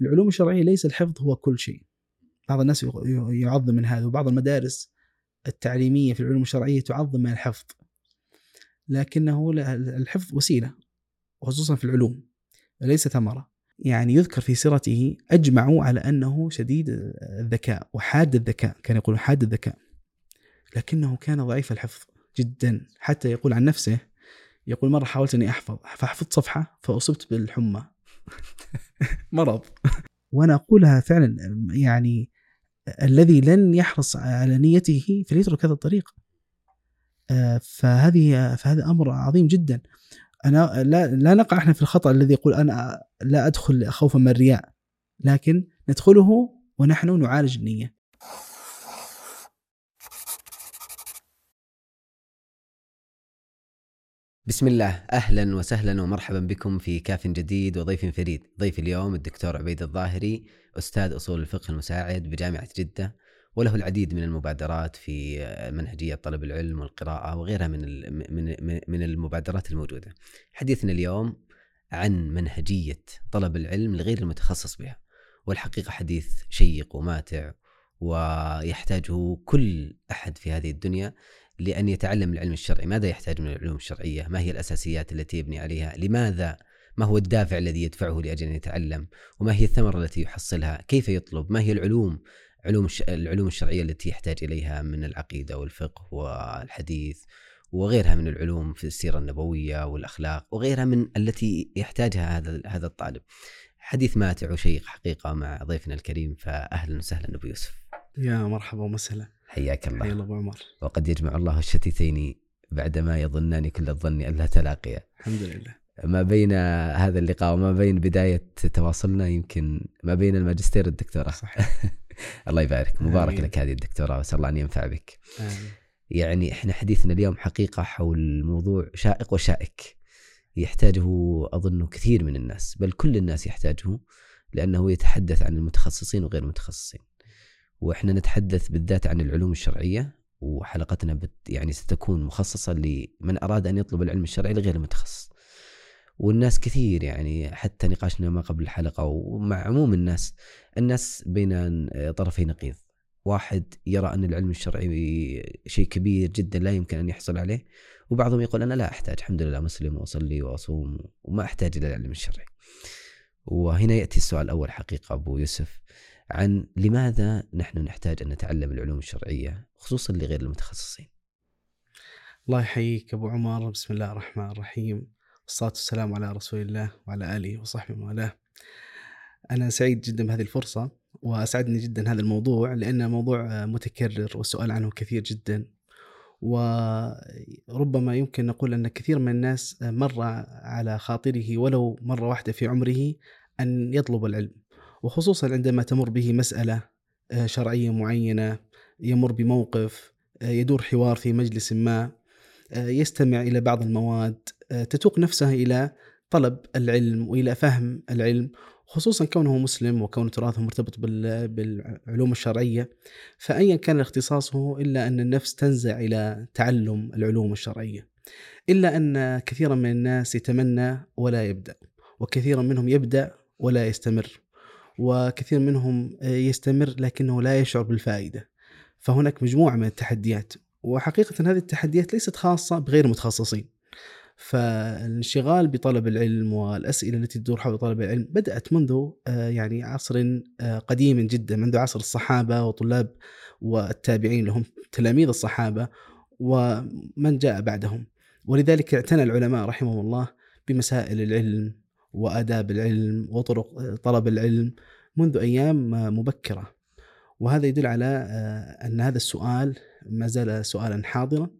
العلوم الشرعية ليس الحفظ هو كل شيء. بعض الناس يعظم من هذا وبعض المدارس التعليمية في العلوم الشرعية تعظم من الحفظ. لكنه الحفظ وسيلة وخصوصا في العلوم ليس ثمرة. يعني يذكر في سيرته اجمعوا على أنه شديد الذكاء وحاد الذكاء كان يقول حاد الذكاء. لكنه كان ضعيف الحفظ جدا. حتى يقول عن نفسه يقول مرة حاولت أني أحفظ فحفظت صفحة فأصبت بالحمى. مرض. وأنا أقولها فعلا يعني الذي لن يحرص على نيته فليترك هذا الطريق آه، فهذه فهذا أمر عظيم جدا. أنا لا, لا نقع إحنا في الخطأ الذي يقول أنا لا أدخل خوفا من الرياء لكن ندخله ونحن نعالج النية. بسم الله أهلا وسهلا ومرحبا بكم في كاف جديد وضيف فريد، ضيف اليوم الدكتور عبيد الظاهري أستاذ أصول الفقه المساعد بجامعة جدة وله العديد من المبادرات في منهجية طلب العلم والقراءة وغيرها من من المبادرات الموجودة. حديثنا اليوم عن منهجية طلب العلم لغير المتخصص بها. والحقيقة حديث شيق وماتع ويحتاجه كل أحد في هذه الدنيا لأن يتعلم العلم الشرعي. ماذا يحتاج من العلوم الشرعية؟ ما هي الأساسيات التي يبني عليها؟ لماذا؟ ما هو الدافع الذي يدفعه لأجل أن يتعلم؟ وما هي الثمرة التي يحصلها؟ كيف يطلب؟ ما هي العلوم؟ علوم العلوم الشرعية التي يحتاج إليها من العقيدة والفقه والحديث وغيرها من العلوم في السيرة النبوية والأخلاق وغيرها من التي يحتاجها هذا هذا الطالب. حديث ماتع وشيق حقيقة مع ضيفنا الكريم فأهلا وسهلا أبو يوسف. يا مرحبا ومسهلا حياك الله. حيا الله أبو عمر. وقد يجمع الله الشتيتين بعدما يظنان كل الظن ألا تلاقيا. الحمد لله. ما بين هذا اللقاء وما بين بداية تواصلنا يمكن ما بين الماجستير والدكتوراه. صحيح. الله يبارك. مبارك آمين. لك هذه الدكتوراه وأسأل الله أن ينفع بك. آمين. يعني إحنا حديثنا اليوم حقيقة حول موضوع شائق وشائك يحتاجه أظن كثير من الناس بل كل الناس يحتاجه لأنه يتحدث عن المتخصصين وغير المتخصصين. وإحنا نتحدث بالذات عن العلوم الشرعية وحلقتنا بت يعني ستكون مخصصة لمن أراد أن يطلب العلم الشرعي لغير المتخصص. والناس كثير يعني حتى نقاشنا ما قبل الحلقة ومع عموم الناس الناس بين طرفي نقيض. واحد يرى أن العلم الشرعي شيء كبير جدا لا يمكن أن يحصل عليه وبعضهم يقول أنا لا أحتاج الحمد لله مسلم وأصلي وأصوم وما أحتاج إلى العلم الشرعي. وهنا يأتي السؤال الأول حقيقة أبو يوسف عن لماذا نحن نحتاج أن نتعلم العلوم الشرعية خصوصا لغير المتخصصين. الله يحييك أبو عمر. بسم الله الرحمن الرحيم. والصلاة والسلام على رسول الله وعلى آله وصحبه وعلاه أنا سعيد جدا بهذه الفرصة وأسعدني جدا هذا الموضوع لأنه موضوع متكرر والسؤال عنه كثير جدا. وربما يمكن نقول أن كثير من الناس مر على خاطره ولو مرة واحدة في عمره أن يطلب العلم. وخصوصا عندما تمر به مسألة آه، شرعية معينة يمر بموقف آه، يدور حوار في مجلس ما آه، يستمع إلى بعض المواد تتوق نفسه إلى طلب العلم وإلى فهم العلم خصوصا كونه مسلم وكون تراثه مرتبط بالعلوم الشرعية. فأيا كان اختصاصه إلا أن النفس تنزع إلى تعلم العلوم الشرعية. إلا أن كثيرا من الناس يتمنى ولا يبدأ وكثيرا منهم يبدأ ولا يستمر. وكثير منهم آه، يستمر لكنه لا يشعر بالفائدة. فهناك مجموعة من التحديات وحقيقة هذه التحديات ليست خاصة بغير المتخصصين فالانشغال بطلب العلم والأسئلة التي تدور حول طلب العلم بدأت منذ آه، يعني عصر آه، قديم جدا منذ عصر الصحابة وطلاب والتابعين لهم تلاميذ الصحابة ومن جاء بعدهم. ولذلك اعتنى العلماء رحمهم الله بمسائل العلم وآداب العلم وطرق طلب العلم منذ أيام مبكرة وهذا يدل على آه، أن هذا السؤال ما زال سؤالا حاضرا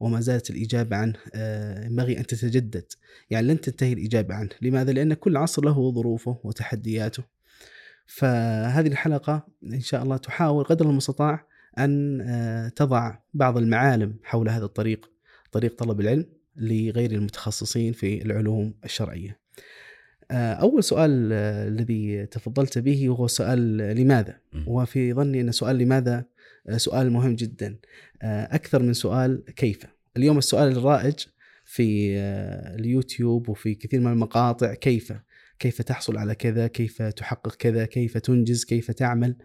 وما زالت الإجابة عنه آه، ينبغي أن تتجدد يعني لن تنتهي الإجابة عنه لماذا؟ لأن كل عصر له ظروفه وتحدياته فهذه الحلقة إن شاء الله تحاول قدر المستطاع أن آه، تضع بعض المعالم حول هذا الطريق طريق طلب العلم لغير المتخصصين في العلوم الشرعية. آه، أول سؤال آه، الذي تفضلت به هو سؤال لماذا؟ وفي ظني أن سؤال لماذا آه، سؤال مهم جدا. أكثر من سؤال كيف؟ اليوم السؤال الرائج في اليوتيوب وفي كثير من المقاطع كيف؟ كيف تحصل على كذا؟ كيف تحقق كذا؟ كيف تنجز؟ كيف تعمل؟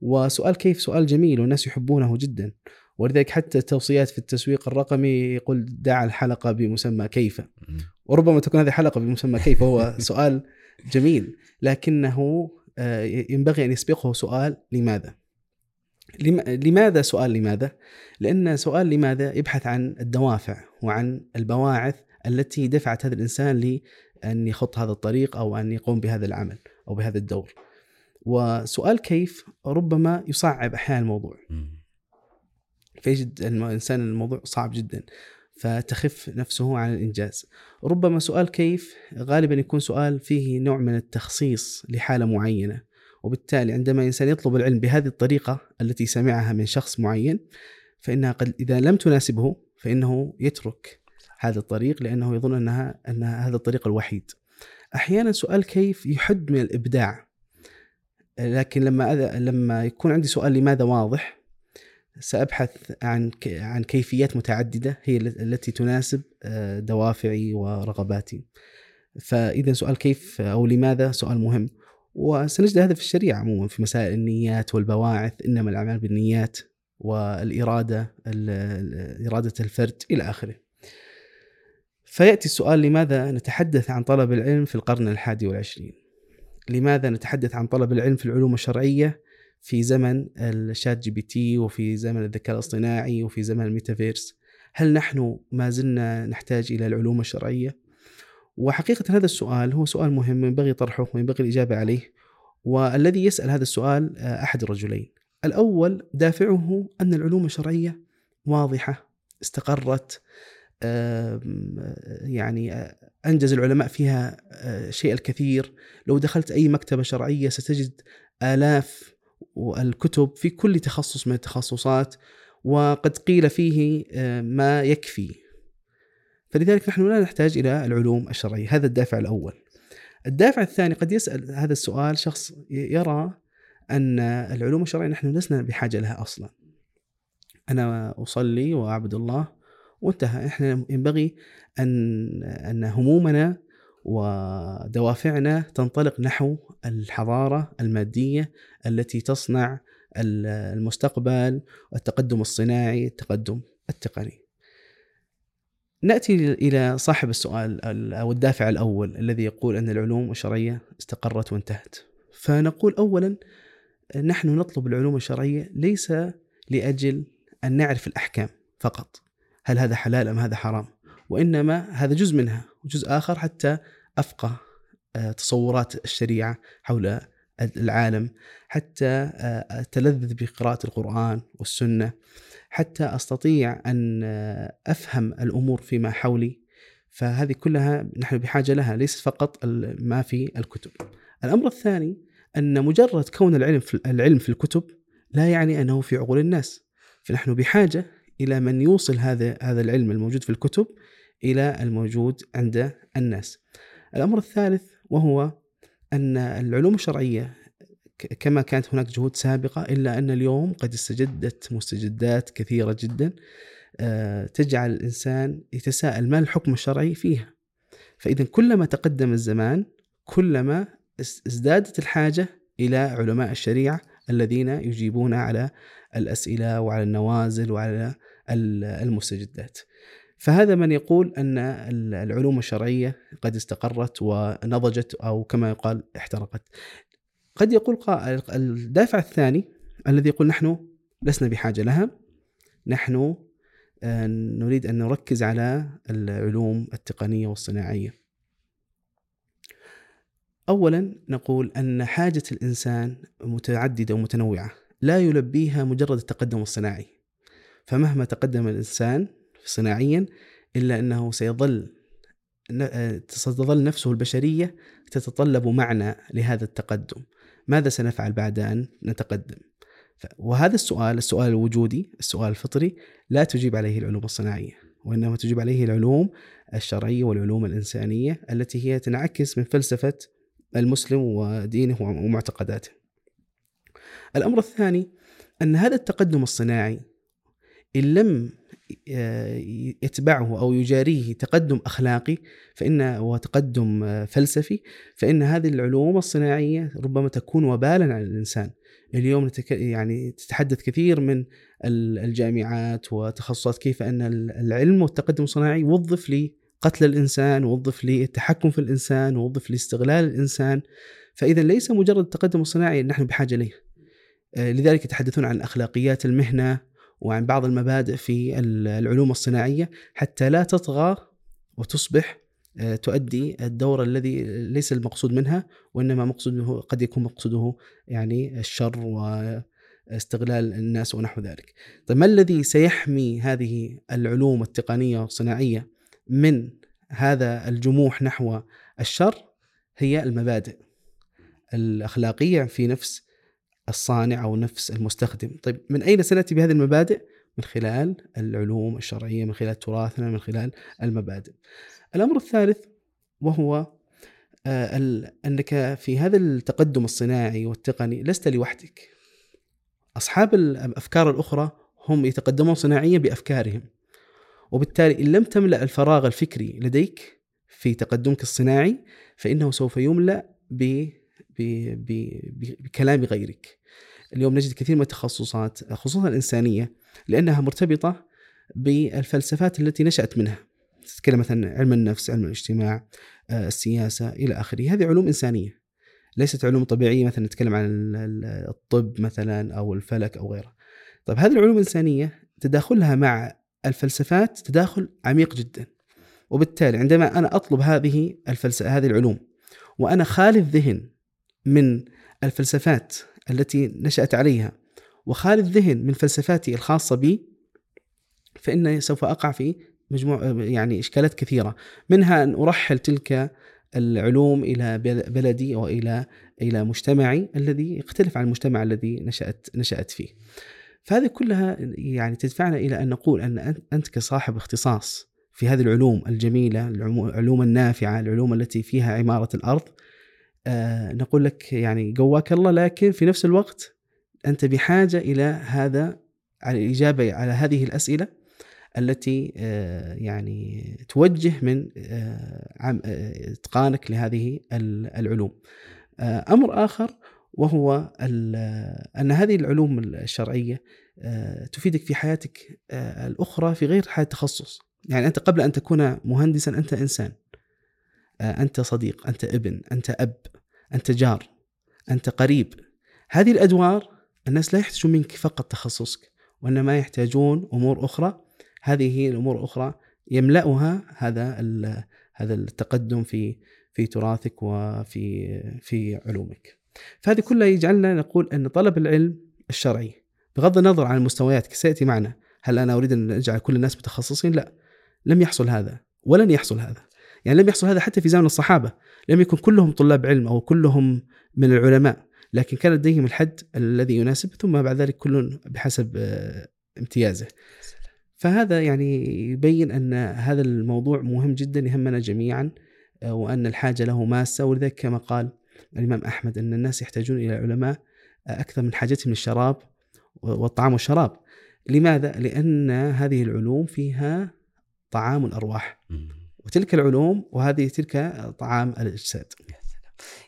وسؤال كيف؟ سؤال جميل والناس يحبونه جدا. ولذلك حتى التوصيات في التسويق الرقمي يقول دع الحلقة بمسمى كيف. وربما تكون هذه حلقة بمسمى كيف هو سؤال جميل. لكنه آه، ينبغي أن يسبقه سؤال لماذا؟ لماذا سؤال لماذا؟ لأن سؤال لماذا يبحث عن الدوافع وعن البواعث التي دفعت هذا الإنسان لأن يخط هذا الطريق أو أن يقوم بهذا العمل أو بهذا الدور. وسؤال كيف ربما يصعب أحيانا الموضوع. فيجد الإنسان الموضوع صعب جدا. فتخف نفسه عن الإنجاز. ربما سؤال كيف؟ غالبا يكون سؤال فيه نوع من التخصيص لحالة معينة وبالتالي عندما إنسان يطلب العلم بهذه الطريقة التي سمعها من شخص معين فإنها قد إذا لم تناسبه فإنه يترك هذا الطريق لأنه يظن أنها أن هذا الطريق الوحيد. أحيانا سؤال كيف يحد من الإبداع؟ لكن لما لما يكون عندي سؤال لماذا واضح سأبحث عن عن كيفيات متعددة هي التي تناسب آه، دوافعي ورغباتي. فإذا سؤال كيف أو لماذا؟ سؤال مهم. وسنجد هذا في الشريعة عموما في مسائل النيات والبواعث إنما الأعمال بالنيات والإرادة إرادة الفرد إلى آخره. فيأتي السؤال لماذا نتحدث عن طلب العلم في القرن الحادي والعشرين؟ لماذا نتحدث عن طلب العلم في العلوم الشرعية في زمن ال ChatGPT وفي زمن الذكاء الاصطناعي وفي زمن الميتافيرس. هل نحن ما زلنا نحتاج إلى العلوم الشرعية؟ وحقيقة هذا السؤال هو سؤال مهم ينبغي طرحه وينبغي الإجابة عليه. والذي يسأل هذا السؤال آه، أحد الرجلين. الأول دافعه أن العلوم الشرعية واضحة استقرت يعني آه، أنجز العلماء فيها آه، شيء الكثير. لو دخلت أي مكتبة شرعية ستجد آلاف الكتب في كل تخصص من التخصصات وقد قيل فيه ما يكفي. فلذلك نحن لا نحتاج إلى العلوم الشرعية. هذا الدافع الأول. الدافع الثاني قد يسأل هذا السؤال شخص يرى أن العلوم الشرعية نحن لسنا بحاجة لها أصلا. أنا أصلي وأعبد الله وانتهى. إحنا ينبغي أن أن همومنا ودوافعنا تنطلق نحو الحضارة المادية التي تصنع المستقبل والتقدم الصناعي التقدم التقني نأتي إلى صاحب السؤال أو الدافع الأول الذي يقول أن العلوم الشرعية استقرت وانتهت. فنقول اولا نحن نطلب العلوم الشرعية ليس لأجل أن نعرف الأحكام فقط. هل هذا حلال أم هذا حرام؟ وإنما هذا جزء منها وجزء آخر حتى أفقه آه، تصورات الشريعة حول العالم حتى آه، بقراءة القرآن والسنة حتى أستطيع أن أفهم الأمور فيما حولي فهذه كلها نحن بحاجة لها ليس فقط ما في الكتب. الأمر الثاني أن مجرد كون العلم في العلم في الكتب لا يعني أنه في عقول الناس فنحن بحاجة إلى من يوصل هذا هذا العلم الموجود في الكتب إلى الموجود عند الناس. الأمر الثالث وهو أن العلوم الشرعية كما كانت هناك جهود سابقة إلا أن اليوم قد استجدت مستجدات كثيرة جدا آه، تجعل الإنسان يتساءل ما الحكم الشرعي فيها فإذا كلما تقدم الزمان كلما ازدادت الحاجة إلى علماء الشريعة الذين يجيبون على الأسئلة وعلى النوازل وعلى المستجدات فهذا من يقول أن العلوم الشرعية قد استقرت ونضجت أو كما يقال احترقت. قد يقول قائل الدافع الثاني الذي يقول نحن لسنا بحاجة لها نحن آه، نريد أن نركز على العلوم التقنية والصناعية. أولا نقول أن حاجة الإنسان متعددة ومتنوعة لا يلبيها مجرد التقدم الصناعي. فمهما تقدم الإنسان صناعيا إلا أنه سيظل آه، ستظل نفسه البشرية تتطلب معنى لهذا التقدم. ماذا سنفعل بعد أن نتقدم؟ وهذا السؤال السؤال الوجودي السؤال الفطري لا تجيب عليه العلوم الصناعية وإنما تجيب عليه العلوم الشرعية والعلوم الإنسانية التي هي تنعكس من فلسفة المسلم ودينه ومعتقداته. الأمر الثاني أن هذا التقدم الصناعي إن لم يتبعه أو يجاريه تقدم أخلاقي فإن وتقدم آه، فلسفي فإن هذه العلوم الصناعية ربما تكون وبالا على الإنسان. اليوم. يعني تتحدث كثير من الجامعات وتخصصات كيف أن العلم والتقدم الصناعي وظف لقتل الإنسان، وظف للتحكم في الإنسان، وظف لاستغلال الإنسان. فإذا ليس مجرد التقدم الصناعي نحن بحاجة إليه. آه، لذلك يتحدثون عن اخلاقيات المهنة وعن بعض المبادئ في العلوم الصناعية حتى لا تطغى وتصبح آه، تؤدي الدور الذي ليس المقصود منها وإنما مقصوده قد يكون مقصوده يعني الشر واستغلال الناس ونحو ذلك. طيب ما الذي سيحمي هذه العلوم التقنية والصناعيه من هذا الجموح نحو الشر؟ هي المبادئ الأخلاقية في نفس الصانع أو نفس المستخدم، طيب من أين سنأتي بهذه المبادئ؟ من خلال العلوم الشرعية، من خلال تراثنا، من خلال المبادئ. الأمر الثالث وهو آه، أنك في هذا التقدم الصناعي والتقني لست لوحدك. أصحاب الأفكار الأخرى هم يتقدمون صناعيا بأفكارهم. وبالتالي إن لم تملأ الفراغ الفكري لديك في تقدمك الصناعي فإنه سوف يملأ بكلام غيرك. اليوم نجد كثير من التخصصات خصوصا الإنسانية لأنها مرتبطة بالفلسفات التي نشأت منها. تتكلم مثلا علم النفس، علم الاجتماع، آه، السياسة إلى آخره، هذه علوم إنسانية. ليست علوم طبيعية مثلا نتكلم عن الطب مثلا أو الفلك أو غيره. طيب هذه العلوم الإنسانية تداخلها مع الفلسفات تداخل عميق جدا. وبالتالي عندما أنا أطلب هذه الفلسفه هذه العلوم وأنا خالي الذهن من الفلسفات التي نشأت عليها وخالي الذهن من فلسفاتي الخاصة بي فإن سوف أقع في مجموع يعني إشكالات كثيرة منها أن أرحل تلك العلوم إلى بلدي وإلى إلى مجتمعي الذي يختلف عن المجتمع الذي نشأت نشأت فيه. فهذه كلها يعني تدفعنا إلى أن نقول أن أنت كصاحب اختصاص في هذه العلوم الجميلة العلوم النافعة العلوم التي فيها عمارة الأرض آه نقول لك يعني قواك الله لكن في نفس الوقت أنت بحاجة إلى هذا على الإجابة على هذه الأسئلة التي آه يعني توجه من آه, إتقانك لهذه العلوم. أمر آخر وهو أن هذه العلوم الشرعية تفيدك في حياتك الأخرى في غير حال التخصص. يعني أنت قبل أن تكون مهندسا أنت إنسان. أنت صديق أنت ابن أنت أب أنت جار أنت قريب هذه الأدوار الناس لا يحتاجون منك فقط تخصصك وإنما يحتاجون أمور أخرى هذه هي الأمور الأخرى يملأها هذا هذا التقدم في في تراثك وفي في علومك. فهذه كلها يجعلنا نقول أن طلب العلم الشرعي بغض النظر عن المستويات سيأتي معنا، هل أنا أريد أن أجعل كل الناس متخصصين؟ لا. لم يحصل هذا ولن يحصل هذا. يعني لم يحصل هذا حتى في زمن الصحابة. لم يكن كلهم طلاب علم أو كلهم من العلماء لكن كان لديهم الحد الذي يناسب ثم بعد ذلك كل بحسب آه، امتيازه. فهذا يعني يبين أن هذا الموضوع مهم جدا يهمنا جميعا آه، وأن الحاجة له ماسة. ولذلك كما قال الإمام أحمد أن الناس يحتاجون إلى العلماء آه، أكثر من حاجتهم للشراب والطعام والشراب. لماذا؟ لأن هذه العلوم فيها طعام الأرواح. وتلك العلوم وهذه تلك طعام الإجساد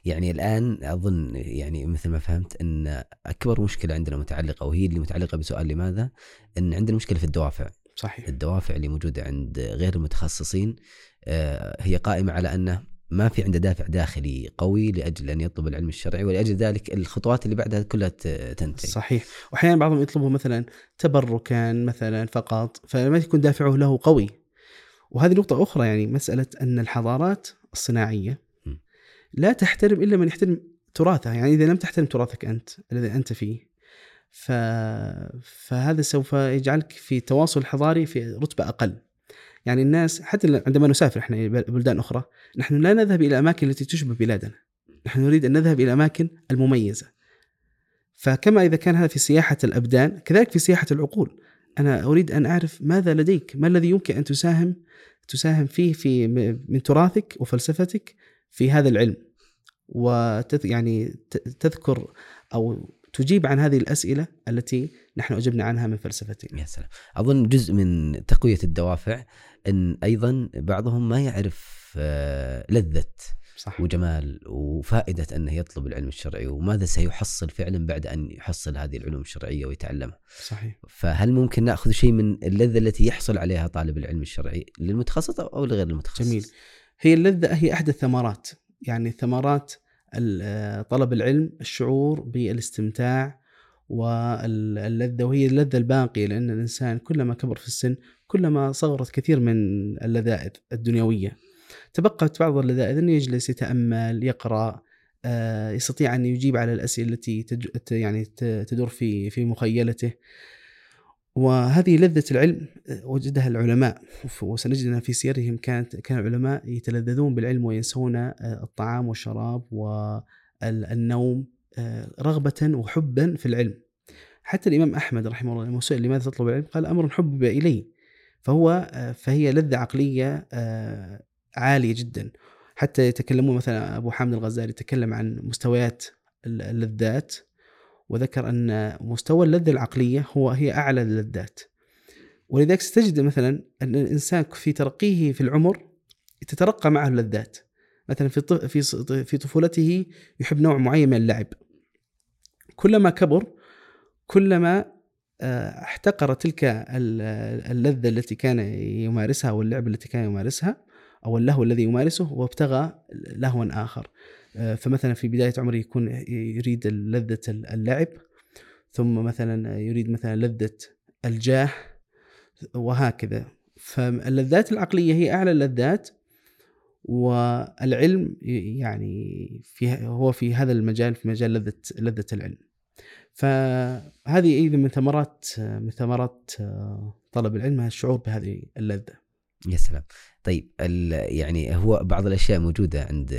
يعني الآن أظن يعني مثل ما فهمت أن أكبر مشكلة عندنا متعلقة وهي اللي متعلقة بسؤال لماذا؟ أن عندنا مشكلة في الدوافع. صحيح. الدوافع اللي موجودة عند غير المتخصصين آه، هي قائمة على انه ما في عنده دافع داخلي قوي لأجل أن يطلب العلم الشرعي ولأجل ذلك الخطوات اللي بعدها كلها تنتهي. صحيح، واحيانا بعضهم يطلبه مثلا تبركا مثلا فقط فما يكون دافعه له قوي وهذه نقطة أخرى يعني مسألة أن الحضارات الصناعية لا تحترم إلا من يحترم تراثها يعني إذا لم تحترم تراثك أنت الذي أنت فيه ف... فهذا سوف يجعلك في تواصل حضاري في رتبة أقل. يعني الناس حتى عندما نسافر إحنا إلى بلدان أخرى نحن لا نذهب إلى أماكن التي تشبه بلادنا. نحن نريد أن نذهب إلى أماكن المميزة. فكما إذا كان هذا في سياحة الأبدان كذلك في سياحة العقول. أنا أريد أن أعرف ماذا لديك؟ ما الذي يمكن أن تساهم تساهم فيه في من تراثك وفلسفتك في هذا العلم؟ وتذ يعني تذكر أو تجيب عن هذه الأسئلة التي نحن أجبنا عنها من فلسفتنا. يا سلام. أظن جزء من تقوية الدوافع إن أيضا بعضهم ما يعرف آه، لذة صح وجمال وفائدة أنه يطلب العلم الشرعي وماذا سيحصل فعلا بعد أن يحصل هذه العلوم الشرعية ويتعلمها. صحيح فهل ممكن نأخذ شيء من اللذة التي يحصل عليها طالب العلم الشرعي للمتخصص أو لغير المتخصص؟ جميل. هي اللذة هي احد الثمرات يعني ثمرات طلب العلم الشعور بالاستمتاع واللذة وهي اللذة الباقية لأن الإنسان كلما كبر في السن كلما صغرت كثير من اللذائذ الدنيوية. تبقت بعض اللذائذ إنه يجلس يتأمل يقرأ آه، يستطيع أن يجيب على الأسئلة التي يعني تدور في في مخيلته. وهذه لذة العلم آه، وجدها العلماء. وسنجد أن في سيرهم كانت كان العلماء يتلذذون بالعلم وينسون آه، الطعام والشراب والنوم رغبة وحبا في العلم. حتى الإمام أحمد رحمه الله لما سئل لماذا تطلب العلم قال أمر حبب إلي. فهو فهي لذة عقلية عالية جدا. حتى يتكلمون مثلا أبو حامد الغزالي يتكلم عن مستويات ال- اللذات وذكر أن مستوى اللذة العقلية هو هي أعلى اللذات ولذلك ستجد مثلا أن الإنسان في ترقيه في العمر تترقى معه اللذات. مثلا في في في طفولته يحب نوع معين من اللعب. كلما كبر كلما آه، احتقر تلك ال- اللذة التي كان يمارسها واللعب التي كان يمارسها أو اللهو الذي يمارسه وابتغى لهوا آخر. آه، فمثلا في بداية عمره يكون يريد لذة اللعب ثم مثلا يريد مثلا لذة الجاه وهكذا. فاللذات العقلية هي أعلى اللذات والعلم يعني في هو في هذا المجال في مجال لذة لذة العلم. فهذه أيضا من ثمرات من ثمرات طلب العلم الشعور بهذه اللذة. يا سلام. طيب يعني هو بعض الأشياء موجودة عند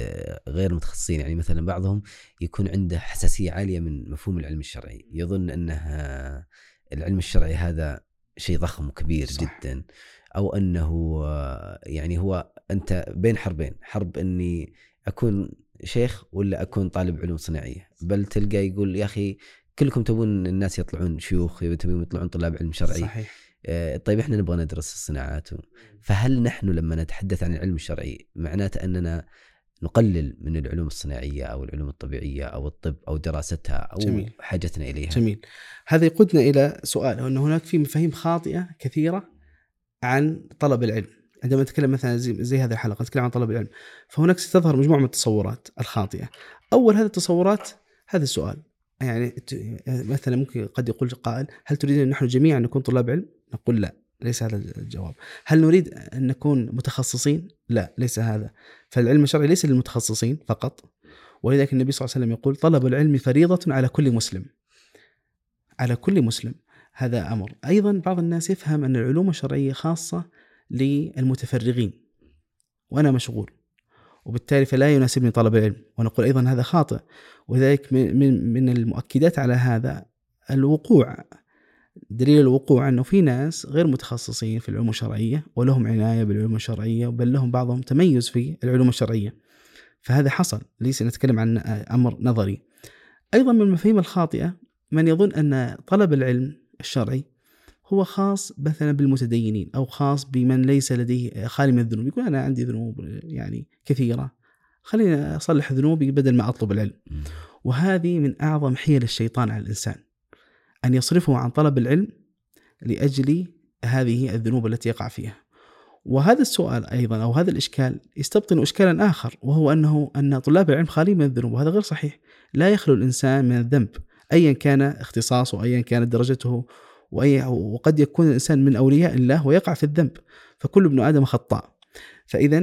غير المتخصصين يعني مثلا بعضهم يكون عنده حساسية عالية من مفهوم العلم الشرعي. يظن أنها العلم الشرعي هذا شيء ضخم وكبير صح. جدا أو أنه يعني هو أنت بين حربين حرب أني أكون شيخ ولا أكون طالب علوم صناعية. بل تلقى يقول يا أخي كلكم تبون الناس يطلعون شيوخ تبون يطلعون طلاب علم شرعي. صحيح. طيب إحنا نبغى ندرس الصناعات فهل نحن لما نتحدث عن العلم الشرعي معناته أننا نقلل من العلوم الصناعية أو العلوم الطبيعية أو الطب أو دراستها أو جميل. حاجتنا إليها؟ جميل. هذا يقودنا إلى سؤال ان هناك في مفاهيم خاطئة كثيرة عن طلب العلم. عندما نتكلم مثلا زي, زي هذه الحلقة نتكلم عن طلب العلم. فهناك ستظهر مجموعة من التصورات الخاطئة. أول هذه التصورات هذا السؤال. يعني مثلا ممكن قد يقول قائل هل تريد أن نحن جميعا نكون طلاب علم؟ نقول لا ليس هذا الجواب. هل نريد أن نكون متخصصين؟ لا ليس هذا. فالعلم الشرعي ليس للمتخصصين فقط ولذلك النبي صلى الله عليه وسلم يقول طلب العلم فريضة على كل مسلم. على كل مسلم. هذا أمر. أيضا بعض الناس يفهم أن العلوم الشرعية خاصة للمتفرغين وأنا مشغول وبالتالي فلا يناسبني طلب العلم ونقول أيضا هذا خاطئ. ولذلك من من من المؤكدات على هذا الوقوع. دليل الوقوع أنه في ناس غير متخصصين في العلوم الشرعية ولهم عناية بالعلوم الشرعية بل لهم بعضهم تميز في العلوم الشرعية. فهذا حصل. ليس نتكلم عن أمر نظري. أيضا من المفاهيم الخاطئة من يظن أن طلب العلم الشرعي هو خاص مثلا بالمتدينين أو خاص بمن ليس لديه خالي من الذنوب. يقول أنا عندي ذنوب يعني كثيرة. خليني أصلح ذنوبي بدل ما أطلب العلم. وهذه من أعظم حيل الشيطان على الإنسان. أن يصرفه عن طلب العلم لأجل هذه الذنوب التي يقع فيها. وهذا السؤال أيضا أو هذا الإشكال يستبطن اشكالا آخر وهو أنه أن طلاب العلم خالي من الذنوب وهذا غير صحيح. لا يخلو الإنسان من الذنب ايا كان اختصاصه ايا كانت درجته وأي وقد يكون الإنسان من أولياء الله ويقع في الذنب فكل ابن آدم خطاء. فاذا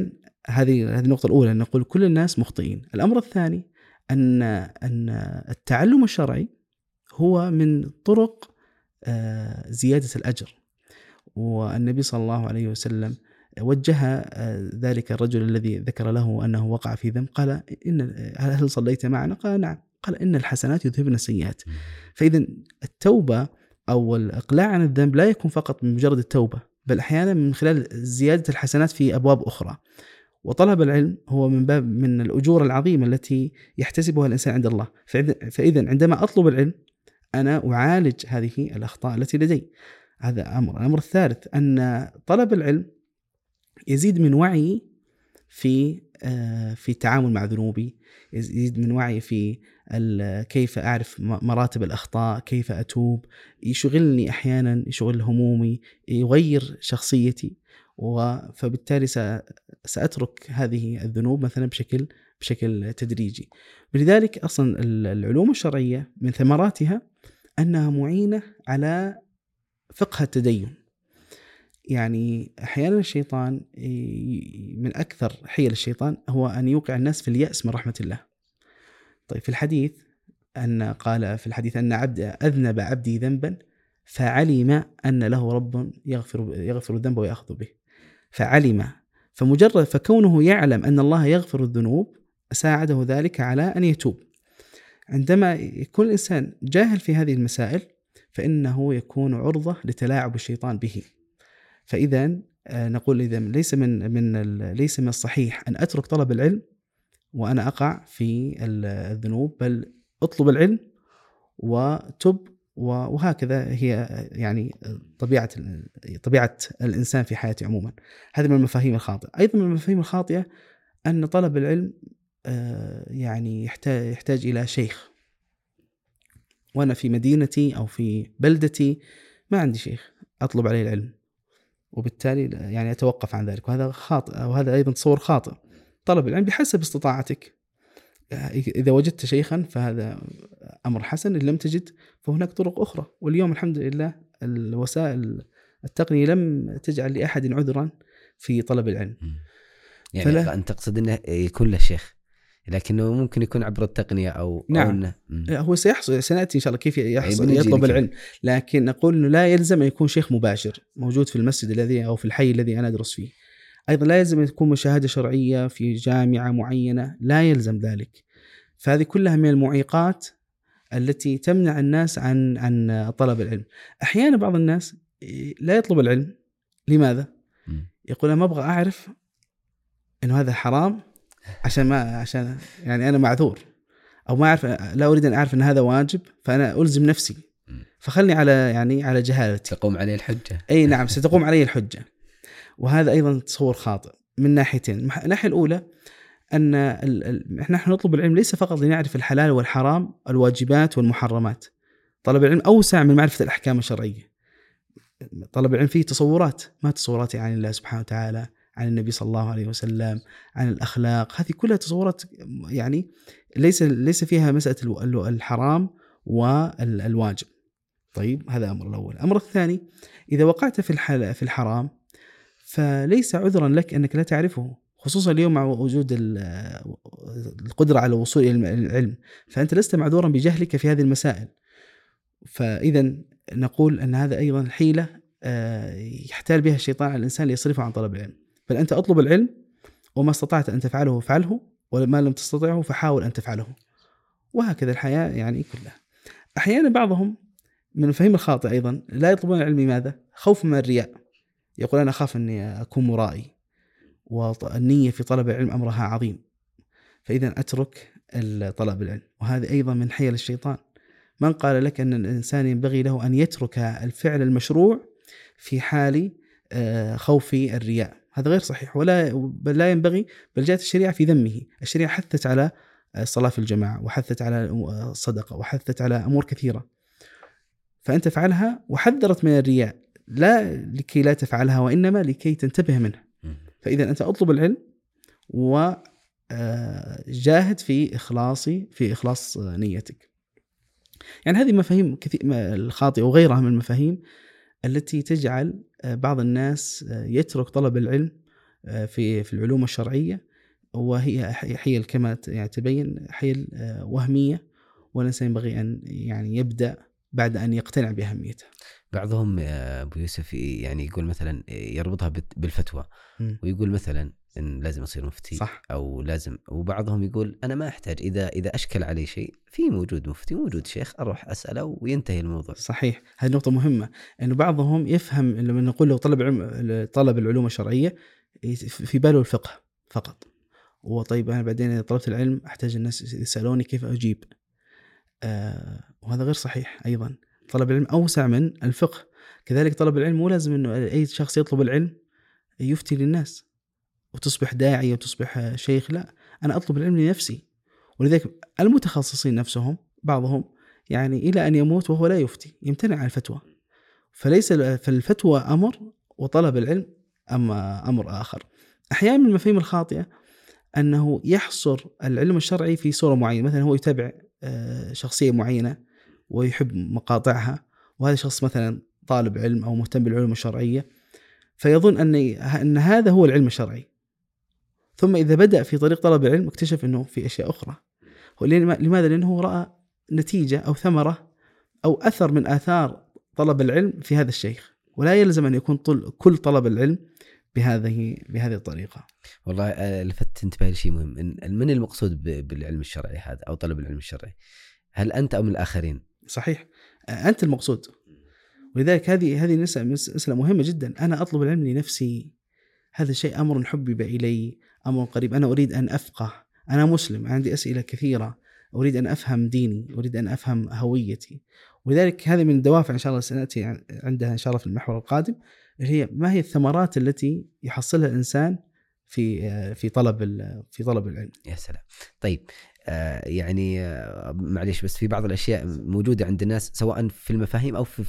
هذه هذه النقطة الأولى أن نقول كل الناس مخطئين. الأمر الثاني أن أن التعلم الشرعي هو من طرق آه، زيادة الأجر. والنبي صلى الله عليه وسلم وجه آه، ذلك الرجل الذي ذكر له أنه وقع في ذنب قال إن هل صليت معنا؟ قال نعم. قال إن الحسنات يذهبن السيئات. فإذا التوبة أو الإقلاع عن الذنب لا يكون فقط من مجرد التوبة بل أحيانا من خلال زيادة الحسنات في أبواب أخرى. وطلب العلم هو من باب من الأجور العظيمة التي يحتسبها الإنسان عند الله. فإذا عندما أطلب العلم أنا أعالج هذه الأخطاء التي لدي. هذا أمر. الأمر الثالث أن طلب العلم يزيد من وعي في آه، في التعامل مع ذنوبي يزيد من وعي في كيف أعرف مراتب الأخطاء كيف أتوب. يشغلني أحيانا يشغل همومي يغير شخصيتي. فبالتالي سأترك هذه الذنوب مثلا بشكل بشكل تدريجي. لذلك أصلا العلوم الشرعية من ثمراتها أنها معينة على فقه التدين يعني أحيانا الشيطان من أكثر حيل الشيطان هو أن يوقع الناس في اليأس من رحمة الله. طيب في الحديث أن قال في الحديث أن عبد أذنب عبدي ذنبا فعلم أن له رب يغفر يغفر الذنب ويأخذ به. فعلم فمجرد فكونه يعلم أن الله يغفر الذنوب ساعده ذلك على أن يتوب. عندما يكون الإنسان جاهل في هذه المسائل فإنه يكون عرضة لتلاعب الشيطان به. فاذا آه، نقول إذا ليس من من ليس من الصحيح أن أترك طلب العلم وأنا أقع في الذنوب بل أطلب العلم وتب وهكذا هي يعني طبيعة طبيعة الإنسان في حياته عموما هذه من المفاهيم الخاطئة أيضا من المفاهيم الخاطئة أن طلب العلم يعني يحتاج يحتاج إلى شيخ. وأنا في مدينتي أو في بلدتي ما عندي شيخ أطلب عليه العلم. وبالتالي يعني أتوقف عن ذلك. وهذا خاطئ وهذا أيضا تصور خاطئ طلب العلم بحسب استطاعتك. اذا وجدت شيخا فهذا أمر حسن إن لم تجد فهناك طرق أخرى. واليوم الحمد لله الوسائل التقنية لم تجعل لأحد عذرا في طلب العلم. يعني فلا أنت تقصد إنه يكون له شيخ. لكنه ممكن يكون عبر التقنية أو نعم. أو هو سيحصل سنأتي إن شاء الله كيف يحصل يطلب العلم. لكن نقول إنه لا يلزم أن يكون شيخ مباشر موجود في المسجد الذي أو في الحي الذي أنا أدرس فيه. أيضا لا يلزم أن تكون مشاهدة شرعية في جامعة معينة لا يلزم ذلك. فهذه كلها من المعيقات التي تمنع الناس عن عن طلب العلم. أحيانا بعض الناس لا يطلب العلم. لماذا؟ يقول أنا ما أبغى أعرف إنه هذا حرام. عشان ما عشان يعني أنا معذور. أو ما أعرف لا أريد أن أعرف إن هذا واجب فأنا ألزم نفسي. فخلني على يعني على جهالتي. تقوم علي الحجة. إي نعم ستقوم علي الحجة. وهذا أيضا تصور خاطئ من ناحيتين. الناحية الأولى أن نحن نطلب العلم ليس فقط لنعرف الحلال والحرام الواجبات والمحرمات. طلب العلم أوسع من معرفة الأحكام الشرعية. طلب العلم فيه تصورات ما تصوراتي عن الله سبحانه وتعالى. عن النبي صلى الله عليه وسلم عن الأخلاق. هذه كلها تصورات يعني ليس ليس فيها مسألة الحرام والواجب طيب هذا أمر الأول. الامر الثاني إذا وقعت في في الحرام فليس عذرا لك أنك لا تعرفه خصوصا اليوم مع وجود القدرة على الوصول إلى العلم. فأنت لست معذورا بجهلك في هذه المسائل. فاذا نقول أن هذا أيضا حيلة آه، يحتال بها الشيطان على الإنسان ليصرفه عن طلب العلم. بل أنت أطلب العلم وما استطعت أن تفعله فعله وما لم تستطعه فحاول أن تفعله. وهكذا الحياة يعني كلها. أحيانا بعضهم من المفاهيم الخاطئة أيضا لا يطلبون العلم لماذا؟ خوفا من الرياء. يقول أنا أخاف أني أكون مرائي والنية في طلب العلم أمرها عظيم. فإذا أترك طلب العلم. وهذه أيضا من حيل الشيطان. من قال لك أن الإنسان ينبغي له أن يترك الفعل المشروع في حال آه، خوف الرياء؟ هذا غير صحيح ولا بل لا ينبغي بل جاءت الشريعة في ذمه، الشريعة حثت على الصلاه في الجماعة وحثت على الصدقه وحثت على أمور كثيرة. فأنت فعلها وحذرت من الرياء لا لكي لا تفعلها وإنما لكي تنتبه منه. فإذا أنت أطلب العلم و آه، جاهد في اخلاصي في إخلاص نيتك. يعني هذه مفاهيم كثير الخاطئة وغيرها من المفاهيم التي تجعل آه، بعض الناس آه، يترك طلب العلم آه، في في العلوم الشرعية وهي حيل كما يعني تبين حيل وهمية والانسان ينبغي أن يعني يبدأ بعد أن يقتنع بأهميتها. بعضهم أبو يوسف يعني يقول مثلا يربطها بالفتوى ويقول مثلا إن لازم أصير مفتي صح. أو لازم وبعضهم يقول أنا ما أحتاج إذا إذا أشكل علي شيء في موجود مفتي موجود شيخ أروح أسأله وينتهي الموضوع. صحيح. هذه نقطة مهمة إنه بعضهم يفهم لما نقول له طلب علم طلب العلوم الشرعية في باله الفقه فقط. وطيب أنا بعدين إذا طلبت العلم أحتاج الناس يسألوني كيف أجيب. آه وهذا غير صحيح أيضا. طلب العلم أوسع من الفقه. كذلك طلب العلم مو لازم إنه أي شخص يطلب العلم يفتي للناس. وتصبح داعيه وتصبح شيخ لا أنا أطلب العلم لنفسي. ولذلك المتخصصين نفسهم بعضهم يعني إلى أن يموت وهو لا يفتي يمتنع عن الفتوى. فليس فالفتوى أمر وطلب العلم اما أمر آخر. أحيانا من المفاهيم الخاطئة أنه يحصر العلم الشرعي في صورة معينة مثلا هو يتابع آه، شخصية معينة ويحب مقاطعها وهذا شخص مثلا طالب علم أو مهتم بالعلوم الشرعية فيظن أن أن هذا هو العلم الشرعي. ثم إذا بدأ في طريق طلب العلم اكتشف إنه في أشياء أخرى. لماذا؟ لأنه رأى نتيجة أو ثمرة أو أثر من آثار طلب العلم في هذا الشيخ. ولا يلزم أن يكون طل كل طلب العلم بهذه بهذه الطريقة. والله آه، لفت انتباهي لشيء مهم. من المقصود بالعلم الشرعي هذا أو طلب العلم الشرعي؟ هل أنت أو من الآخرين؟ صحيح. آه، أنت المقصود. ولذلك هذه هذه مسألة مهمة جدا. أنا أطلب العلم لنفسي. هذا الشيء أمر حبب إلي. أمر قريب؟ أنا أريد أن أفقه. أنا مسلم. عندي أسئلة كثيرة. أريد أن أفهم ديني. أريد أن أفهم هويتي. ولذلك هذه من الدوافع إن شاء الله سنأتي عندها إن شاء الله في المحور القادم. اللي هي ما هي الثمرات التي يحصلها الإنسان في في طلب في طلب العلم. يا سلام. طيب آه يعني آه معليش بس في بعض الأشياء موجودة عند الناس سواء في المفاهيم أو في,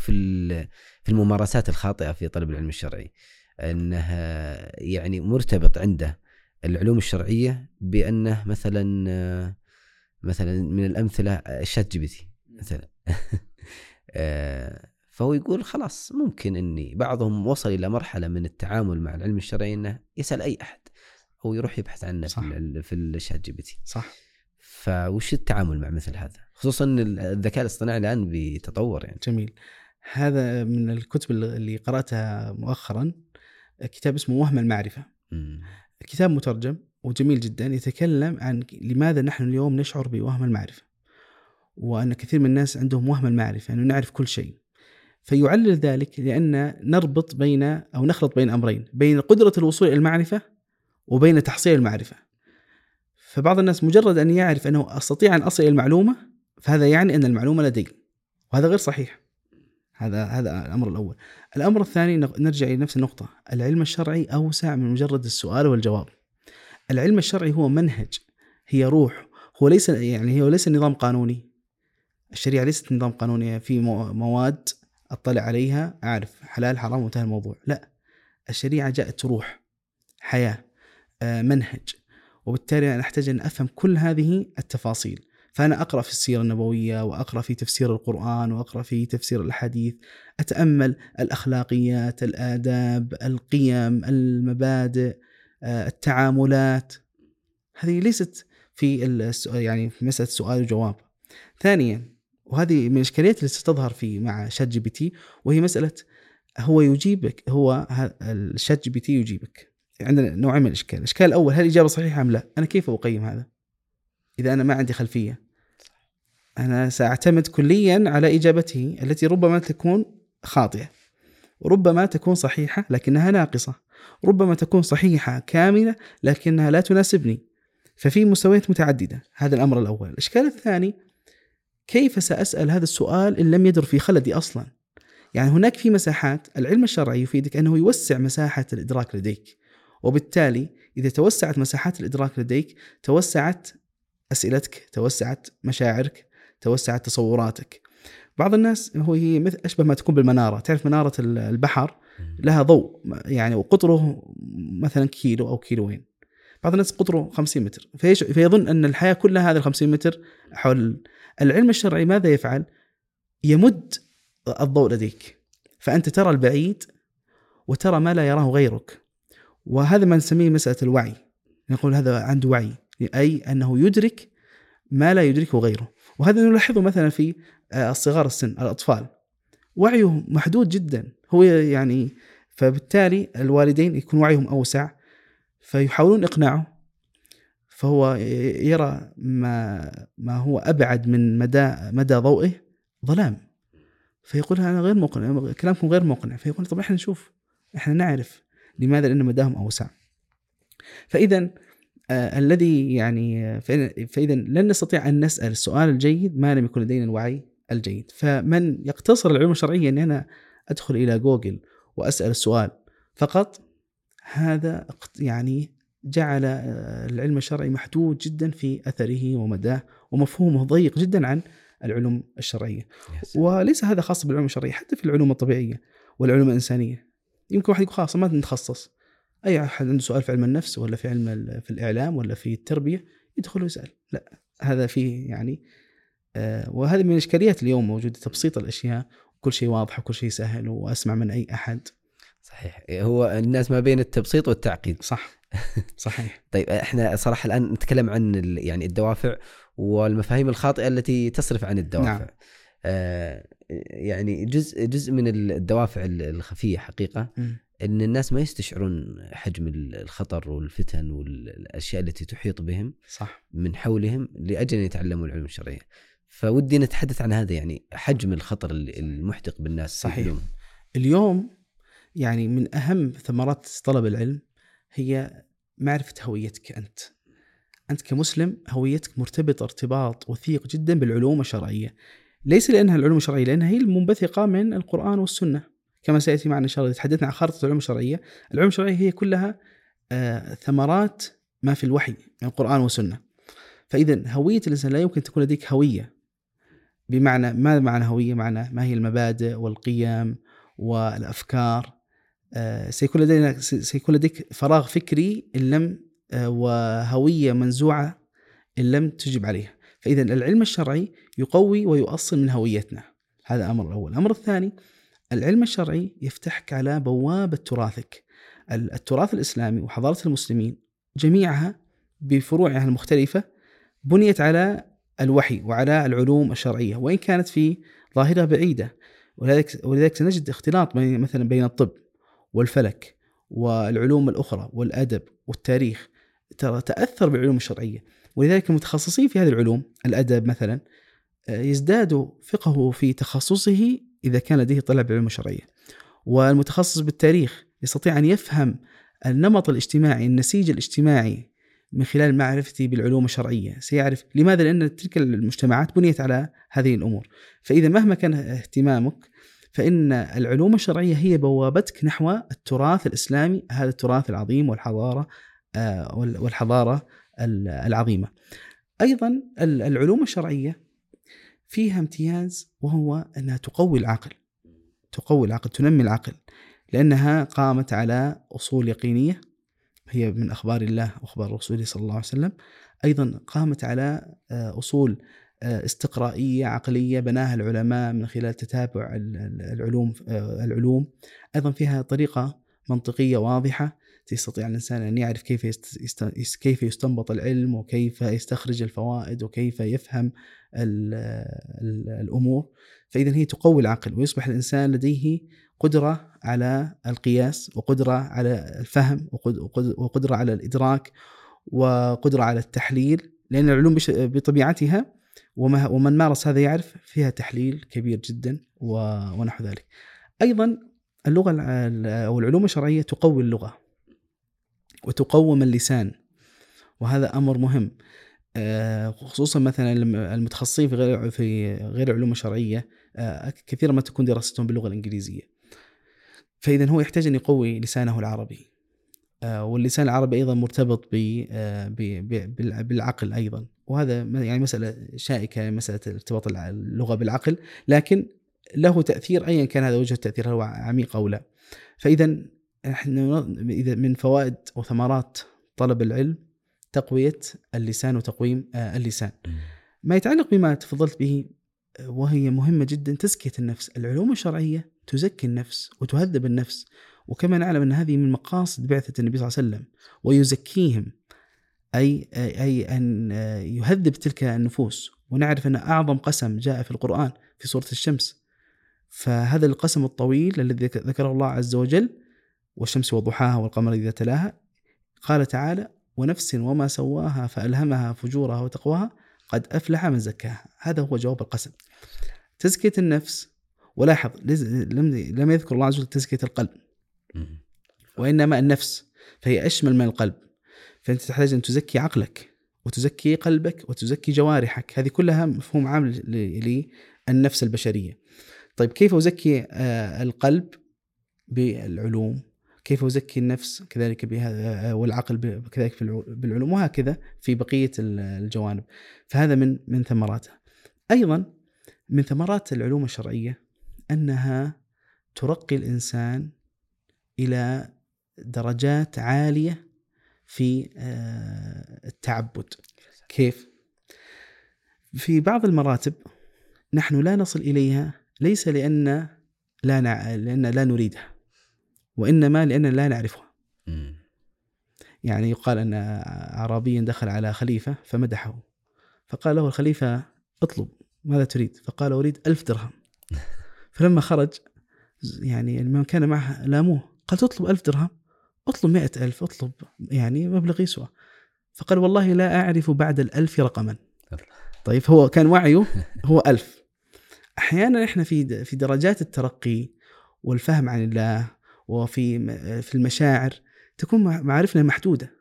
في الممارسات الخاطئة في طلب العلم الشرعي. إنها يعني مرتبط عنده. العلوم الشرعية بأنه مثلا مثلا من الأمثلة ال ChatGPT مثلا. آه، فهو يقول خلاص ممكن إني بعضهم وصل إلى مرحلة من التعامل مع العلم الشرعي إنه يسأل أي أحد أو يروح يبحث عنه صح. في ال ChatGPT. صح. فوش التعامل مع مثل هذا؟ خصوصا الذكاء الاصطناعي الآن بيتطور يعني. جميل. هذا من الكتب اللي قرأتها مؤخرا كتاب اسمه وهم المعرفة. م. كتاب مترجم وجميل جدا يتكلم عن لماذا نحن اليوم نشعر بوهم المعرفة وأن كثير من الناس عندهم وهم المعرفة أنه نعرف كل شيء. فيعلل ذلك لأن نربط بين أو نخلط بين أمرين بين قدرة الوصول إلى المعرفة وبين تحصيل المعرفة. فبعض الناس مجرد أن يعرف أنه أستطيع أن أصل إلى المعلومة فهذا يعني أن المعلومة لدي وهذا غير صحيح. هذا هذا الأمر الأول. الأمر الثاني نرجع إلى نفس النقطة، العلم الشرعي أوسع من مجرد السؤال والجواب. العلم الشرعي هو منهج، هي روح، هو ليس يعني هو ليس نظام قانوني، الشريعة ليست نظام قانوني في مواد أطلع عليها أعرف حلال حرام وانتهى الموضوع. لا. الشريعة جاءت روح حياة آه، منهج. وبالتالي أنا أحتاج أن أفهم كل هذه التفاصيل. فأنا أقرأ في السيرة النبوية وأقرأ في تفسير القرآن وأقرأ في تفسير الاحاديث أتأمل الأخلاقيات الآداب القيم المبادئ آه، التعاملات. هذه ليست في يعني في مسألة سؤال وجواب. ثانيا وهذه من الإشكاليات اللي ستظهر في مع ChatGPT وهي مسألة هو يجيبك هو ال ChatGPT يجيبك. عندنا نوعين من الإشكال، الإشكال الأول هل الإجابة صحيحة أم لا؟ أنا كيف أقيم هذا؟ إذا أنا ما عندي خلفية. أنا سأعتمد كليا على اجابته التي ربما تكون خاطئة. وربما تكون صحيحة لكنها ناقصة. ربما تكون صحيحة كاملة لكنها لا تناسبني. ففي مستويات متعددة. هذا الأمر الأول. الإشكال الثاني كيف سأسأل هذا السؤال إن لم يدر في خلدي أصلا؟ يعني هناك في مساحات العلم الشرعي يفيدك أنه يوسع مساحة الإدراك لديك. وبالتالي إذا توسعت مساحات الإدراك لديك توسعت أسئلتك توسعت مشاعرك توسعت تصوراتك. بعض الناس هو هي مثل أشبه ما تكون بالمنارة. تعرف منارة البحر؟ لها ضوء يعني وقطره مثلا كيلو أو كيلوين. بعض الناس قطره 50 متر. فيش فيظن أن الحياة كلها هذه ال 50 متر حول. العلم الشرعي ماذا يفعل؟ يمد الضوء لديك. فأنت ترى البعيد وترى ما لا يراه غيرك. وهذا ما نسميه مسألة الوعي. نقول هذا عنده وعي. أي أنه يدرك ما لا يدركه غيره. وهذا نلاحظه مثلا في آه، الصغار السن الأطفال. وعيه محدود جدا. هو يعني فبالتالي الوالدين يكون وعيهم أوسع فيحاولون إقناعه. فهو يرى ما ما هو أبعد من مدى مدى ضوئه ظلام. فيقول أنا غير مقنع كلامكم غير مقنع. فيقول طب إحنا نشوف إحنا نعرف لماذا؟ لأن مداهم أوسع. فاذا آه الذي يعني فإذا لن نستطيع أن نسأل السؤال الجيد ما لم يكن لدينا الوعي الجيد فمن يقتصر العلوم الشرعية ان أنا أدخل إلى جوجل وأسأل السؤال فقط هذا يعني جعل آه، العلم الشرعي محدود جدا في أثره ومداه ومفهومه ضيق جدا عن العلوم الشرعية. وليس هذا خاص بالعلوم الشرعية حتى في العلوم الطبيعية والعلوم الإنسانية. يمكن واحد يقول خلاص ما نتخصص. أي أحد عنده سؤال في علم النفس ولا في علم في الإعلام ولا في التربية يدخل ويسأل. لا هذا فيه يعني آه وهذه من الإشكاليات اليوم موجودة تبسيط الأشياء كل شيء واضح وكل شيء سهل وأسمع من أي أحد. صحيح هو الناس ما بين التبسيط والتعقيد. صح صحيح طيب إحنا صراحة الآن نتكلم عن يعني الدوافع والمفاهيم الخاطئة التي تصرف عن الدوافع نعم. آه يعني جزء جزء من الدوافع الخفية حقيقة م. إن الناس ما يستشعرون حجم الخطر والفتن والأشياء التي تحيط بهم صح. من حولهم لأجل أن يتعلموا العلوم الشرعية. فودي نتحدث عن هذا يعني حجم الخطر المحدق بالناس صحيح. اليوم. يعني من أهم ثمرات طلب العلم هي معرفة هويتك أنت. أنت كمسلم هويتك مرتبطة ارتباط وثيق جدا بالعلوم الشرعية. ليس لأنها العلوم الشرعية لأنها هي المنبثقة من القرآن والسنة. كما سيأتي معنا إن شاء الله. تحدثنا عن خارطة العلوم الشرعية العلوم الشرعية هي كلها آه ثمرات ما في الوحي من القرآن والسنة. فإذا هوية الإنسان لا يمكن تكون لديك هوية. بمعنى ماذا معنى هوية؟ معنى ما هي المبادئ والقيم والأفكار. آه، سيكون لدينا سيكون لديك فراغ فكري إن لم آه، وهوية منزوعة إن لم تجب عليها. فإذا العلم الشرعي يقوي ويؤصل من هويتنا. هذا الامر الأول. الأمر الثاني العلم الشرعي يفتحك على بوابة تراثك. التراث الإسلامي وحضارة المسلمين جميعها بفروعها المختلفة بنيت على الوحي وعلى العلوم الشرعية وإن كانت في ظاهرها بعيدة. ولذلك ولذلك سنجد اختلاط مثلا بين الطب والفلك والعلوم الأخرى والأدب والتاريخ ترى تأثر بالعلوم الشرعية. ولذلك المتخصصين في هذه العلوم الأدب مثلا آه، يزداد فقهه في تخصصه إذا كان لديه طلب بالعلوم الشرعية والمتخصص بالتاريخ يستطيع أن يفهم النمط الاجتماعي النسيج الاجتماعي من خلال معرفته بالعلوم الشرعية. سيعرف لماذا؟ لأن تلك المجتمعات بنيت على هذه الأمور. فإذا مهما كان اهتمامك فإن العلوم الشرعية هي بوابتك نحو التراث الإسلامي هذا التراث العظيم والحضارة آه، والحضارة العظيمة. أيضا العلوم الشرعية فيها امتياز وهو أنها تقوي العقل. تقوي العقل تنمي العقل. لأنها قامت على أصول يقينية هي من أخبار الله وأخبار رسوله صلى الله عليه وسلم. أيضا قامت على آه، أصول آه، استقرائية عقلية بناها العلماء من خلال تتابع العلوم آه، العلوم. أيضا فيها طريقة منطقية واضحة يستطيع الإنسان أن يعرف كيف كيف يستنبط العلم وكيف يستخرج الفوائد وكيف يفهم الأمور. فإذا هي تقوي العقل ويصبح الإنسان لديه قدرة على القياس وقدرة على الفهم وقدرة على الإدراك وقدرة على التحليل. لأن العلوم بطبيعتها ومن مارس هذا يعرف فيها تحليل كبير جدا ونحو ذلك. أيضا اللغة أو العلوم الشرعية تقوي اللغة. وتقوم اللسان. وهذا أمر مهم. آه، خصوصا مثلا المتخصصين في غير في غير العلوم الشرعيه آه، كثيرا ما تكون دراستهم باللغة الإنجليزية. فاذا هو يحتاج أن يقوي لسانه العربي. آه، واللسان العربي أيضا مرتبط بالعقل أيضا. وهذا يعني مسألة شائكة مسألة ارتباط اللغة بالعقل. لكن له تأثير أيا كان هذا وجه التأثير هل هو عميق أو لا. فإذا إحنا إذا من فوائد وثمرات طلب العلم تقوية اللسان وتقويم آه، اللسان. ما يتعلق بما تفضلت به وهي مهمة جدا تزكية النفس. العلوم الشرعية تزكي النفس وتهذب النفس. وكما نعلم أن هذه من مقاصد بعثة النبي صلى الله عليه وسلم ويزكيهم. أي أي أن يهذب تلك النفوس. ونعرف أن أعظم قسم جاء في القرآن في سورة الشمس. فهذا القسم الطويل الذي ذكره الله عز وجل والشمس وضحاها والقمر إذا تلاها. قال تعالى ونفس وما سواها فألهمها فجورها وتقواها قد أفلح من زكاها. هذا هو جواب القسم. تزكية النفس ولاحظ لم لم يذكر الله عز وجل تزكية القلب. وإنما النفس فهي أشمل من القلب. فأنت تحتاج أن تزكي عقلك وتزكي قلبك وتزكي جوارحك. هذه كلها مفهوم عام النفس البشرية. طيب كيف أزكي آه، القلب بالعلوم؟ كيف أزكي النفس كذلك بهذا والعقل كذلك بالعلوم وهكذا في بقية ال- الجوانب. فهذا من من ثمراتها. أيضا من ثمرات العلوم الشرعية أنها ترقي الإنسان إلى درجات عالية في آه، التعبد. كيف؟ في بعض المراتب نحن لا نصل إليها ليس لأن لا. لأن لا نريدها وإنما لأن لا نعرفها. يعني يقال أن اعرابيا دخل على خليفة فمدحه. فقال له الخليفة اطلب ماذا تريد؟ فقال أريد ألف درهم. فلما خرج يعني من كان معه لاموه قال تطلب ألف درهم؟ اطلب مئة ألف اطلب يعني مبلغ يسوى. فقال والله لا أعرف بعد الألف رقما. طيب هو كان وعيه هو ألف. أحيانا إحنا في في درجات الترقي والفهم عن الله وفي في المشاعر تكون مع- معارفنا محدودة.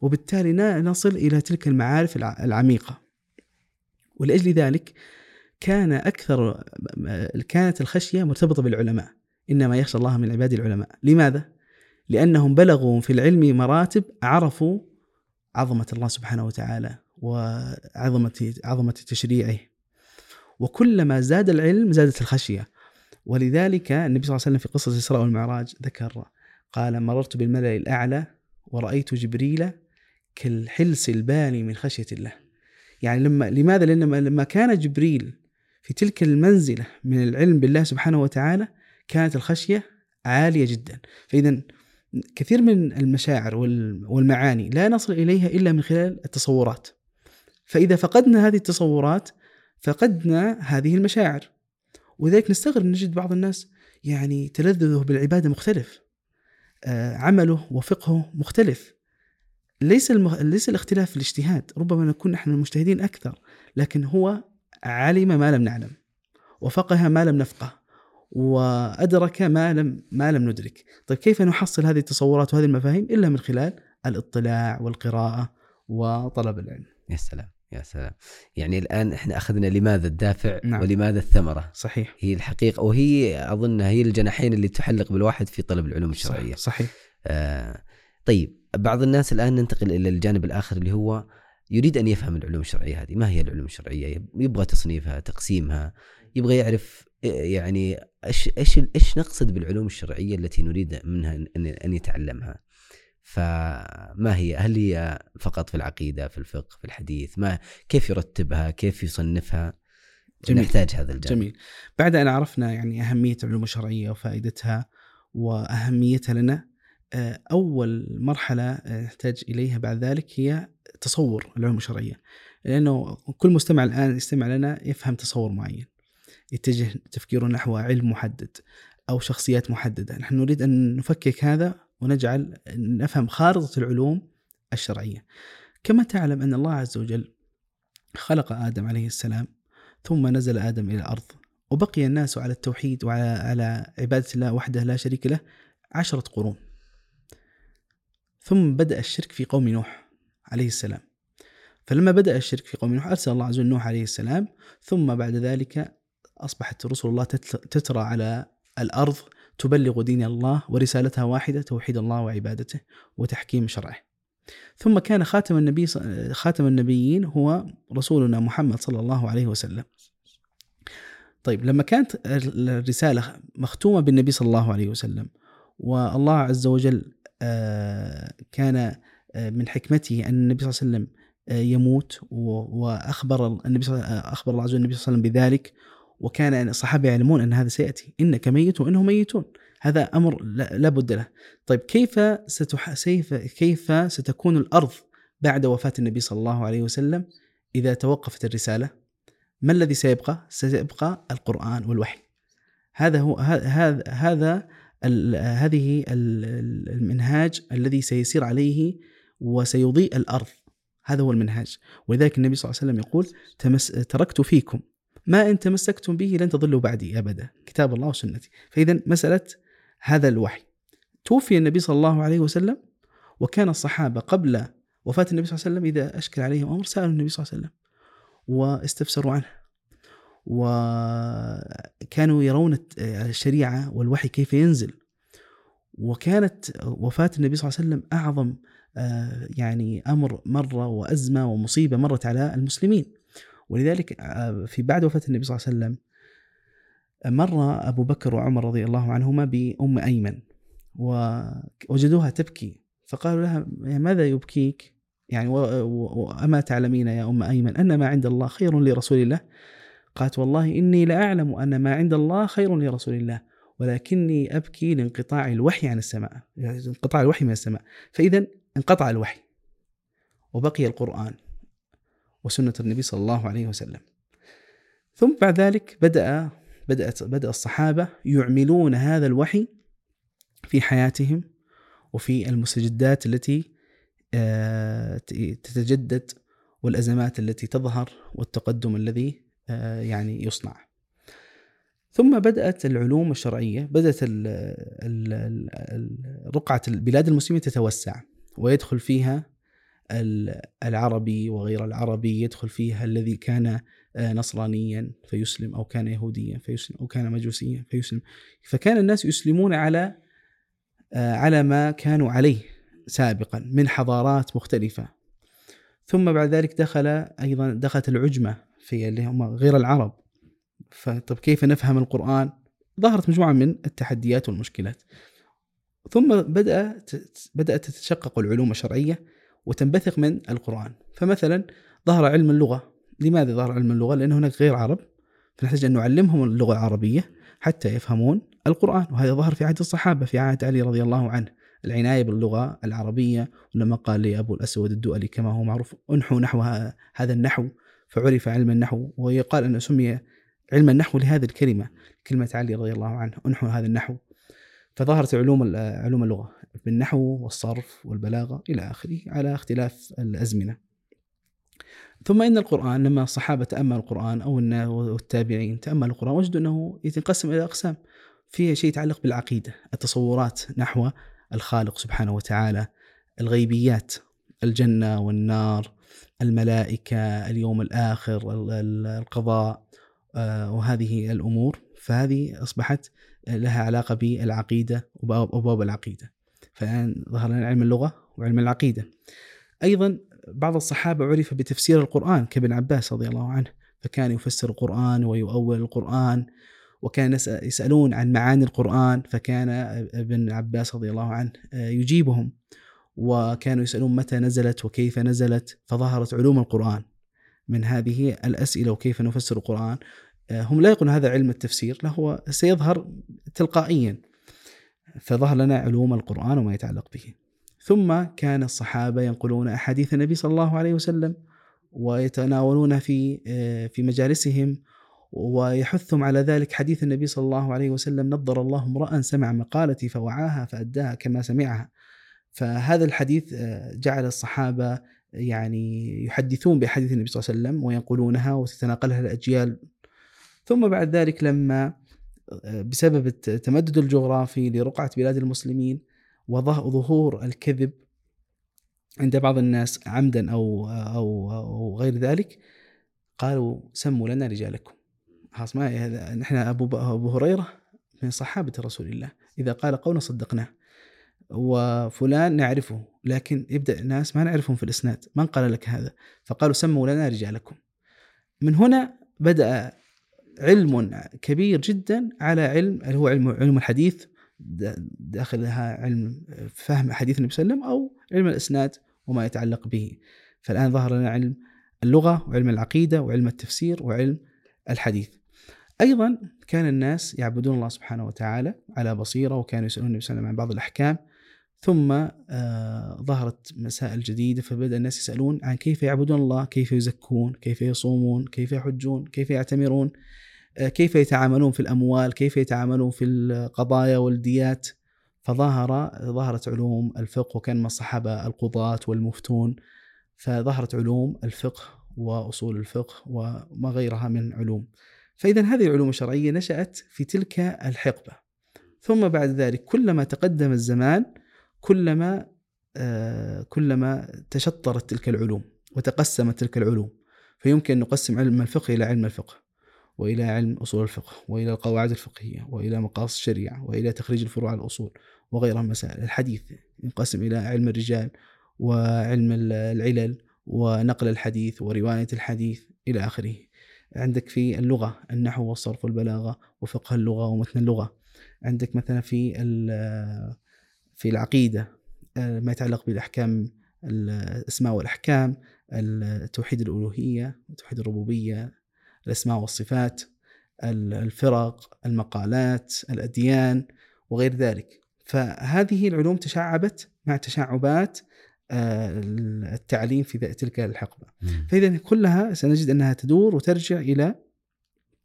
وبالتالي نصل إلى تلك المعارف الع- العميقة. ولأجل ذلك كان أكثر كانت الخشية مرتبطة بالعلماء. إنما يخشى الله من عباد العلماء. لماذا؟ لأنهم بلغوا في العلم مراتب عرفوا عظمة الله سبحانه وتعالى وعظمة عظمة تشريعه. وكلما زاد العلم زادت الخشية. ولذلك النبي صلى الله عليه وسلم في قصة الإسراء والمعراج ذكر قال مررت بالملأ الأعلى ورأيت جبريل كالحلس الباني من خشية الله. يعني لما لماذا؟ لأن لما كان جبريل في تلك المنزلة من العلم بالله سبحانه وتعالى كانت الخشية عالية جدا. فإذا كثير من المشاعر وال- والمعاني لا نصل إليها إلا من خلال التصورات. فإذا فقدنا هذه التصورات فقدنا هذه المشاعر. ولذلك نستغرب نجد بعض الناس يعني تلذذه بالعبادة مختلف آه، عمله وفقهه مختلف. ليس المخ... ليس الاختلاف في الاجتهاد ربما نكون نحن المجتهدين أكثر لكن هو علم ما لم نعلم وفقه ما لم نفقه وأدرك ما لم ما لم ندرك. طيب كيف نحصل هذه التصورات وهذه المفاهيم؟ إلا من خلال الاطلاع والقراءة وطلب العلم. يا سلام. يا سلام. يعني الآن إحنا أخذنا لماذا الدافع نعم. ولماذا الثمرة؟ صحيح. هي الحقيقة وهي أظن هي الجناحين اللي تحلق بالواحد في طلب العلوم الشرعية. صحيح. آه طيب بعض الناس الآن ننتقل إلى الجانب الآخر اللي هو يريد أن يفهم العلوم الشرعية هذه. ما هي العلوم الشرعية؟ يبغى تصنيفها تقسيمها يبغى يعرف يعني إيش إيش إيش نقصد بالعلوم الشرعية التي نريد منها أن أن يتعلمها؟ فما هي؟ هل هي فقط في العقيدة في الفقه في الحديث؟ ما كيف يرتبها؟ كيف يصنفها؟ جميل. نحتاج هذا الجانب. جميل. بعد أن عرفنا يعني أهمية العلوم الشرعية وفائدتها وأهميتها لنا آه، أول مرحلة آه، نحتاج إليها بعد ذلك هي تصور العلوم الشرعية. لأنه كل مستمع الآن يستمع لنا يفهم تصور معين. يتجه تفكيره نحو علم محدد أو شخصيات محددة. نحن نريد أن نفكك هذا ونجعل نفهم خارطة العلوم الشرعية. كما تعلم أن الله عز وجل خلق آدم عليه السلام ثم نزل آدم إلى الأرض وبقي الناس على التوحيد وعلى على عبادة الله وحده لا شريك له عشرة قرون. ثم بدأ الشرك في قوم نوح عليه السلام. فلما بدأ الشرك في قوم نوح أرسل الله عز وجل نوح عليه السلام ثم بعد ذلك أصبحت رسل الله تترى على الأرض تبلغ دين الله ورسالتها واحدة توحيد الله وعبادته وتحكيم شرعه. ثم كان خاتم النبي خاتم النبيين هو رسولنا محمد صلى الله عليه وسلم. طيب لما كانت الرسالة مختومة بالنبي صلى الله عليه وسلم والله عز وجل آه، كان آه، من حكمته أن النبي صلى الله عليه وسلم آه، يموت وأخبر النبي صلى الله عليه وسلم بذلك وكان الصحابة يعلمون أن هذا سيأتي إنك ميت وإنهم ميتون هذا أمر لا لا بد له طيب كيف ستح... كيف ستكون الأرض بعد وفاة النبي صلى الله عليه وسلم إذا توقفت الرسالة ما الذي سيبقى؟ سيبقى القرآن والوحي. هذا هو هذا هذا هذه ال- ال- المنهاج الذي سيسير عليه وسيضيء الأرض. هذا هو المنهاج، ولذلك النبي صلى الله عليه وسلم يقول: تركت فيكم ما ان تمسكتم به لن تضلوا بعدي أبدا، كتاب الله وسنتي. فاذا مسألة هذا الوحي. توفي النبي صلى الله عليه وسلم وكان الصحابة قبل وفاة النبي صلى الله عليه وسلم إذا أشكل عليهم أمر سألوا النبي صلى الله عليه وسلم واستفسروا عنه. وكانوا يرون الشريعة والوحي كيف ينزل وكانت وفاة النبي صلى الله عليه وسلم أعظم آه، يعني أمر مرة وأزمة ومصيبة مرت على المسلمين ولذلك آه، في بعد وفاة النبي صلى الله عليه وسلم مر أبو بكر وعمر رضي الله عنهما بأم أيمن ووجدوها تبكي. فقالوا لها ماذا يبكيك؟ يعني وأما تعلمين يا أم أيمن أن ما عند الله خير لرسول الله؟ قالت والله إني لأعلم أن ما عند الله خير لرسول الله ولكني أبكي لانقطاع الوحي عن السماء يعني انقطاع الوحي من السماء. فإذا انقطع الوحي. وبقي القرآن. وسنة النبي صلى الله عليه وسلم. ثم بعد ذلك بدأ بدأت بدأ الصحابة يعملون هذا الوحي في حياتهم وفي المستجدات التي آه، تتجدد والأزمات التي تظهر والتقدم الذي آه، يعني يصنع. ثم بدأت العلوم الشرعية بدأت رقعة البلاد المسلمة تتوسع ويدخل فيها العربي وغير العربي يدخل فيها الذي كان آه، نصرانيا فيسلم أو كان يهوديا فيسلم أو كان مجوسيا فيسلم. فكان الناس يسلمون على آه، على ما كانوا عليه سابقا من حضارات مختلفة. ثم بعد ذلك دخل أيضا دخلت العجمة في اللي هم غير العرب. فطب كيف نفهم القرآن؟ ظهرت مجموعة من التحديات والمشكلات. ثم بدأ بدأت تتشقق العلوم الشرعية وتنبثق من القرآن. فمثلا ظهر علم اللغة. لماذا ظهر علم اللغة؟ لأن هناك غير عرب. فنحتاج أن نعلمهم اللغة العربية حتى يفهمون القرآن. وهذا ظهر في عهد الصحابة في عهد علي رضي الله عنه. العناية باللغة العربية ولما قال لأبو الأسود الدؤلي كما هو معروف انحوا نحو هذا النحو. فعرف علم النحو ويقال أنه سمي علم النحو لهذه الكلمة كلمة علي رضي الله عنه انحوا هذا النحو. فظهرت علوم علوم اللغة. بالنحو والصرف والبلاغة إلى آخره على اختلاف الأزمنة. ثم إن القرآن لما الصحابة تأملوا القرآن أو التابعين تأملوا القرآن وجدوا أنه يتقسم إلى أقسام فيها شيء يتعلق بالعقيدة التصورات نحو الخالق سبحانه وتعالى الغيبيات الجنة والنار الملائكة اليوم الآخر القضاء آه، وهذه الأمور. فهذه أصبحت لها علاقة بالعقيدة وأبواب العقيدة. فالآن ظهر لنا علم اللغة وعلم العقيدة. أيضا بعض الصحابة عرف بتفسير القرآن كابن عباس رضي الله عنه فكان يفسر القرآن ويؤول القرآن وكان يسألون عن معاني القرآن فكان ابن عباس رضي الله عنه يجيبهم وكانوا يسألون متى نزلت وكيف نزلت فظهرت علوم القرآن. من هذه الأسئلة وكيف نفسر القرآن هم لا يقولون هذا علم التفسير لا هو سيظهر تلقائيا. فظهر لنا علوم القرآن وما يتعلق به. ثم كان الصحابة ينقلون أحاديث النبي صلى الله عليه وسلم ويتناولون في في مجالسهم ويحثهم على ذلك حديث النبي صلى الله عليه وسلم نظر الله امرأ سمع مقالتي فوعاها فأداها كما سمعها. فهذا الحديث جعل الصحابة يعني يحدثون بحديث النبي صلى الله عليه وسلم وينقلونها وتتناقلها الأجيال. ثم بعد ذلك لما بسبب التمدد الجغرافي لرقعة بلاد المسلمين وظهور الكذب عند بعض الناس عمدا أو, أو, أو غير ذلك قالوا سموا لنا رجالكم. خلاص ما نحن أبو, أبو هريرة من صحابة رسول الله. إذا قال قولا صدقناه. وفلان نعرفه لكن يبدأ ناس ما نعرفهم في الإسناد. من قال لك هذا؟ فقالوا سموا لنا رجالكم. من هنا بدأ علم كبير جدا على علم اللي هو علم علم الحديث داخلها علم فهم حديث النبي صلى الله عليه وسلم أو علم الإسناد وما يتعلق به. فالآن ظهر لنا علم اللغة وعلم العقيدة وعلم التفسير وعلم الحديث. أيضا كان الناس يعبدون الله سبحانه وتعالى على بصيرة وكانوا يسألون النبي صلى الله عليه وسلم عن بعض الأحكام. ثم آه ظهرت مسائل جديدة فبدأ الناس يسألون عن كيف يعبدون الله كيف يزكون كيف يصومون كيف يحجون كيف يعتمرون. كيف يتعاملون في الأموال، كيف يتعاملون في القضايا والديات فظهر ظهرت علوم الفقه وكان من الصحابة القضاة والمفتون فظهرت علوم الفقه وأصول الفقه وما غيرها من علوم. فإذا هذه العلوم الشرعية نشأت في تلك الحقبة. ثم بعد ذلك كلما تقدم الزمان كلما آه، كلما تشطرت تلك العلوم وتقسمت تلك العلوم فيمكن أن نقسم علم الفقه إلى علم الفقه وإلى علم أصول الفقه وإلى القواعد الفقهية وإلى مقاصد الشريعة وإلى تخريج الفروع على الأصول وغيرها من مسائل الحديث ينقسم إلى علم الرجال وعلم العلل ونقل الحديث ورواية الحديث إلى آخره. عندك في اللغة النحو والصرف والبلاغة وفقه اللغة ومتن اللغة. عندك مثلا في في العقيدة آه، ما يتعلق بالأحكام الأسماء والأحكام توحيد الألوهية توحيد الربوبية الأسماء والصفات الفرق المقالات الأديان وغير ذلك. فهذه العلوم تشعبت مع تشعبات آه، التعليم في تلك الحقبة. فإذا كلها سنجد أنها تدور وترجع إلى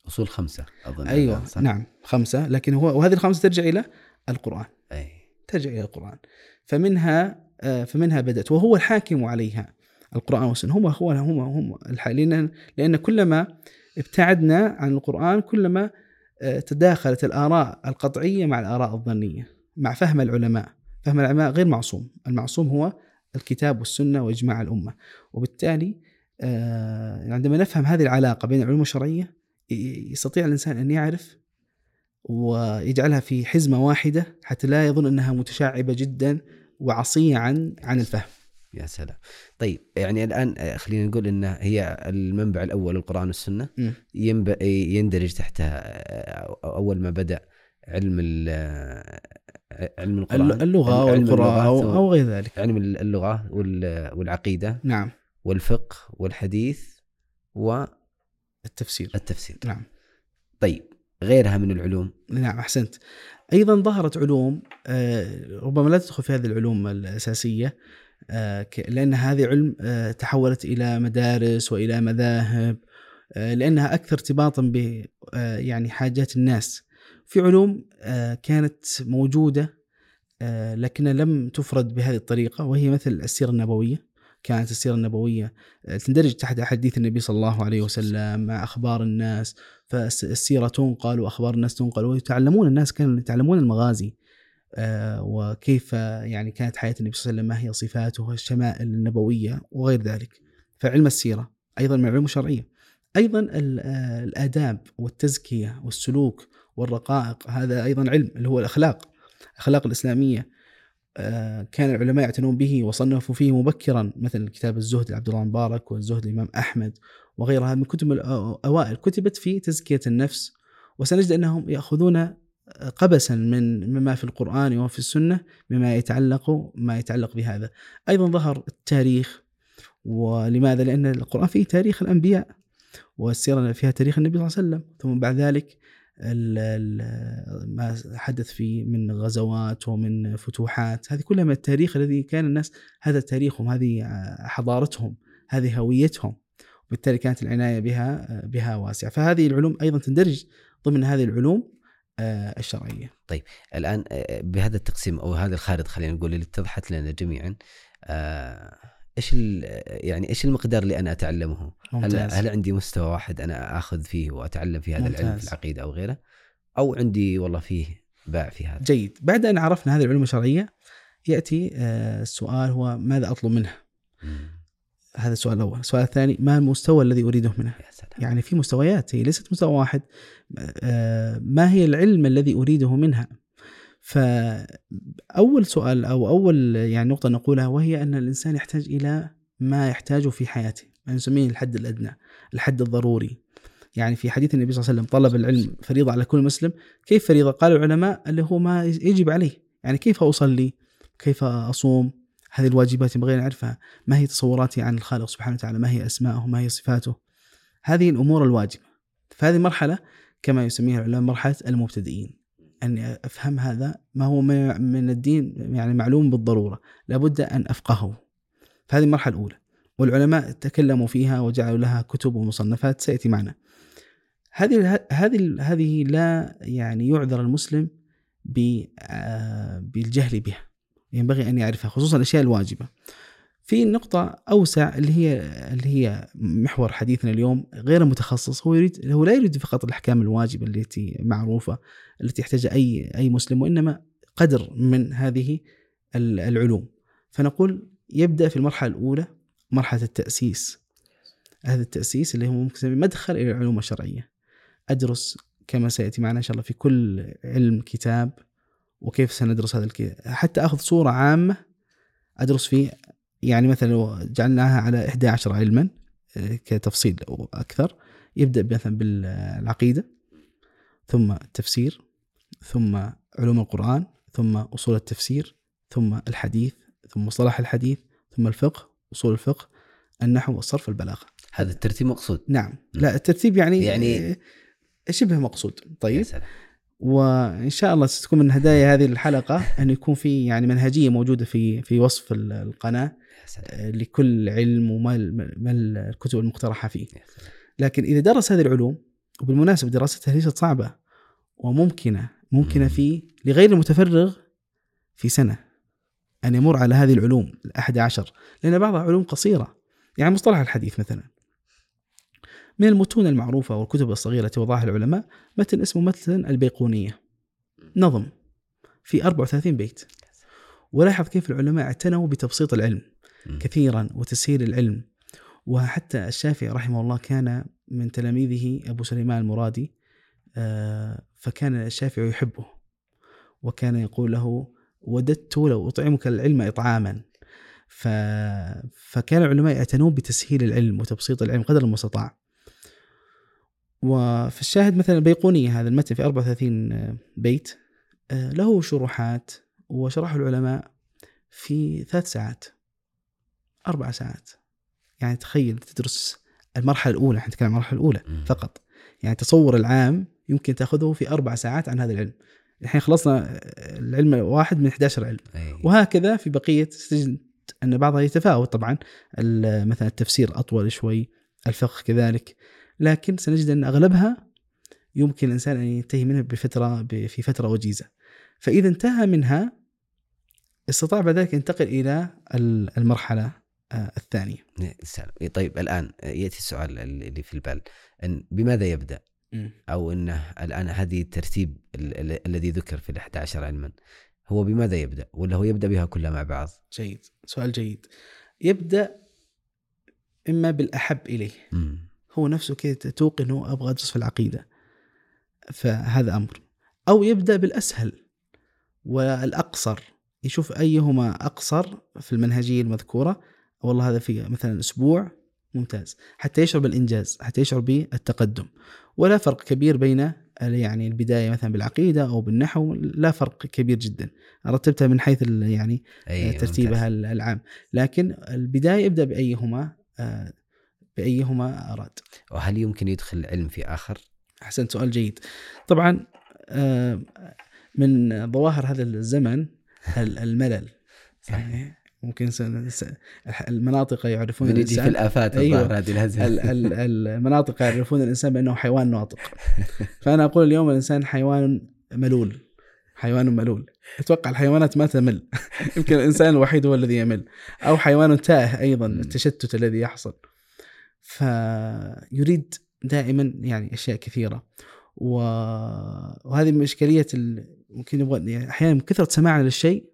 أصول خمسة أظن أيوة صح؟ نعم خمسة. لكن هو وهذه الخمسة ترجع إلى القرآن. أي. ترجع إلى القرآن. فمنها آه، فمنها بدأت وهو الحاكم عليها القرآن والسنة. هم هو هم هم لأن لأن كلما ابتعدنا عن القرآن كلما آه، تداخلت الآراء القطعية مع الآراء الظنية مع فهم العلماء. فهم العلماء غير معصوم. المعصوم هو الكتاب والسنة وإجماع الأمة. وبالتالي آه، عندما نفهم هذه العلاقة بين العلوم الشرعية يستطيع الإنسان أن يعرف ويجعلها في حزمة واحدة حتى لا يظن أنها متشعبة جدا وعصية عن عن الفهم. يا سلام. طيب يعني الآن آه، خلينا نقول ان هي المنبع الأول القرآن والسنة يندرج تحتها آه، أول ما بدأ علم علم القرآن اللغة والقراءة أو غير ذلك. علم اللغة والعقيدة نعم. والفقه والحديث والتفسير التفسير. نعم. طيب غيرها من العلوم؟ نعم أحسنت. أيضا ظهرت علوم آه، ربما لا تدخل في هذه العلوم الأساسية آه، لأن هذه علم آه، تحولت إلى مدارس وإلى مذاهب لأنها أكثر ارتباطا ب يعني حاجات الناس. في علوم كانت موجودة لكنها لم تفرد بهذه الطريقة وهي مثل السيرة النبوية. كانت السيرة النبوية تندرج تحت أحاديث النبي صلى الله عليه وسلم مع أخبار الناس. فالسيرة تنقل وأخبار الناس تنقل ويتعلمون الناس كانوا يتعلمون المغازي. آه، وكيف يعني كانت حياة النبي صلى الله عليه وسلم ما هي صفاته الشمائل النبوية وغير ذلك. فعلم السيرة أيضا من العلوم الشرعية. أيضا آه، الآداب والتزكية والسلوك والرقائق هذا أيضا علم اللي هو الأخلاق الأخلاق الإسلامية. آه، كان العلماء يعتنون به وصنفوا فيه مبكرا مثل كتاب الزهد لعبد الله المبارك والزهد الإمام أحمد وغيرها من كتب الأوائل كتبت في تزكية النفس. وسنجد أنهم يأخذون قبسا من مما في القرآن وفي السنة مما يتعلق ما يتعلق بهذا. أيضا ظهر التاريخ ولماذا؟ لأن القرآن فيه تاريخ الأنبياء والسيرة فيها تاريخ النبي صلى الله عليه وسلم. ثم بعد ذلك ما حدث فيه من غزوات ومن فتوحات. هذه كلها من التاريخ الذي كان الناس هذا تاريخهم هذه حضارتهم هذه هويتهم. وبالتالي كانت العناية بها بها واسعة. فهذه العلوم أيضا تندرج ضمن هذه العلوم. آه، الشرعية طيب الآن آه، بهذا التقسيم أو هذا الخارطة خلينا نقول اللي اتضحت لنا جميعا آه، إيش يعني إيش المقدار اللي أنا أتعلمه؟ ممتاز. هل هل عندي مستوى واحد أنا آخذ فيه وأتعلم في هذا ممتاز. العلم في العقيدة أو غيره؟ أو عندي والله فيه باع في هذا؟ جيد، بعد أن عرفنا هذه العلوم الشرعية يأتي السؤال هو ماذا أطلب منه؟ هذا السؤال الأول، السؤال الثاني ما المستوى الذي أريده منه؟ يا سلام. يعني في مستويات هي ليست مستوى واحد آه، ما هي العلم الذي أريده منها؟ فأول سؤال أو أول يعني نقطة نقولها وهي أن الإنسان يحتاج إلى ما يحتاجه في حياته، ما نسميه الحد الأدنى، الحد الضروري. يعني في حديث النبي صلى الله عليه وسلم طلب العلم فريضة على كل مسلم، كيف فريضة؟ قال العلماء اللي هو ما يجب عليه، يعني كيف أصلي؟ كيف أصوم؟ هذه الواجبات ينبغي أن أعرفها ما هي تصوراتي عن الخالق سبحانه وتعالى ما هي أسماءه ما هي صفاته هذه الأمور الواجبة فهذه مرحلة كما يسميها العلماء مرحلة المبتدئين. أن أفهم هذا ما هو من الدين يعني معلوم بالضرورة. لابد أن أفقهه. فهذه المرحلة الأولى. والعلماء تكلموا فيها وجعلوا لها كتب ومصنفات سيأتي معنا. هذه هذه هذه لا يعني يعذر المسلم آه، بالجهل بها. ينبغي أن يعرفها خصوصا الأشياء الواجبة. في نقطة أوسع اللي هي اللي هي محور حديثنا اليوم غير متخصص. هو يريد هو لا يريد فقط الأحكام الواجبة التي معروفة التي يحتاجها أي أي مسلم وإنما قدر من هذه العلوم. فنقول يبدأ في المرحلة الأولى مرحلة التأسيس. هذا التأسيس اللي هو ممكن مدخل إلى العلوم الشرعية. أدرس كما سيأتي معنا إن شاء الله في كل علم كتاب وكيف سندرس هذا الكتاب حتى أخذ صورة عامة أدرس فيه يعني مثلا لو جعلناها على 11 علما آه، كتفصيل أو أكثر. يبدأ مثلا بالعقيدة ثم التفسير ثم علوم القرآن ثم أصول التفسير ثم الحديث ثم مصطلح الحديث ثم الفقه أصول الفقه النحو والصرف والبلاغة. هذا الترتيب مقصود. نعم. لا الترتيب يعني يعني- آه، شبه مقصود. يا طيب سلام. وإن شاء الله ستكون من هدايا هذه الحلقة أن يكون في يعني منهجية موجودة في في وصف ال- القناة. يا لكل علم وما ما الكتب المقترحة فيه. لكن إذا درس هذه العلوم وبالمناسبة دراستها ليست صعبة وممكنة ممكنة مم. في لغير المتفرغ في سنة أن يمر على هذه العلوم الأحد عشر. لأن بعضها علوم قصيرة. يعني مصطلح الحديث مثلا. من المتون المعروفة والكتب الصغيرة التي وضعها العلماء متن اسمه متن البيقونية. نظم. في 34 بيت. ولاحظ كيف العلماء اعتنوا بتبسيط العلم. كثيرا وتسهيل العلم. وحتى الشافعي رحمه الله كان من تلاميذه أبو سليمان المرادي آه، فكان الشافعي يحبه وكان يقول له وددت لو أطعمك العلم إطعاما. ف... فكان العلماء يعتنون بتسهيل العلم وتبسيط العلم قدر المستطاع. وفي الشاهد مثلا البيقونية هذا المتن في 34 بيت آه، له شروحات وشرحه العلماء في ثلاث ساعات. أربع ساعات. يعني تخيل تدرس المرحلة الأولى إحنا نتكلم عن المرحلة الأولى مم. فقط. يعني تصور العام يمكن تأخذه في أربع ساعات عن هذا العلم. الحين خلصنا العلم واحد من 11 علم. أي. وهكذا في بقية تجد أن بعضها يتفاوت. طبعا مثلا التفسير أطول شوي الفقه كذلك. لكن سنجد أن أغلبها يمكن الإنسان أن ينتهي منها بفترة ب- في فترة وجيزة. فإذا انتهى منها استطاع بعد ذلك ينتقل إلى ال- المرحلة آه، الثانية يا سلام. طيب الآن يأتي السؤال اللي في البال إن بماذا يبدأ؟ أو إنه الآن هذه الترتيب ال- ال- الذي ذكر في ال 11 علما هو بماذا يبدأ؟ ولا هو يبدأ بها كلها مع بعض؟ جيد سؤال جيد يبدأ إما بالأحب إليه مم. هو نفسه كذا توقنه أبغى أدرس في العقيدة فهذا أمر أو يبدأ بالأسهل والأقصر يشوف أيهما أقصر في المنهجية المذكورة والله هذا في مثلا أسبوع ممتاز. حتى يشعر بالإنجاز حتى يشعر بالتقدم. ولا فرق كبير بين يعني البداية مثلا بالعقيدة أو بالنحو لا فرق كبير جدا. رتبتها من حيث يعني اي ترتيبها العام. لكن البداية يبدأ بأيهما آه، بأيهما أراد. وهل يمكن يدخل علم في آخر؟ أحسنت سؤال جيد. طبعا آه، من ظواهر هذا الزمن ال- الملل. يعني ممكن سن- س- المناطق يعرفون بنجي في الإنسان. الآفات أيوة. هذه الهزه ال- ال- المناطق يعرفون الإنسان بأنه حيوان ناطق. فأنا أقول اليوم الإنسان حيوان ملول. حيوان ملول. أتوقع الحيوانات ما تمل. يمكن الإنسان الوحيد هو الذي يمل. أو حيوان تائه أيضا. التشتت الذي يحصل. فيريد دائما يعني أشياء كثيرة. و... وهذه من إشكالية ال... ممكن نبغى يعني أحيانا كثرة سماعنا للشيء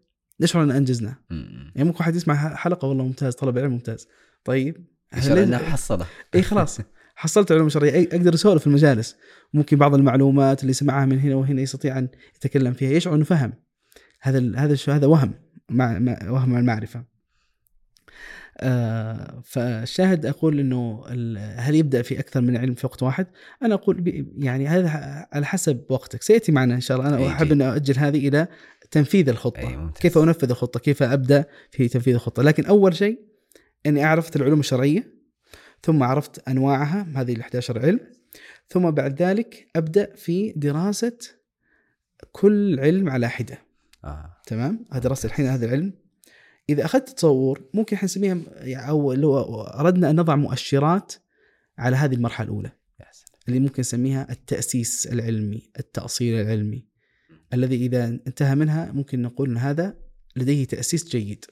نشعر ان أنجزنا؟ مم. يعني ممكن واحد يسمع حلقة والله ممتاز طلب علم ممتاز. طيب انه حصلة. إي خلاص. حصلت علوم شرعية. أقدر أسولف في المجالس. ممكن بعض المعلومات اللي سمعها من هنا وهنا يستطيع أن يتكلم فيها يشعر إنه فهم. هذا هذا هذا وهم مع وهم المعرفة. آه فالشاهد أقول إنه هل يبدأ في أكثر من علم في وقت واحد؟ أنا أقول ب- يعني هذا على حسب وقتك. سيأتي معنا إن شاء الله. أنا أحب. ان أؤجل هذه إلى تنفيذ الخطة. أي ممتاز. كيف أنفذ الخطة؟ كيف أبدأ في تنفيذ الخطة؟ لكن أول شيء إني عرفت العلوم الشرعية ثم عرفت أنواعها هذه ال 11 علم ثم بعد ذلك أبدأ في دراسة كل علم على حدة. آه. تمام؟ درست الحين هذا العلم. إذا أخذت تصور ممكن حنسميها يعني أو لو أردنا أن نضع مؤشرات على هذه المرحلة الأولى. اللي ممكن نسميها التأسيس العلمي التأصيل العلمي. الذي إذا انتهى منها ممكن نقول إن هذا لديه تأسيس جيد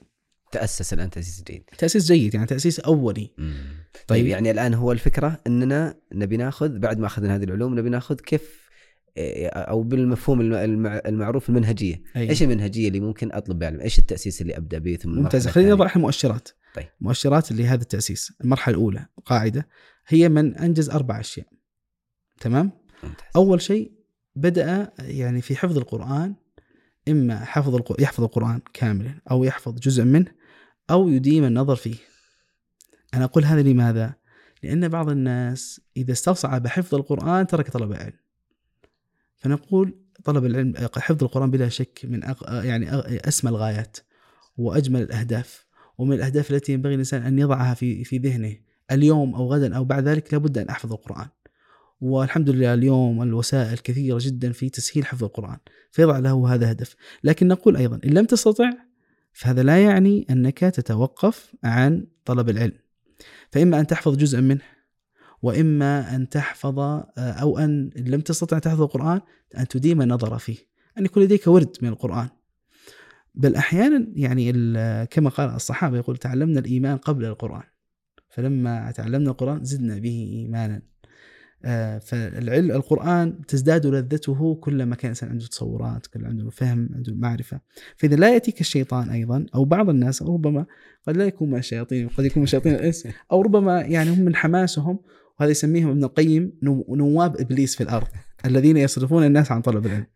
تأسس الآن تأسيس جيد تأسيس جيد يعني تأسيس أولي مم. طيب. طيب يعني الآن هو الفكرة إننا نبي ناخذ بعد ما أخذنا هذه العلوم نبي ناخذ كيف إيه، أو بالمفهوم الم- المع- المعروف المنهجية أي. إيش المنهجية اللي ممكن أطلب بعلم إيش التأسيس اللي أبدأ به ثم ممتاز خلينا نضع الثانية؟ إحنا مؤشرات طيب. مؤشرات اللي هذا التأسيس المرحلة الأولى قاعدة هي من أنجز أربع أشياء تمام ممتاز. أول شيء بدأ يعني في حفظ القرآن إما حفظ يحفظ القرآن كاملا أو يحفظ جزء منه أو يديم النظر فيه. أنا أقول هذا لماذا؟ لأن بعض الناس إذا استصعب حفظ القرآن ترك طلب العلم. فنقول طلب العلم حفظ القرآن بلا شك من أغ... يعني أسمى الغايات وأجمل الأهداف ومن الأهداف التي ينبغي الإنسان أن يضعها في في ذهنه اليوم أو غدا أو بعد ذلك لابد أن أحفظ القرآن. والحمد لله اليوم الوسائل كثيرة جدا في تسهيل حفظ القرآن فيضع له هذا هدف. لكن نقول أيضا إن لم تستطع فهذا لا يعني أنك تتوقف عن طلب العلم. فإما أن تحفظ جزءا منه وإما أن تحفظ أو أن لم تستطع تحفظ القرآن أن تديم النظر فيه. أن يكون لديك ورد من القرآن. بل أحيانا يعني كما قال الصحابة يقول تعلمنا الإيمان قبل القرآن. فلما تعلمنا القرآن زدنا به إيمانا. آه، فالعلم القرآن تزداد لذته كلما كان الإنسان عنده تصورات كل عنده فهم عنده معرفة. فإذا لا يأتيك الشيطان أيضا أو بعض الناس أو ربما قد لا يكون من الشياطين قد يكون من شياطين الإنس أو ربما يعني هم من حماسهم وهذا يسميهم ابن القيم نو- نواب إبليس في الأرض الذين يصرفون الناس عن طلب العلم.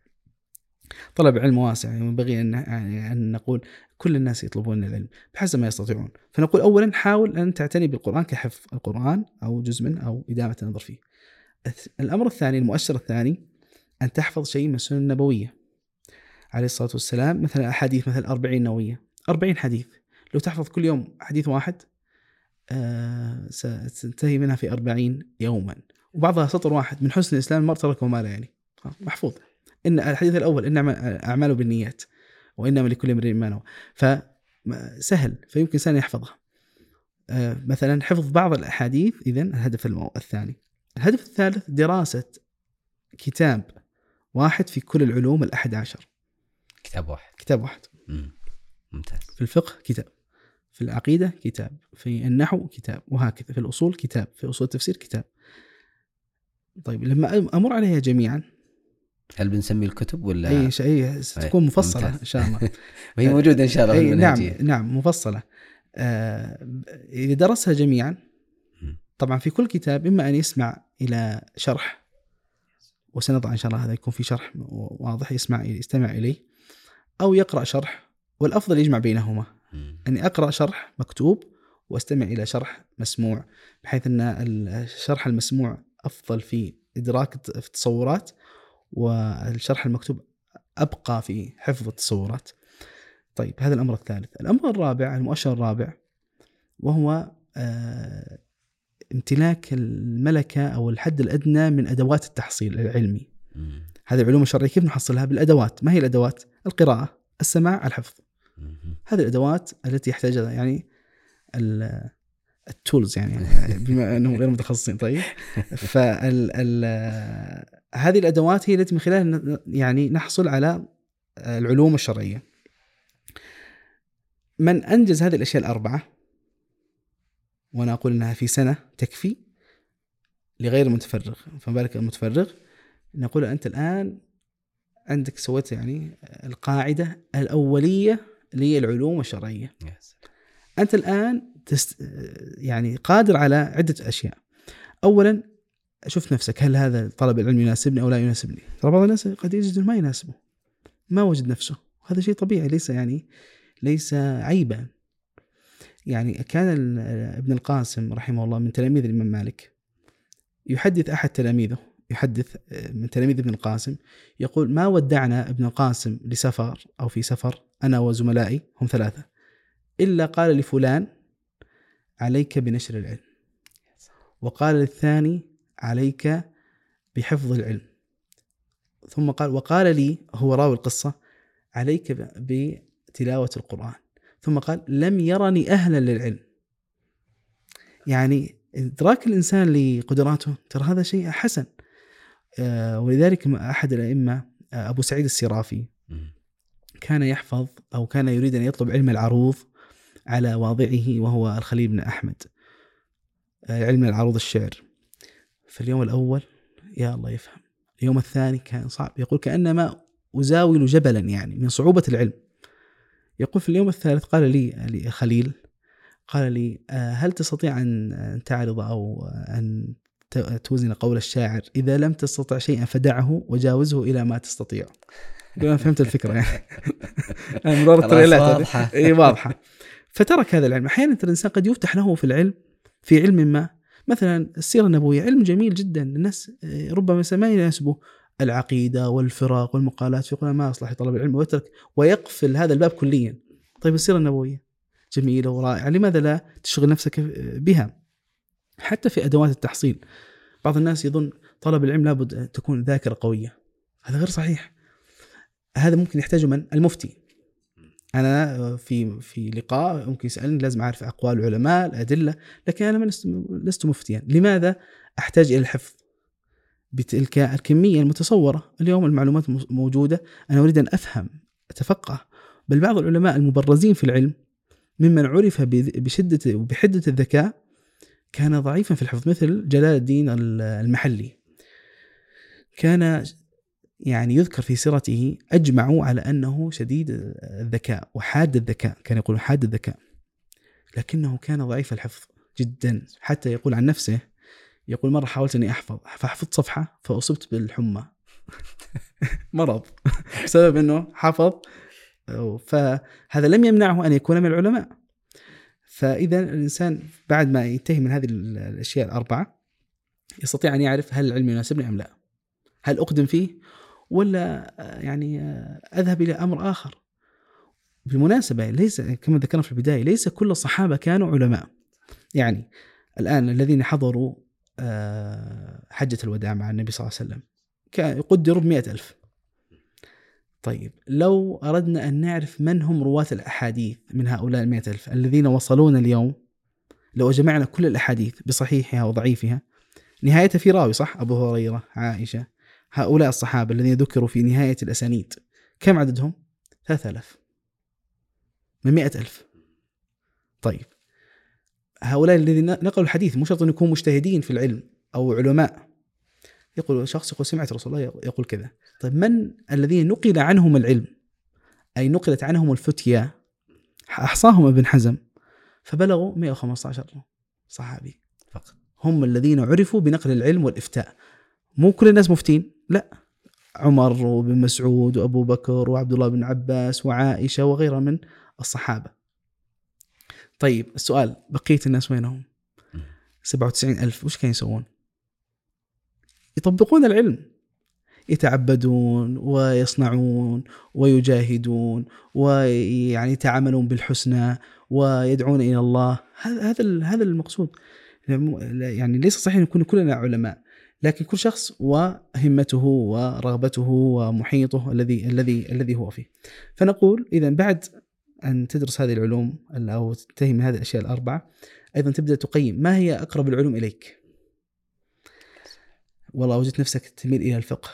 طلب العلم واسع ينبغي أن يعني أن نقول كل الناس يطلبون العلم بحسب ما يستطيعون. فنقول أولا حاول أن تعتني بالقرآن كحفظ القرآن أو جزء منه أو إدامة النظر فيه. الأمر الثاني المؤشر الثاني أن تحفظ شيء من السنن النبوية. عليه الصلاة والسلام مثلا أحاديث مثل أربعين نووية. أربعين حديث. لو تحفظ كل يوم حديث واحد آه، ستنتهي منها في أربعين يوما. وبعضها سطر واحد. من حسن الإسلام المرء تركه ما لا يعني محفوظ. إن الحديث الأول إن أعماله بالنيات. وإنما لكل امرئ ما نوى. فسهل فيمكن إنسان يحفظها. آه، مثلا حفظ بعض الأحاديث إذا الهدف الثاني. الهدف الثالث دراسة كتاب واحد في كل العلوم الأحد عشر. كتاب واحد. كتاب واحد. مم. ممتاز. في الفقه كتاب في العقيدة كتاب في النحو كتاب وهكذا. في الأصول كتاب في أصول التفسير كتاب. طيب لما أمر عليها جميعا. هل بنسمي الكتب ولا؟ أي شيء ستكون مفصلة ممتاز. إن شاء الله. وهي موجودة إن شاء الله أي نعم نعم مفصلة. آه، إذا درسها جميعا. طبعا في كل كتاب إما أن يسمع إلى شرح وسنضع إن شاء الله هذا يكون في شرح واضح يسمع يستمع إليه أو يقرأ شرح والأفضل يجمع بينهما. أني أقرأ شرح مكتوب وأستمع إلى شرح مسموع بحيث أن الشرح المسموع أفضل في إدراك التصورات والشرح المكتوب أبقى في حفظ التصورات. طيب هذا الأمر الثالث. الأمر الرابع المؤشر الرابع وهو آه، امتلاك الملكة أو الحد الأدنى من أدوات التحصيل العلمي. مم. هذه العلوم الشرعية كيف نحصلها؟ بالأدوات. ما هي الأدوات؟ القراءة السماع الحفظ. مم. هذه الأدوات التي يحتاجها يعني ال- التولز يعني بما أنهم غير متخصصين طيب. فال ال- هذه الأدوات هي التي من خلالها يعني نحصل على العلوم الشرعية. من أنجز هذه الأشياء الأربعة؟ وأنا أقول انها في سنة تكفي لغير المتفرغ فما بالك المتفرغ نقول انت الآن عندك سويت يعني القاعدة الأولية للعلوم الشرعيه سلام. انت الآن تست... يعني قادر على عدة أشياء. اولا شوف نفسك هل هذا طلب العلم يناسبني أو لا يناسبني؟ ترى بعض الناس قد يجد ما يناسبه. ما وجد نفسه، وهذا شيء طبيعي ليس يعني ليس عيبا. يعني كان ابن القاسم رحمه الله من تلاميذ الإمام مالك يحدث أحد تلاميذه يحدث من تلاميذ ابن القاسم يقول ما ودعنا ابن القاسم لسفر أو في سفر أنا وزملائي هم ثلاثة إلا قال لفلان عليك بنشر العلم وقال للثاني عليك بحفظ العلم ثم قال وقال لي هو راوي القصة عليك ب- بتلاوة القرآن. ثم قال لم يرني أهلا للعلم. يعني إدراك الإنسان لقدراته ترى هذا شيء حسن. آه، ولذلك أحد الأئمة آه، أبو سعيد السرافي. كان يحفظ أو كان يريد أن يطلب علم العروض على واضعه وهو الخليل بن أحمد. آه، علم العروض الشعر. في اليوم الأول يا الله يفهم. اليوم الثاني كان صعب. يقول كأنما أزاول جبلا يعني من صعوبة العلم. يقول في اليوم الثالث قال لي لي خليل قال لي آه، هل تستطيع أن تعرض أو أن توزن قول الشاعر؟ إذا لم تستطع شيئا فدعه وجاوزه إلى ما تستطيع. أنا فهمت الفكرة يعني. أنا واضحة. إي واضحة. فترك هذا العلم. أحيانا الإنسان قد يفتح له في العلم في علم ما. مثلا السيرة النبوية علم جميل جدا. الناس آه، ربما ما يناسبه. العقيدة والفرق والمقالات يقول ما أصلح طلب العلم ويترك ويقفل هذا الباب كليا. طيب السيرة النبوية جميلة ورائعة لماذا لا تشغل نفسك بها؟ حتى في أدوات التحصيل بعض الناس يظن طلب العلم لابد أن تكون ذاكرة قوية. هذا غير صحيح. هذا ممكن يحتاجه من المفتي. أنا في في لقاء ممكن يسألني لازم أعرف أقوال العلماء الأدلة لكن أنا لست مفتيا. لماذا أحتاج إلى الحفظ؟ بتلك الكمية المتصورة. اليوم المعلومات موجودة. أنا أريد أن أفهم أتفقه. بل بعض العلماء المبرزين في العلم ممن عرف بشدة وبحده الذكاء كان ضعيفا في الحفظ مثل جلال الدين المحلي. كان يعني يذكر في سيرته أجمعوا على أنه شديد الذكاء وحاد الذكاء كان يقول حاد الذكاء. لكنه كان ضعيف الحفظ جدا. حتى يقول عن نفسه يقول مرة حاولت أني أحفظ فحفظت صفحة فأصبت بالحمى. مرض. بسبب أنه حفظ. فهذا لم يمنعه أن يكون من العلماء. فإذا الإنسان بعد ما ينتهي من هذه الأشياء الأربعة يستطيع أن يعرف هل العلم يناسبني أم لا. هل أقدم فيه؟ ولا يعني أذهب إلى أمر آخر. بالمناسبة ليس كما ذكرنا في البداية ليس كل الصحابة كانوا علماء. يعني الآن الذين حضروا آه، حجة الوداع مع النبي صلى الله عليه وسلم. قدروا بمئة ألف. طيب لو أردنا أن نعرف من هم رواة الأحاديث من هؤلاء المئة ألف الذين وصلونا اليوم لو جمعنا كل الأحاديث بصحيحها وضعيفها نهايتها في راوي صح؟ أبو هريرة عائشة هؤلاء الصحابة الذين ذكروا في نهاية الأسانيد كم عددهم؟ ثلاثة ألاف. من مئة ألف. طيب هؤلاء الذين نقلوا الحديث مو شرط أن يكونوا مجتهدين في العلم أو علماء. يقول شخص يقول سمعت رسول الله يقول كذا. طيب من الذين نقل عنهم العلم؟ أي نقلت عنهم الفتيا. أحصاهم ابن حزم. فبلغوا 115 صحابي فقط. هم الذين عرفوا بنقل العلم والإفتاء. مو كل الناس مفتين لا. عمر وابن مسعود وأبو بكر وعبد الله بن عباس وعائشة وغيرها من الصحابة. طيب السؤال بقية الناس وينهم؟ 97 ألف وش كانوا يسوون؟ يطبقون العلم يتعبدون ويصنعون ويجاهدون ويعني يتعاملون بالحسنى ويدعون إلى الله هذا هذا هذا المقصود يعني ليس صحيح أن نكون كلنا علماء لكن كل شخص وهمته ورغبته ومحيطه الذي الذي الذي هو فيه. فنقول اذا بعد أن تدرس هذه العلوم أو تنتهي من هذه الأشياء الأربعة أيضا تبدأ تقيم ما هي أقرب العلوم إليك؟ والله وجدت نفسك تميل إلى الفقه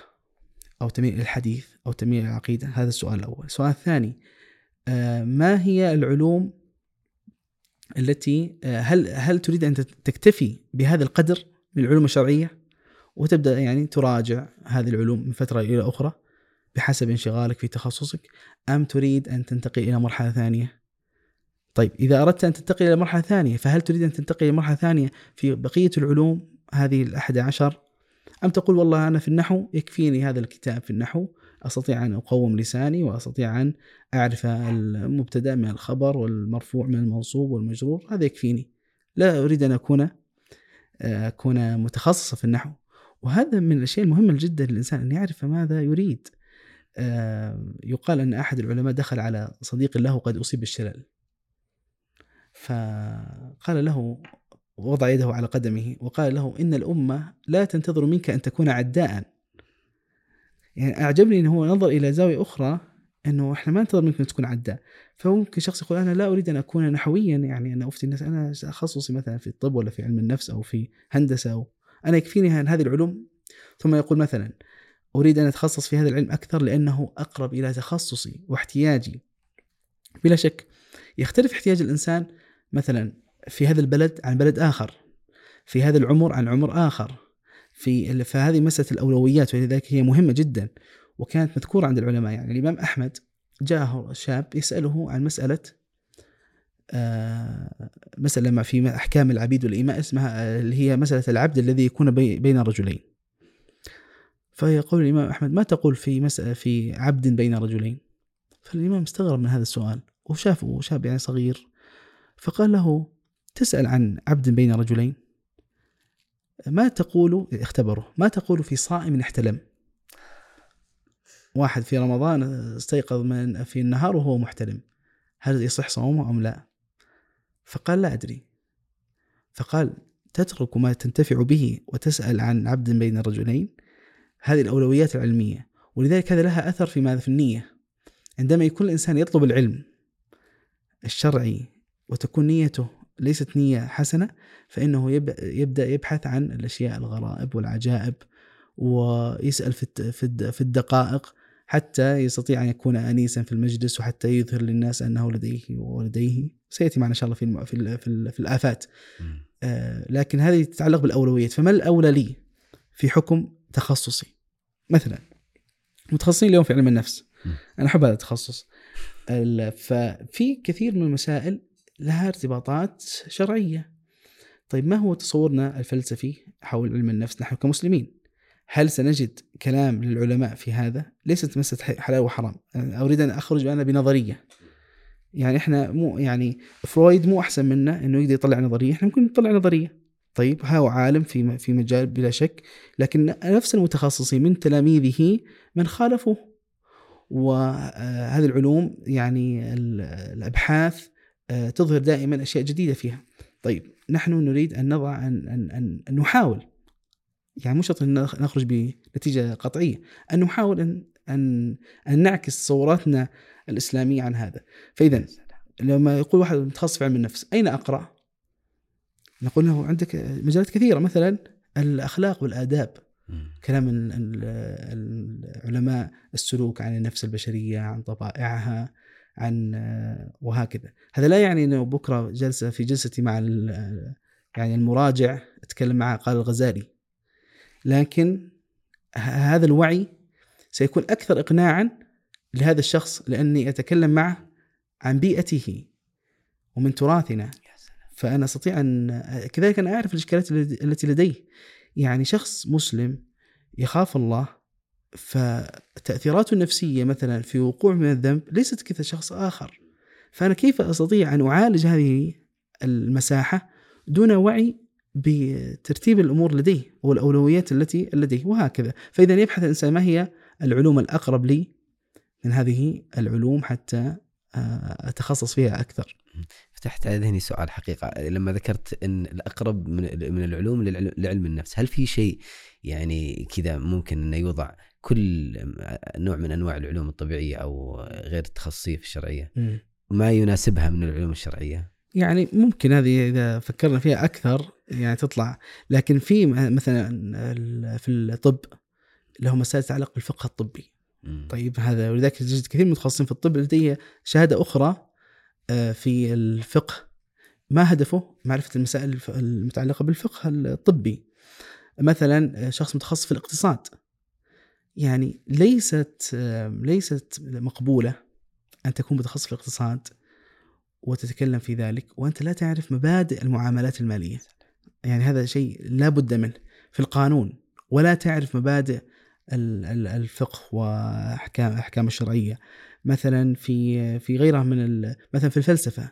أو تميل إلى الحديث أو تميل إلى العقيدة هذا السؤال الأول. السؤال الثاني آه، ما هي العلوم التي آه، هل هل تريد أن تكتفي بهذا القدر من العلوم الشرعية وتبدأ يعني تراجع هذه العلوم من فترة إلى أخرى بحسب انشغالك في تخصصك أم تريد أن تنتقل إلى مرحلة ثانية؟ طيب إذا أردت أن تنتقل إلى مرحلة ثانية فهل تريد أن تنتقل إلى مرحلة ثانية في بقية العلوم هذه الأحد عشر؟ أم تقول والله أنا في النحو يكفيني هذا الكتاب في النحو أستطيع أن أقوم لساني وأستطيع أن أعرف المبتدأ من الخبر والمرفوع من المنصوب والمجرور هذا يكفيني. لا أريد أن أكون أكون متخصصا في النحو. وهذا من الأشياء المهمة جدا للإنسان أن يعرف ماذا يريد. آه، يقال أن أحد العلماء دخل على صديق له قد أصيب بالشلل. فقال له وضع يده على قدمه وقال له إن الأمة لا تنتظر منك أن تكون عداء. يعني أعجبني إنه هو نظر إلى زاوية أخرى إنه إحنا ما ننتظر منك أن تكون عداء. فممكن شخص يقول أنا لا أريد أن أكون نحويا يعني أنا أفتي الناس أنا تخصصي مثلا في الطب ولا في علم النفس أو في هندسة أو أنا يكفيني هذه العلوم؟ ثم يقول مثلا أريد أن أتخصص في هذا العلم أكثر لأنه أقرب إلى تخصصي واحتياجي. بلا شك يختلف احتياج الإنسان مثلا في هذا البلد عن بلد آخر في هذا العمر عن عمر آخر في فهذه مسألة الأولويات ولذلك هي مهمة جدا وكانت مذكورة عند العلماء. يعني الإمام أحمد جاءه شاب يسأله عن مسألة آه، مسألة ما في أحكام العبيد والإماء اسمها آه، اللي هي مسألة العبد الذي يكون بي- بين رجلين. فيقول الإمام أحمد ما تقول في مسألة في عبد بين رجلين؟ فالإمام استغرب من هذا السؤال وشافه شاب يعني صغير فقال له تسأل عن عبد بين رجلين؟ ما تقول اختبره ما تقول في صائم احتلم؟ واحد في رمضان استيقظ من في النهار وهو محتلم هل يصح صومه أم لا؟ فقال لا أدري. فقال تترك ما تنتفع به وتسأل عن عبد بين الرجلين هذه الأولويات العلمية ولذلك هذا لها أثر في ماذا؟ في النية. عندما يكون الإنسان يطلب العلم الشرعي وتكون نيته ليست نية حسنة فإنه يب- يبدأ يبحث عن الأشياء الغرائب والعجائب ويسأل في الدقائق حتى يستطيع أن يكون أنيسا في المجلس وحتى يظهر للناس أنه لديه ولديه. سيأتي معنا إن شاء الله في في في, في الآفات. آه، لكن هذه تتعلق بالأولويات. فما الأولى لي في حكم تخصصي. مثلا متخصصين اليوم في علم النفس. م. أنا أحب هذا التخصص. ال- ففي كثير من المسائل لها ارتباطات شرعية. طيب ما هو تصورنا الفلسفي حول علم النفس نحن كمسلمين؟ هل سنجد كلام للعلماء في هذا؟ ليست مسألة حلال وحرام. أنا أريد أن أخرج أنا بنظرية. يعني إحنا مو يعني فرويد مو أحسن منا إنه يقدر يطلع نظرية. إحنا ممكن نطلع نظرية. طيب هو عالم في في مجال بلا شك لكن نفس المتخصصين من تلاميذه من خالفوه. وهذه العلوم يعني ال- الأبحاث آه، تظهر دائما أشياء جديدة فيها. طيب نحن نريد أن نضع أن أن أن نحاول يعني مو شرط أن نخ- نخرج بنتيجة قطعية أن نحاول أن أن أن نعكس تصوراتنا الإسلامية عن هذا. فاذا لما يقول واحد متخصص في علم النفس أين أقرأ؟ نقول له عندك مجالات كثيرة مثلا الأخلاق والآداب. كلام ال- ال- العلماء السلوك عن النفس البشرية عن طبائعها عن وهكذا هذا لا يعني إنه بكرة جلسة في جلستي مع يعني المراجع أتكلم معه قال الغزالي لكن هذا الوعي سيكون أكثر اقناعا لهذا الشخص لأني أتكلم معه عن بيئته ومن تراثنا. فأنا أستطيع أن كذلك أنا أعرف الإشكالات التي لديه يعني شخص مسلم يخاف الله فتأثيراته النفسية مثلا في وقوع من الذنب ليست كذا شخص آخر. فأنا كيف أستطيع أن أعالج هذه المساحة دون وعي بترتيب الأمور لديه والأولويات التي لديه؟ وهكذا. فإذا يبحث الإنسان ما هي العلوم الأقرب لي من هذه العلوم حتى آه، أتخصص فيها أكثر. فتحت على ذهني سؤال حقيقة. لما ذكرت إن الأقرب من من العلوم لعلم النفس هل في شيء يعني كذا ممكن إنه يوضع كل نوع من أنواع العلوم الطبيعية أو غير التخصصية في الشرعية؟ ما يناسبها من العلوم الشرعية؟ يعني ممكن هذه إذا فكرنا فيها أكثر يعني تطلع. لكن في مثلا في الطب له مسائل تتعلق بالفقه الطبي. طيب هذا ولذلك تجد كثير من المتخصصين في الطب لديه شهادة أخرى في الفقه. ما هدفه؟ معرفة المسائل المتعلقة بالفقه الطبي. مثلا آه، شخص متخصص في الاقتصاد. يعني ليست آه، ليست مقبولة أن تكون متخصص في الاقتصاد وتتكلم في ذلك وأنت لا تعرف مبادئ المعاملات المالية. يعني هذا شيء لا بد منه في القانون. ولا تعرف مبادئ ال- ال- الفقه واحكام أحكام الشرعية. مثلا في في غيرها من مثلا في الفلسفة.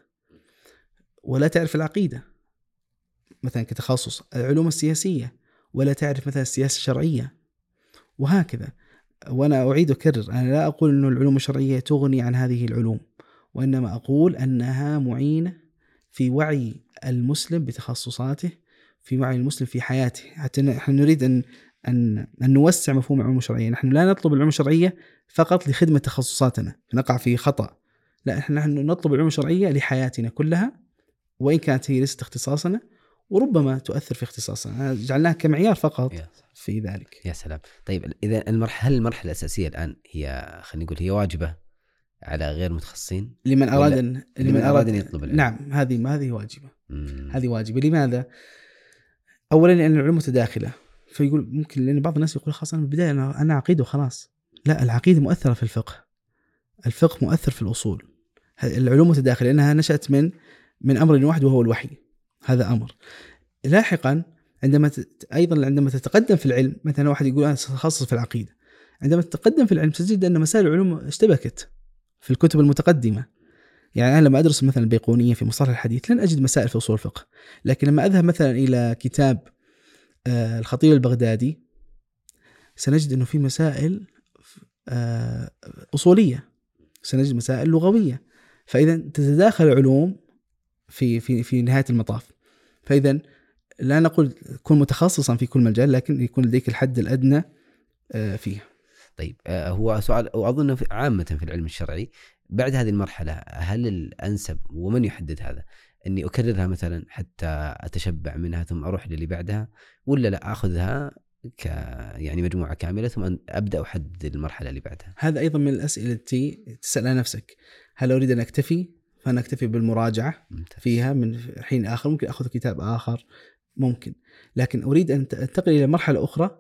ولا تعرف العقيدة. مثلا كتخصص العلوم السياسية. ولا تعرف مثلا السياسة الشرعية. وهكذا. وأنا أعيد وأكرر أنا لا أقول إنه العلوم الشرعية تغني عن هذه العلوم. وإنما أقول أنها معينة في وعي المسلم بتخصصاته في وعي المسلم في حياته. حتى نحن نريد أن أن أن نوسع مفهوم العلوم الشرعية، نحن لا نطلب العلوم الشرعية فقط لخدمة تخصصاتنا، نقع في خطأ. لا إحنا نحن نطلب العلوم الشرعية لحياتنا كلها وإن كانت هي ليست اختصاصنا وربما تؤثر في اختصاصنا، جعلناها كمعيار فقط في ذلك. يا سلام طيب إذا المرحله هل المرحلة الأساسية الآن هي خلينا نقول هي واجبة على غير متخصصين لمن أراد ولا- ان لمن أراد أن يطلب العلم. نعم هذه هذه واجبة. مم. هذه واجبة لماذا؟ اولا لأن العلوم متداخلة فيقول ممكن لأن بعض الناس يقول خلاص أنا من البداية أنا أنا عقيده وخلاص لا العقيدة مؤثرة في الفقه. الفقه مؤثر في الأصول. ه- العلوم متداخلة لأنها نشأت من من أمر واحد وهو الوحي. هذا أمر. لاحقا عندما ت- أيضا عندما تتقدم في العلم مثلا واحد يقول أنا ساتخصص في العقيدة. عندما تتقدم في العلم تجد أن مسائل العلوم اشتبكت في الكتب المتقدمة. يعني أنا لما أدرس مثلا البيقونية في مصطلح الحديث لن أجد مسائل في أصول الفقه. لكن لما أذهب مثلا إلى كتاب آه، الخطيب البغدادي سنجد أنه في مسائل أصولية سنجد مسائل لغوية. فإذا تتداخل العلوم في في في نهاية المطاف. فإذا لا نقول كن متخصصا في كل مجال لكن يكون لديك الحد الأدنى آه، فيه. طيب آه، هو سؤال وأظن عامة في العلم الشرعي بعد هذه المرحلة هل الأنسب ومن يحدد هذا؟ إني أكررها مثلا حتى أتشبع منها ثم أروح للي بعدها ولا لا أخذها ك يعني مجموعة كاملة ثم أبدأ أحدد المرحلة اللي بعدها. هذا أيضا من الأسئلة التي تسالها نفسك. هل أريد أن أكتفي؟ فانا اكتفي بالمراجعة ممتاز. فيها من حين آخر. ممكن أخذ كتاب آخر؟ ممكن. لكن أريد أن أنتقل إلى مرحلة أخرى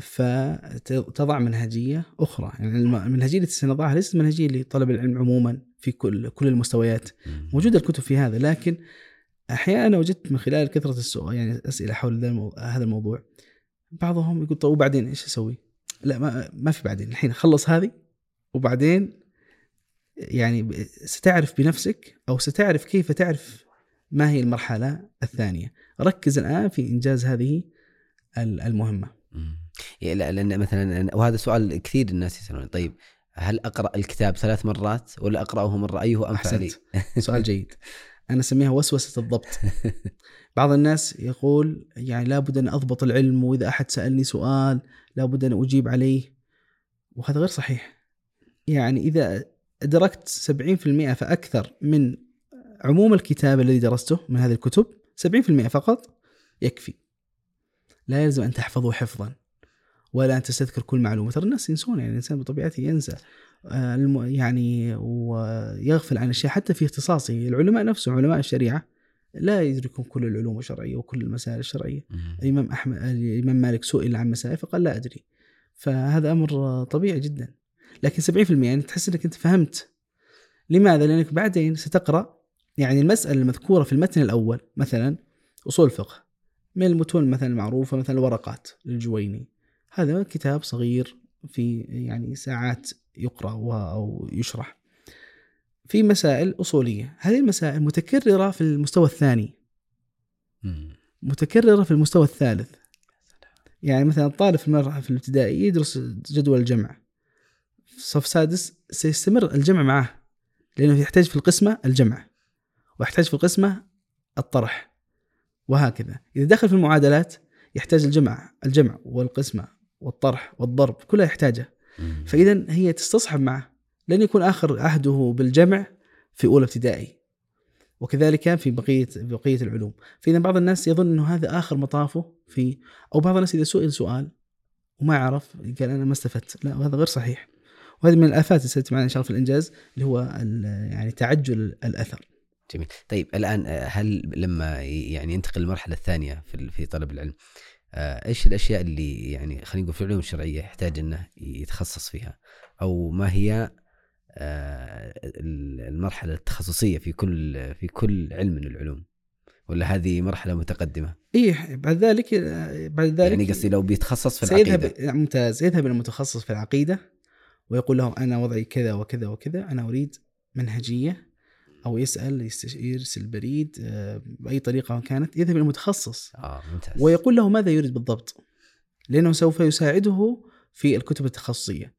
فتضع منهجية أخرى. يعني الم- المنهجية التي سنضعها ليست منهجية لطلب العلم عموما في كل كل المستويات. موجودة الكتب في هذا لكن أحيانا وجدت من خلال كثرة السؤال يعني أسئلة حول هذا الموضوع بعضهم يقول طيب وبعدين إيش أسوي؟ لا ما ما في بعدين الحين خلص هذه وبعدين يعني ستعرف بنفسك أو ستعرف كيف تعرف ما هي المرحلة الثانية ركز الآن في إنجاز هذه ال- المهمة. يعني لا لأن مثلا وهذا سؤال كثير الناس يسالون طيب هل أقرأ الكتاب ثلاث مرات ولا أقرأه مرة ايها انفع لي؟ سؤال جيد أنا أسميها وسوسة الضبط. بعض الناس يقول يعني لابد أن أضبط العلم وإذا أحد سألني سؤال لابد أن أجيب عليه وهذا غير صحيح. يعني إذا أدركت 70% فأكثر من عموم الكتاب الذي درسته من هذه الكتب 70% فقط يكفي. لا يلزم أن تحفظه حفظا ولا أن تستذكر كل معلومة. ترى الناس ينسون يعني الإنسان بطبيعته ينسى. يعني ويغفل عن اشياء حتى في اختصاصه العلماء نفسهم علماء الشريعة لا يدركون كل العلوم الشرعية وكل المسائل الشرعية. الإمام أحمد الإمام مالك سئل عن مسائل فقال لا أدري. فهذا أمر طبيعي جدا. لكن 70% يعني تحس إنك أنت فهمت. لماذا؟ لأنك بعدين ستقرأ يعني المسألة المذكورة في المتن الأول مثلا أصول الفقه. من المتون مثلا المعروفة مثلا الورقات للجويني. هذا كتاب صغير في يعني ساعات يقرأ و- أو يشرح. في مسائل أصولية. هذه المسائل متكررة في المستوى الثاني. مم. متكررة في المستوى الثالث. يعني مثلا الطالب في المرحلة في الابتدائي يدرس جدول الجمع. في صف سادس سيستمر الجمع معه لأنه يحتاج في القسمة الجمع ويحتاج في القسمة الطرح وهكذا. إذا دخل في المعادلات يحتاج الجمع الجمع والقسمة والطرح والضرب كلها يحتاجها مم. فإذا هي تستصحب معه. لن يكون آخر عهده بالجمع في أولى ابتدائي. وكذلك في بقيه بقية العلوم. فإذا بعض الناس يظن إنه هذا آخر مطافه في أو بعض الناس إذا سئل سؤال وما عرف قال أنا ما استفدت. لا وهذا غير صحيح. وهذه من الآفات اللي ستاتي معنا إن شاء الله في الإنجاز اللي هو يعني تعجل الأثر. جميل. طيب الآن آه، هل لما يعني ينتقل المرحله الثانية في في طلب العلم إيش الأشياء اللي يعني خلينا نقول في العلوم الشرعيه يحتاج إنه يتخصص فيها؟ أو ما هي آه، ال- المرحلة التخصصية في كل في كل علم من العلوم؟ ولا هذه مرحلة متقدمة؟ إيه بعد ذلك بعد ذلك يعني قصدي لو بيتخصص في سيذهب العقيدة. ممتاز يذهب المتخصص في العقيدة ويقول له أنا وضعي كذا وكذا وكذا أنا أريد منهجية أو يسأل يرسل بريد آه، باي طريقة كانت يذهب إلى المتخصص. آه ممتاز. ويقول له ماذا يريد بالضبط؟ لأنه سوف يساعده في الكتب التخصصية.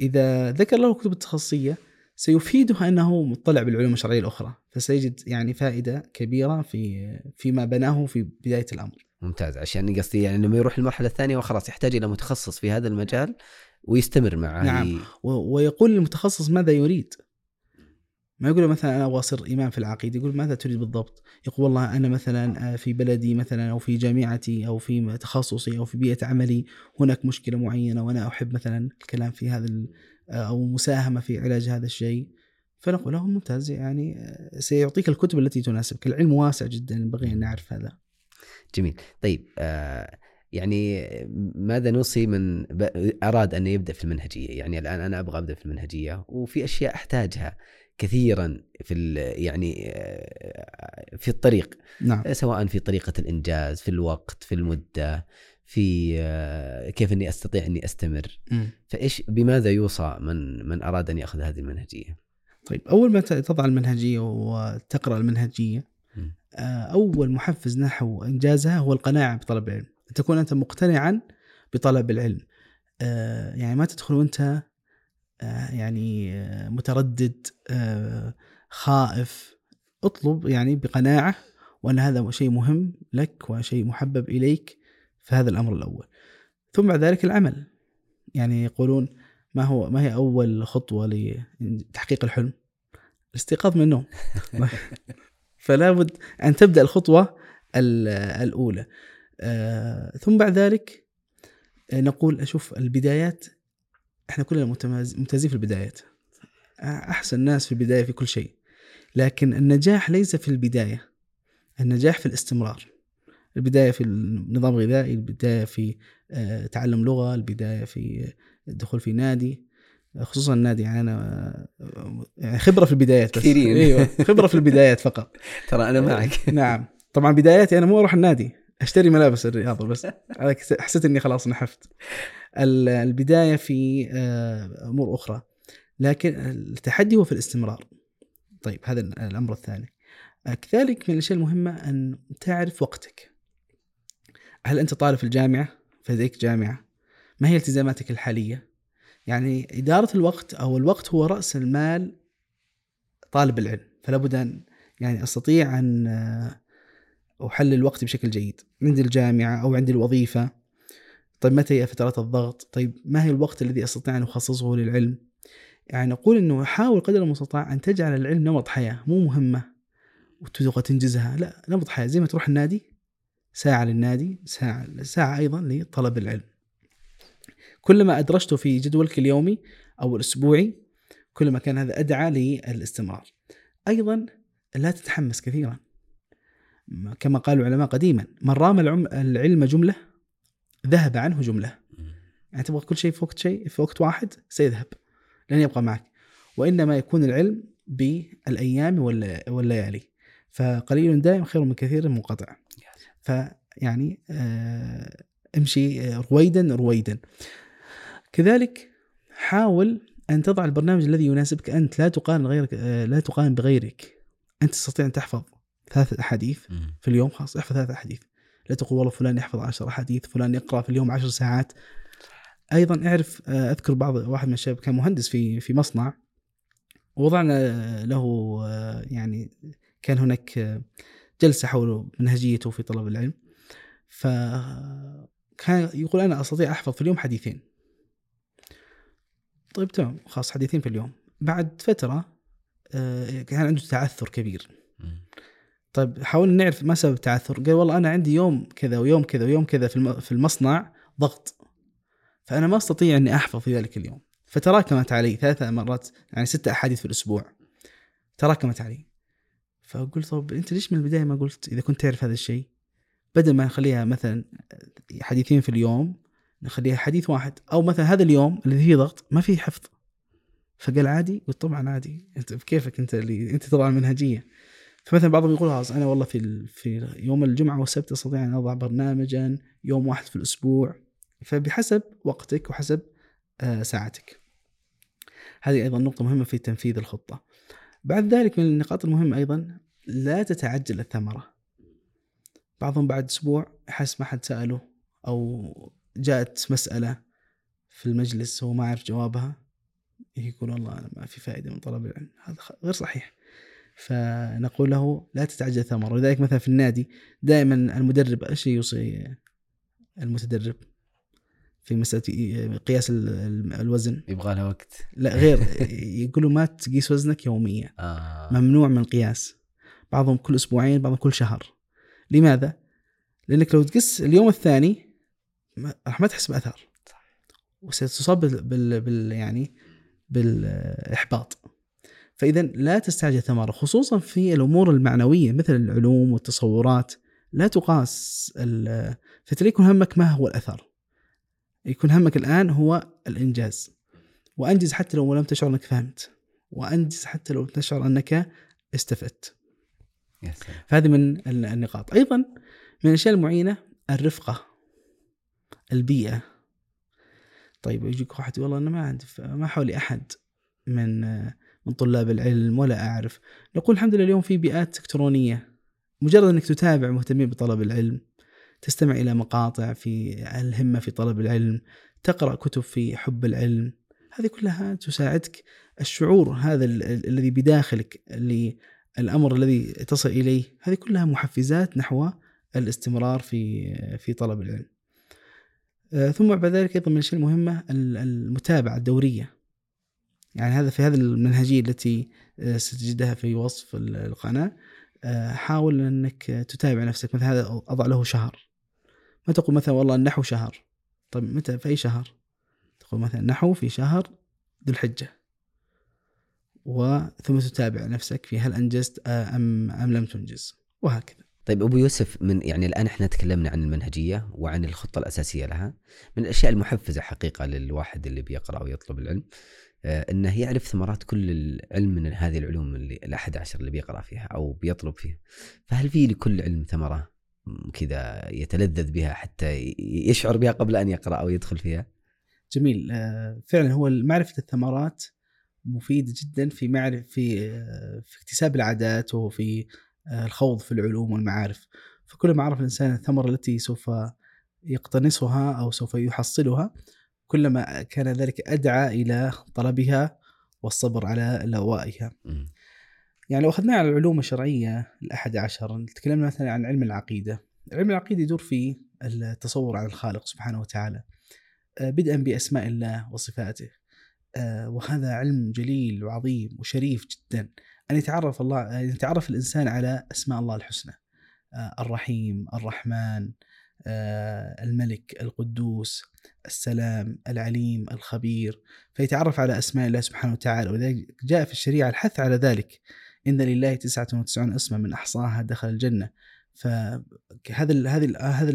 إذا ذكر له الكتب التخصصية سيفيده أنه مطلع بالعلوم الشرعية الأخرى فسيجد يعني فائدة كبيرة في فيما بناه في بداية الأمر. ممتاز. عشان قصدي يعني لما يروح المرحله الثانية وخلاص يحتاج إلى متخصص في هذا المجال ويستمر مع نعم. ويقول للمتخصص ماذا يريد. ما يقول مثلا أنا أبغى أصير إمام في العقيده يقول ماذا تريد بالضبط؟ يقول والله أنا مثلا آه، في بلدي مثلا أو في جامعتي أو في تخصصي أو في بيئة عملي هناك مشكلة معينة وأنا أحب مثلا الكلام في هذا آه، أو مساهمة في علاج هذا الشيء. فنقول له ممتاز يعني آه، سيعطيك الكتب التي تناسبك. العلم واسع جدا ينبغي أن نعرف هذا. جميل. طيب آه يعني ماذا نوصي من أراد أن يبدأ في المنهجية؟ يعني الآن أنا أبغى أبدأ في المنهجية وفي أشياء أحتاجها. كثيرا في يعني آه، في الطريق. نعم. سواء في طريقة الإنجاز في الوقت في المدة في آه، كيف إني أستطيع إني أستمر. مم. فإيش بماذا يوصى من من أراد أن يأخذ هذه المنهجية؟ طيب أول ما تضع المنهجية وتقرأ المنهجية. آه، أول محفز نحو إنجازها هو القناعة بطلب العلم. تكون أنت مقتنعا بطلب العلم. آه، يعني ما تدخل وأنت آه، يعني آه، متردد آه، خائف. اطلب يعني بقناعة وأن هذا شيء مهم لك وشيء محبب إليك فهذا الأمر الأول. ثم بعد ذلك العمل. يعني يقولون ما هو ما هي أول خطوة لتحقيق الحلم؟ الاستيقاظ من النوم. فلا بد أن تبدأ الخطوة ال- الأولى. آه، ثم بعد ذلك آه، نقول أشوف البدايات إحنا كلنا ممتازين في البدايات. أحسن ناس في البداية في كل شيء. لكن النجاح ليس في البداية. النجاح في الاستمرار. البداية في النظام الغذائي البداية في تعلم لغة البداية في الدخول في نادي. خصوصا النادي يعني أنا يعني خبرة في البدايات بس. كثيرين. إيوه. خبرة في البدايات فقط. ترى أنا معك. نعم. طبعا بداياتي أنا مو أروح النادي. أشتري ملابس الرياضة بس. حسيت إني خلاص نحفت. ال- البداية في آه، أمور أخرى. لكن التحدي هو في الاستمرار. طيب هذا الأمر الثاني. آه، كذلك من الأشياء المهمة أن تعرف وقتك. هل أنت طالب في الجامعة؟ فلديك جامعه ما هي التزاماتك الحالية؟ يعني إدارة الوقت أو الوقت هو رأس المال طالب العلم. فلا بد أن يعني أستطيع أن آه، احلل وقتي بشكل جيد عندي الجامعة أو عندي الوظيفة. طيب متى هي فترات الضغط؟ طيب ما هي الوقت الذي أستطيع أن أخصصه للعلم؟ يعني نقول إنه حاول قدر المستطاع أن تجعل العلم نمط حياة مو مهمة وتبغى تنجزها لا نمط حياة. زي ما تروح النادي ساعة للنادي ساعة ساعة أيضا لطلب العلم. كلما ادرجته في جدولك اليومي أو الأسبوعي كلما كان هذا أدعى للاستمرار. أيضا لا تتحمس كثيرا. كما قال العلماء قديما من رام العلم جملة ذهب عنه جملة. يعني تبغى كل شيء في وقت شيء في وقت واحد سيذهب لن يبقى معك. وإنما يكون العلم بالأيام واللي- والليالي. فقليل دائم خير من كثير منقطع. فيعني آه، امشي آه، رويدا رويدا. كذلك حاول أن تضع البرنامج الذي يناسبك. أنت لا تقارن غيرك آه، لا تقارن بغيرك. أنت تستطيع أن تحفظ. ثلاث أحاديث مم. في اليوم خلاص احفظ ثلاث أحاديث. لا تقول والله فلان يحفظ عشر أحاديث فلان يقرأ في اليوم عشر ساعات. أيضا اعرف آه، أذكر بعض واحد من الشباب كان مهندس في في مصنع وضعنا له آه، يعني كان هناك آه، جلسة حول منهجيته في طلب العلم. ف كان يقول أنا أستطيع أحفظ في اليوم حديثين. طيب تمام خلاص حديثين في اليوم. بعد فترة آه، كان عنده تعثر كبير. طيب حاولنا نعرف ما سبب التعثر. قال والله أنا عندي يوم كذا ويوم كذا ويوم كذا في الم- في المصنع ضغط فأنا ما أستطيع أني أحفظ في ذلك اليوم. فتراكمت علي ثلاث مرات يعني ست أحاديث في الأسبوع. تراكمت علي. فقلت طب أنت ليش من البداية ما قلت؟ إذا كنت تعرف هذا الشيء. بدل ما نخليها مثلا حديثين في اليوم نخليها حديث واحد. أو مثلا هذا اليوم الذي فيه ضغط ما فيه حفظ. فقال عادي؟ قلت طبعا عادي. أنت بكيفك أنت اللي أنت تضع المنهجية. فمثلا بعضهم يقول خلاص أنا والله في في يوم الجمعة والسبت أستطيع أن أضع برنامجا يوم واحد في الأسبوع فبحسب وقتك وحسب آه، ساعتك. هذه أيضا نقطة مهمة في تنفيذ الخطة. بعد ذلك من النقاط المهمة أيضا لا تتعجل الثمرة. بعضهم بعد أسبوع يحس ما حد سأله أو جاءت مسألة في المجلس هو ما عرف جوابها يقول والله ما في فائده من طلب العلم هذا غير صحيح. فنقول له لا تتعجل الثمره ولذلك مثلا في النادي دائما المدرب إيش يوصي المتدرب في مسألة قياس ال- ال- الوزن. يبغى لها وقت. لا غير. يقولوا ما تقيس وزنك يوميا. آه. ممنوع من القياس. بعضهم كل أسبوعين بعضهم كل شهر. لماذا؟ لأنك لو تقيس اليوم الثاني راح ما تحس باثار وستصاب بال, بال, بال يعني بالإحباط. فإذا لا تستعجل الثمره خصوصا في الأمور المعنوية مثل العلوم والتصورات لا تقاس ال- فترى يكون همك ما هو الأثر؟ يكون همك الآن هو الإنجاز. وأنجز حتى لو لم تشعر أنك فهمت. وأنجز حتى لو تشعر أنك استفدت. فهذه من ال- النقاط. أيضا من الأشياء المعينة الرفقة البيئة. طيب يجيك واحد والله أنا ما عندي ما حولي أحد من من طلاب العلم ولا أعرف نقول الحمد لله اليوم في بيئات إلكترونية مجرد إنك تتابع مهتمين بطلب العلم تستمع إلى مقاطع في الهمة في طلب العلم تقرأ كتب في حب العلم هذه كلها تساعدك الشعور هذا ال- ال- الذي بداخلك للامر الذي تصل إليه هذه كلها محفزات نحو الاستمرار في في طلب العلم. آه، ثم بعد ذلك أيضا من الأشياء المهمة ال- المتابعة الدورية. يعني هذا في هذه المنهجية التي آه، ستجدها في وصف ال- القناة آه، حاول أنك تتابع نفسك مثلا هذا أضع له شهر. ما تقول مثلا والله النحو شهر. طيب متى في أي شهر؟ تقول مثلا نحو في شهر ذو الحجة. وثم تتابع نفسك في هل أنجزت آه، أم أم لم تنجز وهكذا. طيب أبو يوسف من يعني الآن إحنا تكلمنا عن المنهجية وعن الخطة الأساسية لها من الأشياء المحفزة حقيقة للواحد اللي بيقرأ ويطلب العلم إنه يعرف ثمرات كل العلم من هذه العلوم اللي الأحد عشر اللي بيقرأ فيها أو بيطلب فيها. فهل في لكل علم ثمرة كذا يتلذذ بها حتى يشعر بها قبل أن يقرأ أو يدخل فيها؟ جميل. آه، فعلا هو معرفة الثمرات مفيدة جدا في معرف في آه، في اكتساب العادات وفي آه، الخوض في العلوم والمعارف. فكلما عرف الإنسان الثمرة التي سوف يقتنصها أو سوف يحصلها كلما كان ذلك أدعى إلى طلبها والصبر على لوائها. م، يعني لو أخذنا على العلوم الشرعية الأحد عشر تكلمنا مثلا عن علم العقيدة. علم العقيدة يدور في التصور عن الخالق سبحانه وتعالى آه، بدءا بأسماء الله وصفاته. آه، وهذا علم جليل وعظيم وشريف جدا. أن يتعرف الله أن يتعرف الإنسان على أسماء الله الحسنى. آه، الرحيم الرحمن الملك القدوس السلام العليم الخبير فيتعرف على أسماء الله سبحانه وتعالى. ولذلك جاء في الشريعة الحث على ذلك. إن لله تسعة وتسعون اسما من أحصاها دخل الجنة. فهذا هذه هذا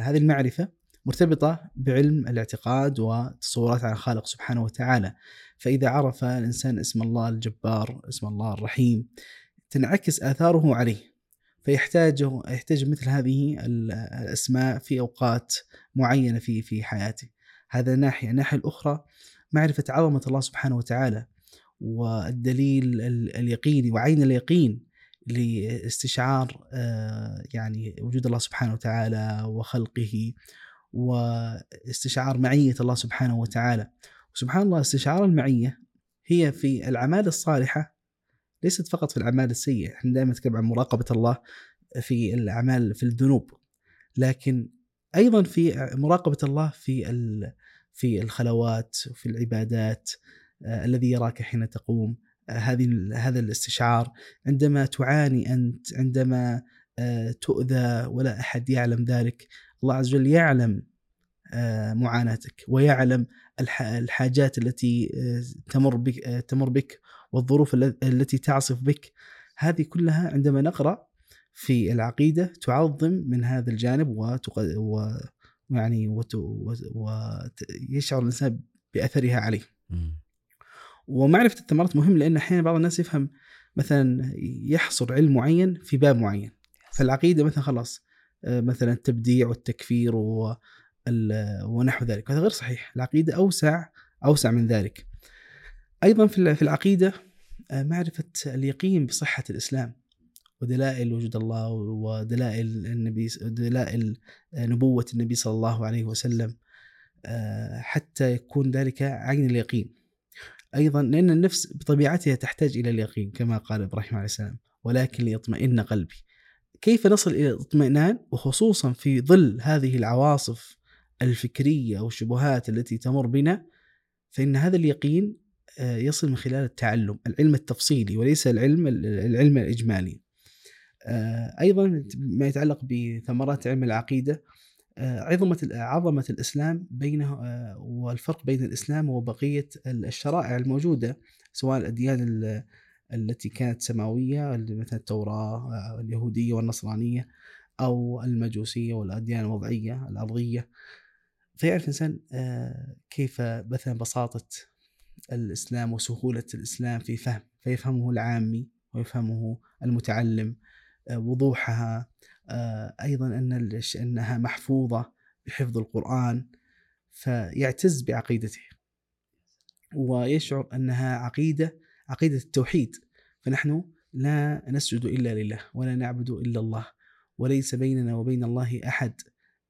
هذه المعرفة مرتبطة بعلم الاعتقاد وتصورات عن الخالق سبحانه وتعالى. فإذا عرف الإنسان اسم الله الجبار اسم الله الرحيم تنعكس آثاره عليه. فيحتاج يحتاج مثل هذه ال- الأسماء في أوقات معينة في في حياته هذا ناحية. الناحية الأخرى معرفة عظمة الله سبحانه وتعالى والدليل ال- اليقيني وعين اليقين لاستشعار آه، يعني وجود الله سبحانه وتعالى وخلقه واستشعار معية الله سبحانه وتعالى. وسبحان الله استشعار المعية هي في الأعمال الصالحة ليست فقط في الأعمال السيئة. إحنا دائما نتكلم عن مراقبة الله في الأعمال في الذنوب. لكن أيضا في مراقبة الله في في الخلوات وفي العبادات آه، الذي يراك حين تقوم. آه، هذه هذا الاستشعار. عندما تعاني أنت عندما آه، تؤذى ولا أحد يعلم ذلك الله عز وجل يعلم معاناتك ويعلم الح- الحاجات التي تمر بك تمر بك. والظروف التي تعصف بك. هذه كلها عندما نقرأ في العقيدة تعظم من هذا الجانب وتق... و... يعني وت... ويشعر الإنسان بأثرها عليه. ومعرفة الثمرات مهم لأن أحيانا بعض الناس يفهم مثلا يحصر علم معين في باب معين. فالعقيدة مثلا خلاص آه، مثلا التبديع والتكفير و... ونحو ذلك. هذا غير صحيح. العقيدة أوسع أوسع من ذلك. أيضا في ال- في العقيدة آه، معرفة اليقين بصحة الإسلام ودلائل وجود الله ودلائل النبي دلائل آه، نبوة النبي صلى الله عليه وسلم آه، حتى يكون ذلك عين اليقين. أيضا لأن النفس بطبيعتها تحتاج إلى اليقين كما قال إبراهيم عليه السلام ولكن ليطمئن قلبي. كيف نصل إلى الاطمئنان؟ وخصوصا في ظل هذه العواصف الفكرية والشبهات التي تمر بنا فإن هذا اليقين يصل من خلال التعلم العلم التفصيلي وليس العلم العلم الإجمالي. آه، أيضا ما يتعلق بثمرات علم العقيدة آه، عظمة عظمة الإسلام بينه آه، والفرق بين الإسلام وبقية الشرائع الموجودة سواء الأديان ال- التي كانت سماوية مثل التوراة آه، اليهودية والنصرانية أو المجوسية والأديان الوضعية الأرضية. فيعرف الإنسان آه، كيف مثلا بساطة الإسلام وسهولة الإسلام في فهم فيفهمه العامي ويفهمه المتعلم آه، وضوحها آه، أيضا أن أنها محفوظة بحفظ القرآن فيعتز بعقيدته. ويشعر أنها عقيدة عقيدة التوحيد. فنحن لا نسجد إلا لله ولا نعبد إلا الله وليس بيننا وبين الله أحد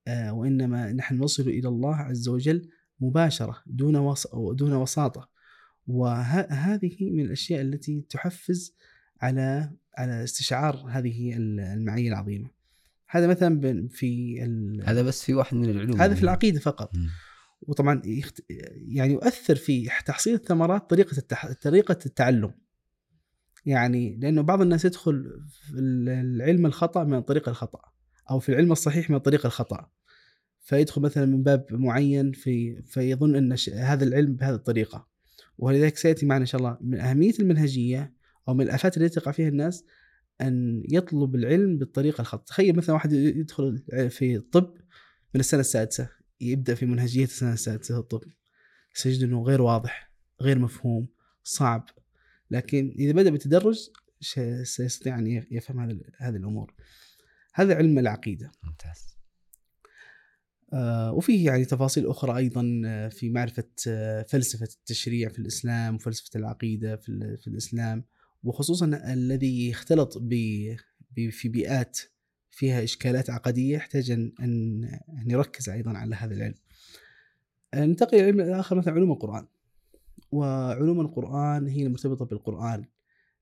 آه، وإنما نحن نصل إلى الله عز وجل مباشرة دون دون وساطة. وهذه من الأشياء التي تحفز على على استشعار هذه المعاني العظيمة. هذا مثلا في هذا بس في واحد من العلوم هذا في العقيدة فقط. م. وطبعا يخت... يعني يؤثر في تحصيل الثمرات طريقة التح... طريقة التعلم. يعني لأنه بعض الناس يدخل في العلم الخطأ من الطريق الخطأ أو في العلم الصحيح من الطريق الخطأ. فيدخل مثلا من باب معين في فيظن أن هذا العلم بهذه الطريقة. ولذلك سيأتي معنا إن شاء الله من أهمية المنهجية أو من الآفات التي تقع فيها الناس أن يطلب العلم بالطريقة الخطأ تخيل مثلا واحد يدخل في الطب من السنة السادسة يبدأ في منهجية السنة السادسة الطب. سيجد أنه غير واضح غير مفهوم صعب. لكن إذا بدأ بالتدرج سيستطيع أن يفهم هذه الأمور. هذا علم العقيدة. ممتاز. وفيه يعني تفاصيل أخرى أيضا آه، في معرفة آه، فلسفة التشريع في الإسلام وفلسفة العقيدة في, في الإسلام وخصوصا الذي يختلط في بيئات فيها إشكالات عقدية يحتاج أن, أن يركز أيضا على هذا العلم. ننتقل إلى العلم الآخر مثلا علوم القرآن. وعلوم القرآن هي المرتبطة بالقرآن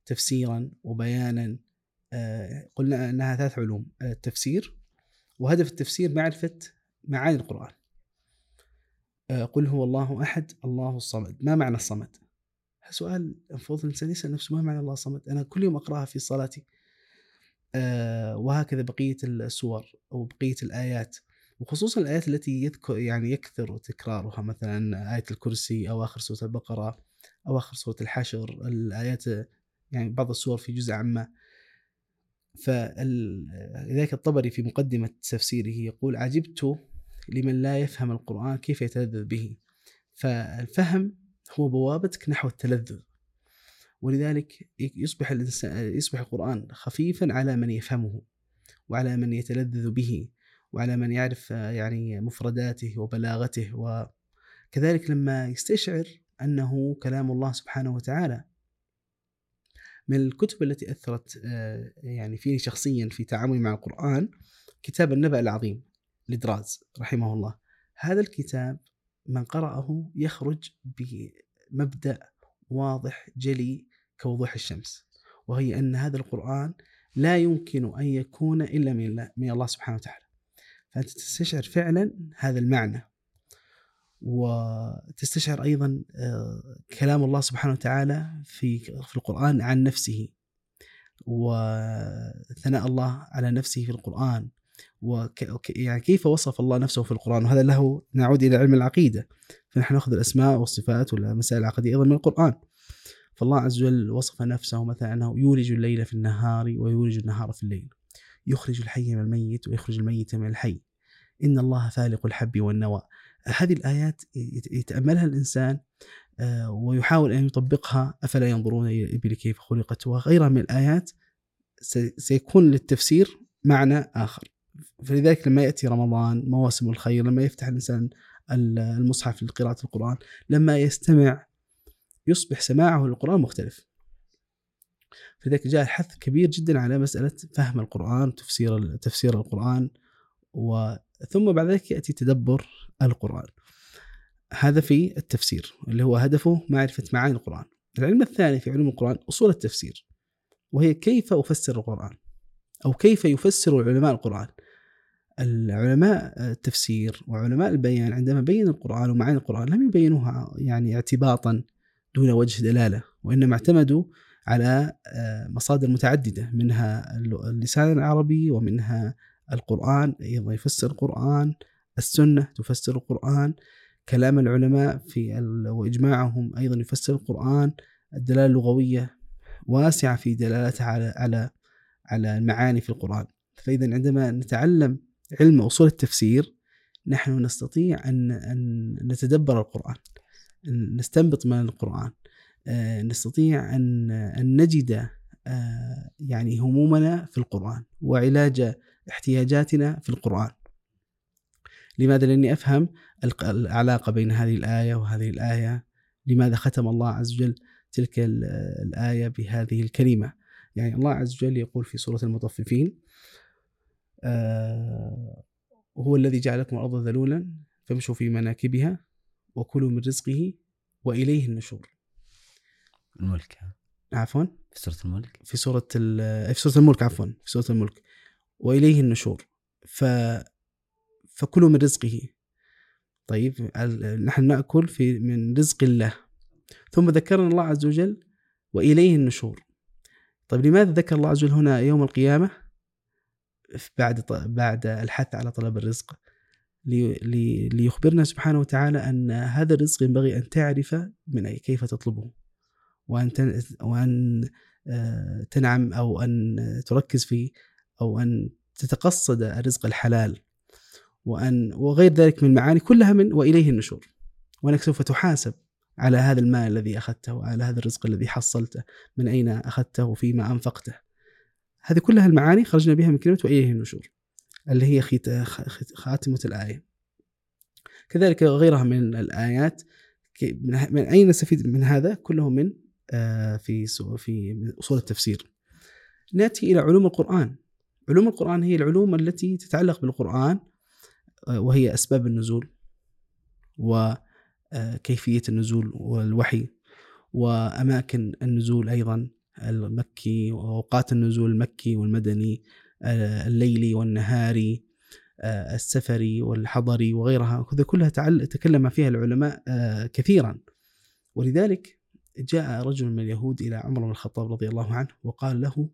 تفسيرا وبيانا آه، قلنا أنها ثلاث علوم التفسير وهدف التفسير معرفة معاني القرآن. آه، قل هو الله أحد الله الصمد. ما معنى الصمد؟ سؤال المفروض الإنسان يسأل نفسه ما معنى الله الصمد؟ أنا كل يوم أقرأها في صلاتي. آه، وهكذا بقية السور أو بقية الآيات. وخصوصا الآيات التي يذكر يعني يكثر تكرارها مثلا آية الكرسي أو آخر سورة البقرة أو آخر سورة الحشر. الآيات يعني بعض السور في جزء عامة. فلذلك الطبري في مقدمة تفسيره يقول عجبت لمن لا يفهم القرآن كيف يتلذذ به. فالفهم هو بوابتك نحو التلذذ. ولذلك يصبح الإنسان يصبح القرآن خفيفا على من يفهمه وعلى من يتلذذ به وعلى من يعرف يعني مفرداته وبلاغته. وكذلك لما يستشعر أنه كلام الله سبحانه وتعالى من الكتب التي أثرت آه، يعني فيني شخصيا في تعاملي مع القرآن كتاب النبأ العظيم. لدراز رحمه الله. هذا الكتاب من قرأه يخرج بمبدأ واضح جلي كوضوح الشمس وهي أن هذا القرآن لا يمكن أن يكون إلا من الله, من الله سبحانه وتعالى. فأنت تستشعر فعلا هذا المعنى. وتستشعر أيضا آه، كلام الله سبحانه وتعالى في في القرآن عن نفسه. وثناء الله على نفسه في القرآن. وك يعني كيف وصف الله نفسه في القرآن؟ وهذا له نعود إلى علم العقيدة فنحن نأخذ الأسماء والصفات والمسائل العقدية أيضا من القرآن. فالله عز وجل وصف نفسه مثلا أنه يولج الليل في النهار ويولج النهار في الليل يخرج الحي من الميت ويخرج الميت من الحي. إن الله فالق الحب والنوى. هذه الآيات يتأملها الإنسان آه، ويحاول أن يطبقها. أفلا ينظرون إلى الإبل كيف خلقت؟ وغيرها من الآيات سيكون للتفسير معنى آخر. فلذلك لما يأتي رمضان مواسم الخير لما يفتح الإنسان المصحف لقراءة القرآن لما يستمع يصبح سماعه للقرآن مختلف. فلذلك جاء حث كبير جدا على مسألة فهم القرآن وتفسير تفسير القرآن وثم بعد ذلك يأتي تدبر القرآن. هذا في التفسير اللي هو هدفه معرفة معاني القرآن. العلم الثاني في علوم القرآن أصول التفسير وهي كيف أفسر القرآن أو كيف يفسر العلماء القرآن. العلماء التفسير وعلماء البيان عندما بينوا القرآن ومعاني القرآن لم يبينوها يعني اعتباطا دون وجه دلالة وإنما اعتمدوا على آه، مصادر متعددة منها اللسان العربي ومنها القرآن أيضا يفسر القرآن السنة تفسر القرآن كلام العلماء في وإجماعهم أيضا يفسر القرآن الدلالة اللغوية واسعة في دلالتها على على على المعاني في القرآن. فإذا عندما نتعلم علم أصول التفسير نحن نستطيع أن أن نتدبر القرآن نستنبط من القرآن آه، نستطيع أن أن نجد آه، يعني همومنا في القرآن وعلاج احتياجاتنا في القرآن. لماذا؟ لأني أفهم العلاقة بين هذه الآية وهذه الآية. لماذا ختم الله عز وجل تلك الآية بهذه الكلمة؟ يعني الله عز وجل يقول في سورة المطففين آه هو الذي جعل لكم الأرض ذلولا فامشوا في مناكبها وكلوا من رزقه وإليه النشور. الملك. عفوا؟ في سورة الملك؟ في سورة في سورة الملك عفوا في سورة الملك. وإليه النشور. ف فكلوا من رزقه. طيب نحن نأكل في من رزق الله. ثم ذكرنا الله عز وجل وإليه النشور. طيب لماذا ذكر الله عز وجل هنا يوم القيامة؟ بعد بعد الحث على طلب الرزق ليخبرنا سبحانه وتعالى أن هذا الرزق ينبغي أن تعرف من أي كيف تطلبه وأن وأن آه، تنعم أو أن تركز فيه أو أن تتقصد الرزق الحلال وأن وغير ذلك من المعاني كلها من وإليه النشور وأنك سوف تحاسب على هذا المال الذي أخذته وعلى هذا الرزق الذي حصلته من أين أخذته وفيما أنفقته. هذه كلها المعاني خرجنا بها من كلمة وإليه النشور اللي هي خاتمة الآية. كذلك غيرها من الآيات من أين نستفيد من هذا؟ كله من آه، في في أصول التفسير. نأتي إلى علوم القرآن. علوم القرآن هي العلوم التي تتعلق بالقرآن آه، وهي أسباب النزول وكيفية النزول والوحي وأماكن النزول أيضا. المكي وأوقات النزول المكي والمدني آه، الليلي والنهاري آه، السفري والحضري وغيرها. هذه كلها تكلم فيها العلماء كثيرا. ولذلك جاء رجل من اليهود إلى عمر بن الخطاب رضي الله عنه وقال له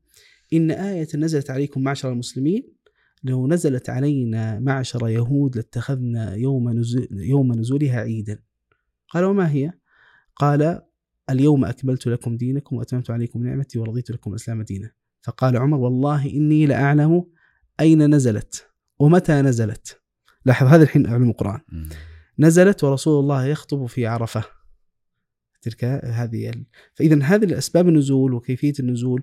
إن آية نزلت عليكم معشر المسلمين لو نزلت علينا معشر يهود لاتخذنا يوم, نزول يوم نزولها عيدا قال وما هي؟ قال اليوم أكملت لكم دينكم وأتممت عليكم نعمتي ورضيت لكم الإسلام دينا. فقال عمر والله إني لأعلم أين نزلت ومتى نزلت. لاحظ هذا الحين علم القرآن. نزلت ورسول الله يخطب في عرفة. تلك هذه فإذا هذه الأسباب النزول وكيفية النزول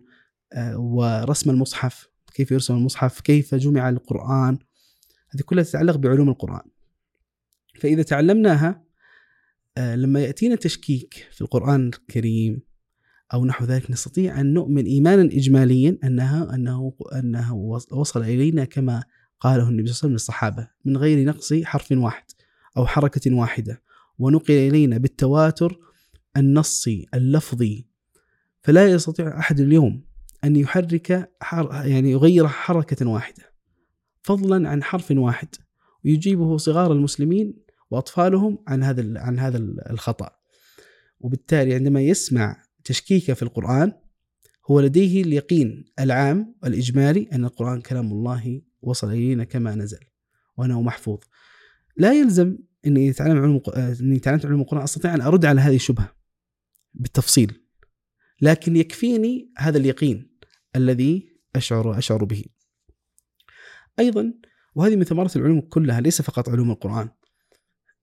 آه، ورسم المصحف كيف يرسم المصحف كيف جمع القرآن. هذه كلها تتعلق بعلوم القرآن. فإذا تعلمناها لما يأتينا تشكيك في القرآن الكريم أو نحو ذلك نستطيع أن نؤمن إيمانا إجماليا أنها أنه أنه وصل إلينا كما قاله النبي صلى الله عليه وسلم للصحابة من غير نقص حرف واحد أو حركة واحدة ونقل إلينا بالتواتر النصي اللفظي. فلا يستطيع أحد اليوم أن يحرك يعني يغير حركة واحدة فضلا عن حرف واحد ويجيبه صغار المسلمين وأطفالهم عن هذا عن هذا الخطأ. وبالتالي عندما يسمع تشكيك في القرآن هو لديه اليقين العام الإجمالي أن القرآن كلام الله وصل إلينا كما نزل وأنه محفوظ. لا يلزم أني أتعلم علوم أني تعلمت علوم القرآن أستطيع أن أرد على هذه الشبهة بالتفصيل لكن يكفيني هذا اليقين الذي أشعر أشعر به. أيضا وهذه من ثمرات العلوم كلها ليس فقط علوم القرآن.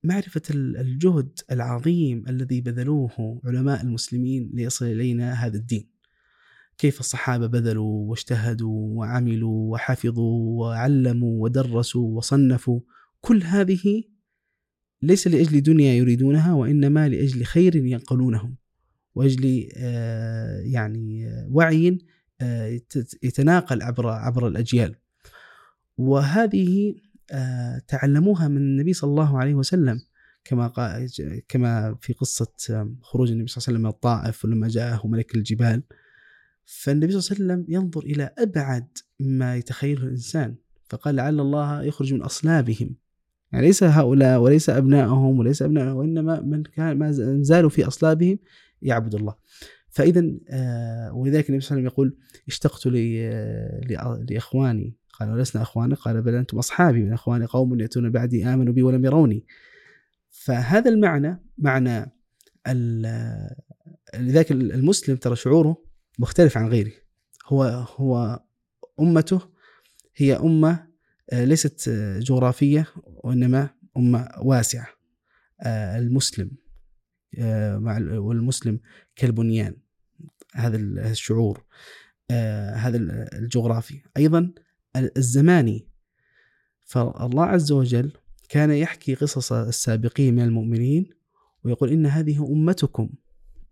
معرفة الجهد العظيم الذي بذلوه علماء المسلمين ليصل إلينا هذا الدين. كيف الصحابة بذلوا واجتهدوا وعملوا وحفظوا وعلموا ودرسوا وصنفوا. كل هذه ليس لأجل دنيا يريدونها وإنما لأجل خير ينقلونه وأجل آه، يعني وعي آه، يتناقل عبر عبر الأجيال. وهذه آه، تعلموها من النبي صلى الله عليه وسلم كما كما في قصة خروج النبي صلى الله عليه وسلم من الطائف ولما جاءه ملك الجبال. فالنبي صلى الله عليه وسلم ينظر إلى أبعد ما يتخيله الإنسان فقال لعل الله يخرج من أصلابهم. يعني ليس هؤلاء وليس ابنائهم وليس ابنائهم وإنما من كان ما زالوا في أصلابهم يعبد الله. فاذا آه، ولذلك النبي صلى الله عليه وسلم يقول اشتقت لإخواني قال ولسنا اخوانك قال بل أنتم أصحابي من إخواني قوم يأتون بعدي آمنوا بي ولم يروني. فهذا المعنى معنى لذلك المسلم ترى شعوره مختلف عن غيره. هو هو أمته هي أمة آه، ليست آه، جغرافية وإنما أمة واسعة. آه، المسلم مع والمسلم كالبنيان. هذا الشعور. هذا الجغرافي. أيضا الزماني. فالله عز وجل كان يحكي قصص السابقين من المؤمنين ويقول إن هذه أمتكم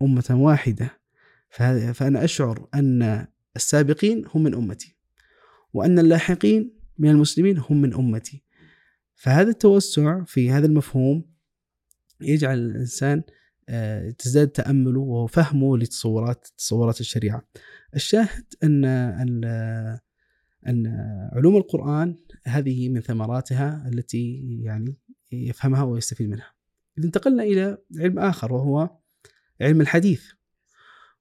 أمة واحدة. فأنا أشعر أن السابقين هم من أمتي وأن اللاحقين من المسلمين هم من أمتي. فهذا التوسع في هذا المفهوم يجعل الإنسان آه، تزداد تأمله وفهمه لتصورات تصورات الشريعة. الشاهد أن أن علوم القرآن هذه من ثمراتها التي يعني يفهمها ويستفيد منها. إذا انتقلنا إلى علم آخر وهو علم الحديث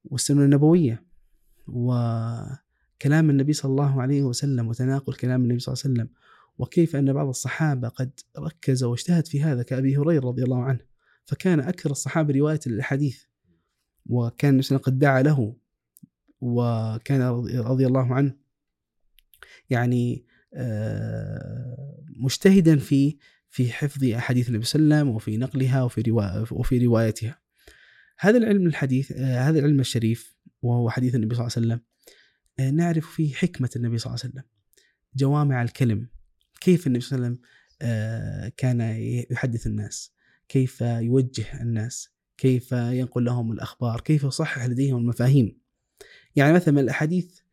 والسنة النبوية وكلام النبي صلى الله عليه وسلم وتناقل كلام النبي صلى الله عليه وسلم وكيف أن بعض الصحابة قد ركز واجتهد في هذا كأبي هريرة رضي الله عنه. فكان أكثر الصحابة رواية للأحاديث وكان قد دعا له وكان رضي الله عنه. يعني آه، مجتهدا في في حفظ أحاديث النبي صلى الله عليه وسلم وفي نقلها وفي وفي روايتها. هذا العلم الحديث آه، هذا العلم الشريف وهو حديث النبي صلى الله عليه وسلم آه، نعرف فيه حكمة النبي صلى الله عليه وسلم جوامع الكلم كيف النبي صلى الله عليه وسلم كان يحدث الناس كيف يوجه الناس كيف ينقل لهم الأخبار كيف يصحح لديهم المفاهيم يعني مثلا من الأحاديث آه،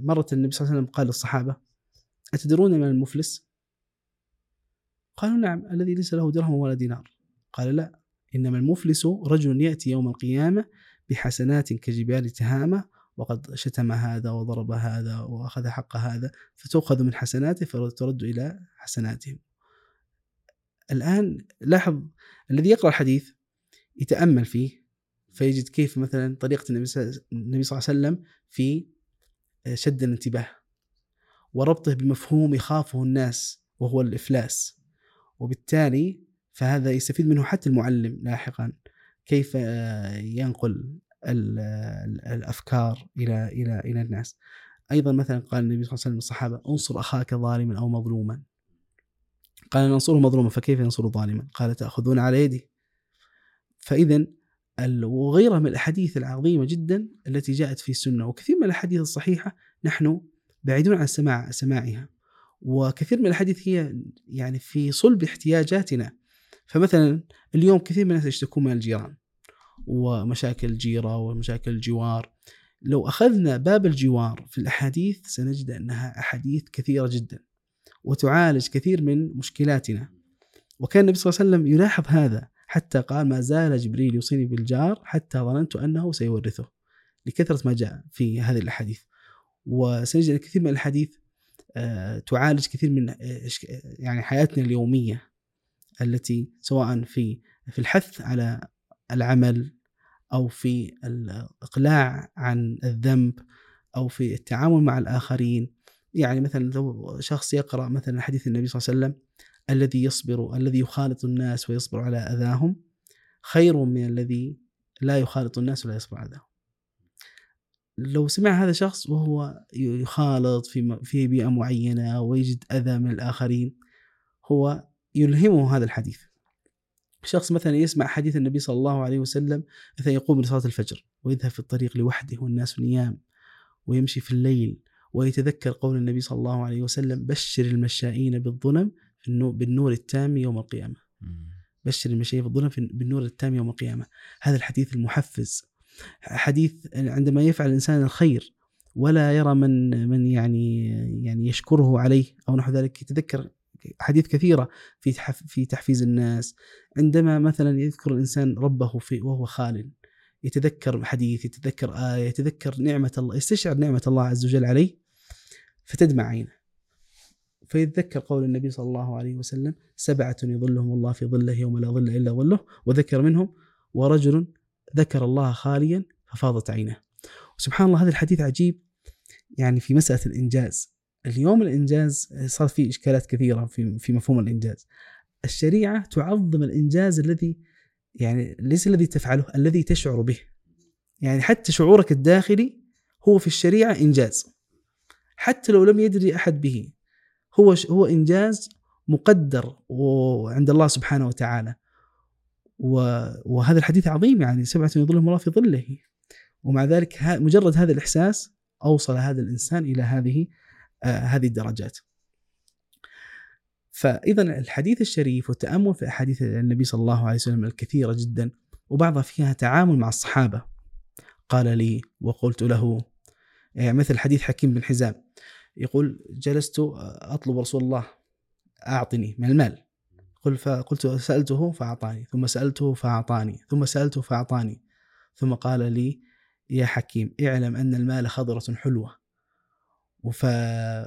مرة النبي صلى الله عليه وسلم قال للصحابة أتدرون من المفلس؟ قالوا نعم الذي ليس له درهم ولا دينار قال لا إنما المفلس رجل يأتي يوم القيامة بحسنات كجبال تهامة وقد شتم هذا وضرب هذا وأخذ حق هذا فتؤخذ من حسناته فترد إلى حسناتهم الآن لاحظ الذي يقرأ الحديث يتأمل فيه فيجد كيف مثلا طريقة النبي صلى الله عليه وسلم في شد الانتباه. وربطه بمفهوم يخافه الناس وهو الإفلاس. وبالتالي فهذا يستفيد منه حتى المعلم لاحقا. كيف ينقل الأفكار إلى إلى إلى الناس. أيضا مثلا قال النبي صلى الله عليه وسلم للصحابة انصر أخاك ظالما أو مظلوما. قال ننصره مظلوما فكيف ينصر ظالما؟ قال تأخذون على يدي. فاذا وغيرها من الأحاديث العظيمة جدا التي جاءت في السنة وكثير من الأحاديث الصحيحة نحن بعيدون عن سماع سماعها. وكثير من الأحاديث هي يعني في صلب احتياجاتنا. فمثلا اليوم كثير من الناس يشتكون من الجيران ومشاكل الجيرة ومشاكل الجوار. لو أخذنا باب الجوار في الأحاديث سنجد أنها أحاديث كثيرة جدا وتعالج كثير من مشكلاتنا. وكان النبي صلى الله عليه وسلم يلاحظ هذا. حتى قال ما زال جبريل يوصيني بالجار حتى ظننت أنه سيورثه لكثرة ما جاء في هذه الأحاديث. وسنجد كثير من الأحاديث آه، تعالج كثير من آه، يعني حياتنا اليومية التي سواء في في الحث على العمل أو في الإقلاع عن الذنب أو في التعامل مع الآخرين. يعني مثلا لو شخص يقرأ مثلا حديث النبي صلى الله عليه وسلم الذي يصبر الذي يخالط الناس ويصبر على أذاهم خير من الذي لا يخالط الناس ولا يصبر على أذاهم. لو سمع هذا شخص وهو يخالط في في بيئة معينة ويجد أذى من الآخرين هو يلهمه هذا الحديث. شخص مثلا يسمع حديث النبي صلى الله عليه وسلم مثلا يقوم لصلاة الفجر ويذهب في الطريق لوحده والناس نيام ويمشي في الليل ويتذكر قول النبي صلى الله عليه وسلم بشر المشائين بالظلم بالنور التام يوم القيامة. بشر المشايخ بالظلم بالنور التام يوم القيامة. هذا الحديث المحفز. حديث عندما يفعل الإنسان الخير ولا يرى من من يعني يعني يشكره عليه أو نحو ذلك. يتذكر حديث كثيرة في في تحفيز الناس. عندما مثلا يذكر الإنسان ربه في وهو خال يتذكر حديث يتذكر آية يتذكر نعمة الله يستشعر نعمة الله عز وجل عليه فتدمع عينه. فيتذكر قول النبي صلى الله عليه وسلم سبعة يظلهم الله في ظله يوم لا ظل إلا ظله. وذكر منهم ورجل ذكر الله خاليا ففاضت عينه وسبحان الله هذا الحديث عجيب. يعني في مسألة الإنجاز. اليوم الإنجاز صار فيه إشكالات كثيرة في في مفهوم الإنجاز. الشريعة تعظم الإنجاز الذي يعني ليس الذي تفعله الذي تشعر به. يعني حتى شعورك الداخلي هو في الشريعة إنجاز. حتى لو لم يدري أحد به. هو هو إنجاز مقدر عند الله سبحانه وتعالى. وهذا الحديث عظيم يعني سبعة يظلهم الله في ظله. ومع ذلك مجرد هذا الإحساس أوصل هذا الإنسان إلى هذه آه هذه الدرجات. فإذا الحديث الشريف والتأمل في أحاديث النبي صلى الله عليه وسلم الكثيرة جدا وبعضها فيها تعامل مع الصحابة. قال لي وقلت له يعني مثل حديث حكيم بن حزام يقول جلست أطلب رسول الله أعطني من المال. قل فقلت سألته فأعطاني ثم سألته فأعطاني ثم سألته فأعطاني ثم قال لي يا حكيم اعلم أن المال خضرة حلوة.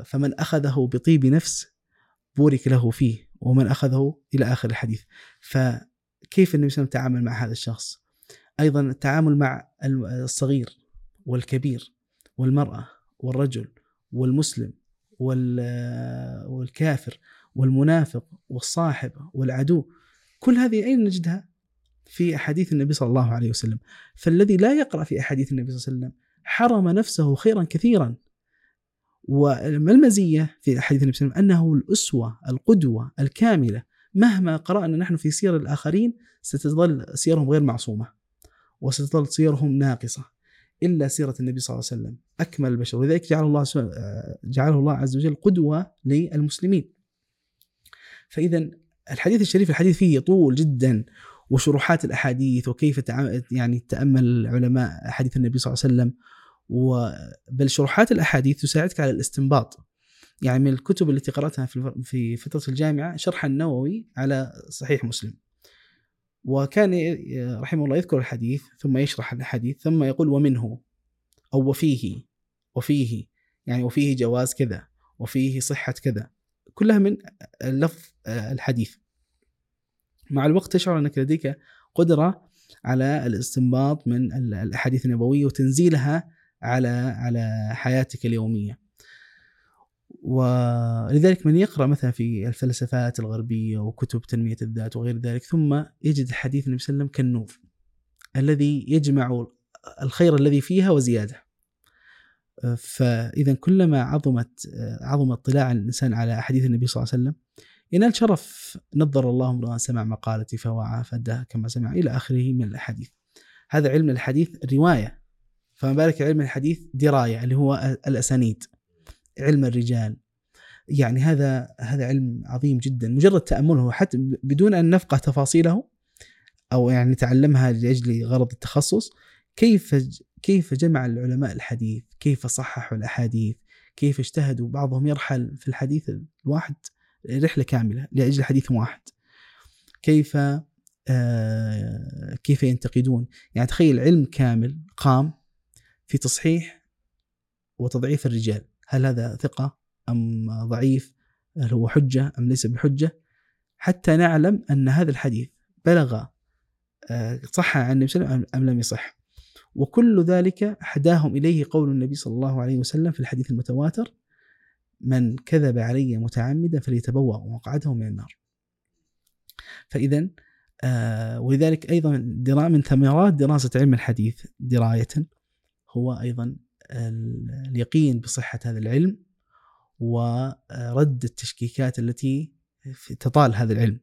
فمن أخذه بطيب نفس بورك له فيه ومن أخذه إلى آخر الحديث. فكيف النبي صلى الله عليه وسلم تعامل مع هذا الشخص؟ أيضا التعامل مع الصغير والكبير والمرأة والرجل والمسلم والكافر والمنافق والصاحب والعدو. كل هذه أين نجدها؟ في أحاديث النبي صلى الله عليه وسلم. فالذي لا يقرأ في أحاديث النبي صلى الله عليه وسلم حرم نفسه خيرا كثيرا. وما المزية في أحاديث النبي صلى الله عليه وسلم؟ أنه الأسوة القدوة الكاملة. مهما قرأنا نحن في سير الآخرين ستظل سيرهم غير معصومة وستظل سيرهم ناقصة. إلا سيرة النبي صلى الله عليه وسلم. أكمل البشر. ولذلك جعل الله جعله الله عز وجل قدوة للمسلمين. فإذا الحديث الشريف الحديث فيه يطول جدا وشروحات الأحاديث وكيف يعني تأمل علماء احاديث النبي صلى الله عليه وسلم. بل شروحات الأحاديث تساعدك على الاستنباط. يعني من الكتب التي قرأتها في فترة الجامعة شرح النووي على صحيح مسلم. وكان رحمه الله يذكر الحديث ثم يشرح الحديث ثم يقول ومنه أو وفيه وفيه يعني وفيه جواز كذا وفيه صحة كذا كلها من لفظ الحديث مع الوقت تشعر أنك لديك قدرة على الاستنباط من الأحاديث النبوية وتنزيلها على على حياتك اليومية. ولذلك من يقرأ مثلا في الفلسفات الغربية وكتب تنمية الذات وغير ذلك ثم يجد حديث النبي صلى الله عليه وسلم كالنور الذي يجمع الخير الذي فيها وزيادة. فإذا كلما عظمت عظم اطلاع الإنسان على احاديث النبي صلى الله عليه وسلم ينال شرف نظر الله امرأ سمع مقالتي فوعى فده كما سمع إلى آخره من الأحاديث هذا علم الحديث رواية فما بالك علم الحديث دراية اللي هو الأسانيد علم الرجال. يعني هذا هذا علم عظيم جدا. مجرد تأمله حتى بدون أن نفقه تفاصيله أو يعني نتعلمها لأجل غرض التخصص كيف كيف جمع العلماء الحديث؟ كيف صححوا الأحاديث؟ كيف اجتهدوا؟ بعضهم يرحل في الحديث الواحد رحلة كاملة لأجل حديث واحد. كيف آه كيف ينتقدون؟ يعني تخيل علم كامل قام في تصحيح وتضعيف الرجال. هل هذا ثقة أم ضعيف؟ هل هو حجة أم ليس بحجة؟ حتى نعلم أن هذا الحديث بلغ آه صح عن النبي صلى الله عليه وسلم أم لم يصح. وكل ذلك حداهم إليه قول النبي صلى الله عليه وسلم في الحديث المتواتر من كذب علي متعمدا فليتبوأ مقعده من النار. فإذا آه ولذلك أيضا من ثمرات دراسة علم الحديث دراية هو أيضا اليقين بصحة هذا العلم ورد التشكيكات التي تطال هذا العلم.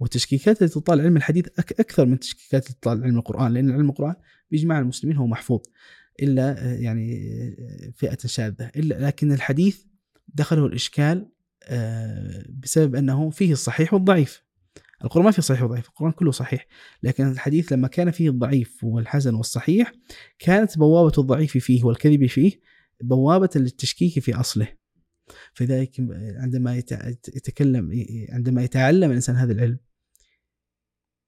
والتشكيكات التي تطال علم الحديث أكثر من تشكيكات التي تطال علم القرآن لأن علم القرآن بإجماع المسلمين هو محفوظ. إلا يعني فئة شاذة. إلا لكن الحديث دخله الإشكال آه، بسبب أنه فيه الصحيح والضعيف. القرآن ما فيه صحيح وضعيف القرآن كله صحيح لكن الحديث لما كان فيه الضعيف والحسن والصحيح كانت بوابة الضعيف فيه والكذب فيه بوابة للتشكيك في أصله. فلذلك عندما يتكلم عندما يتعلم الإنسان هذا العلم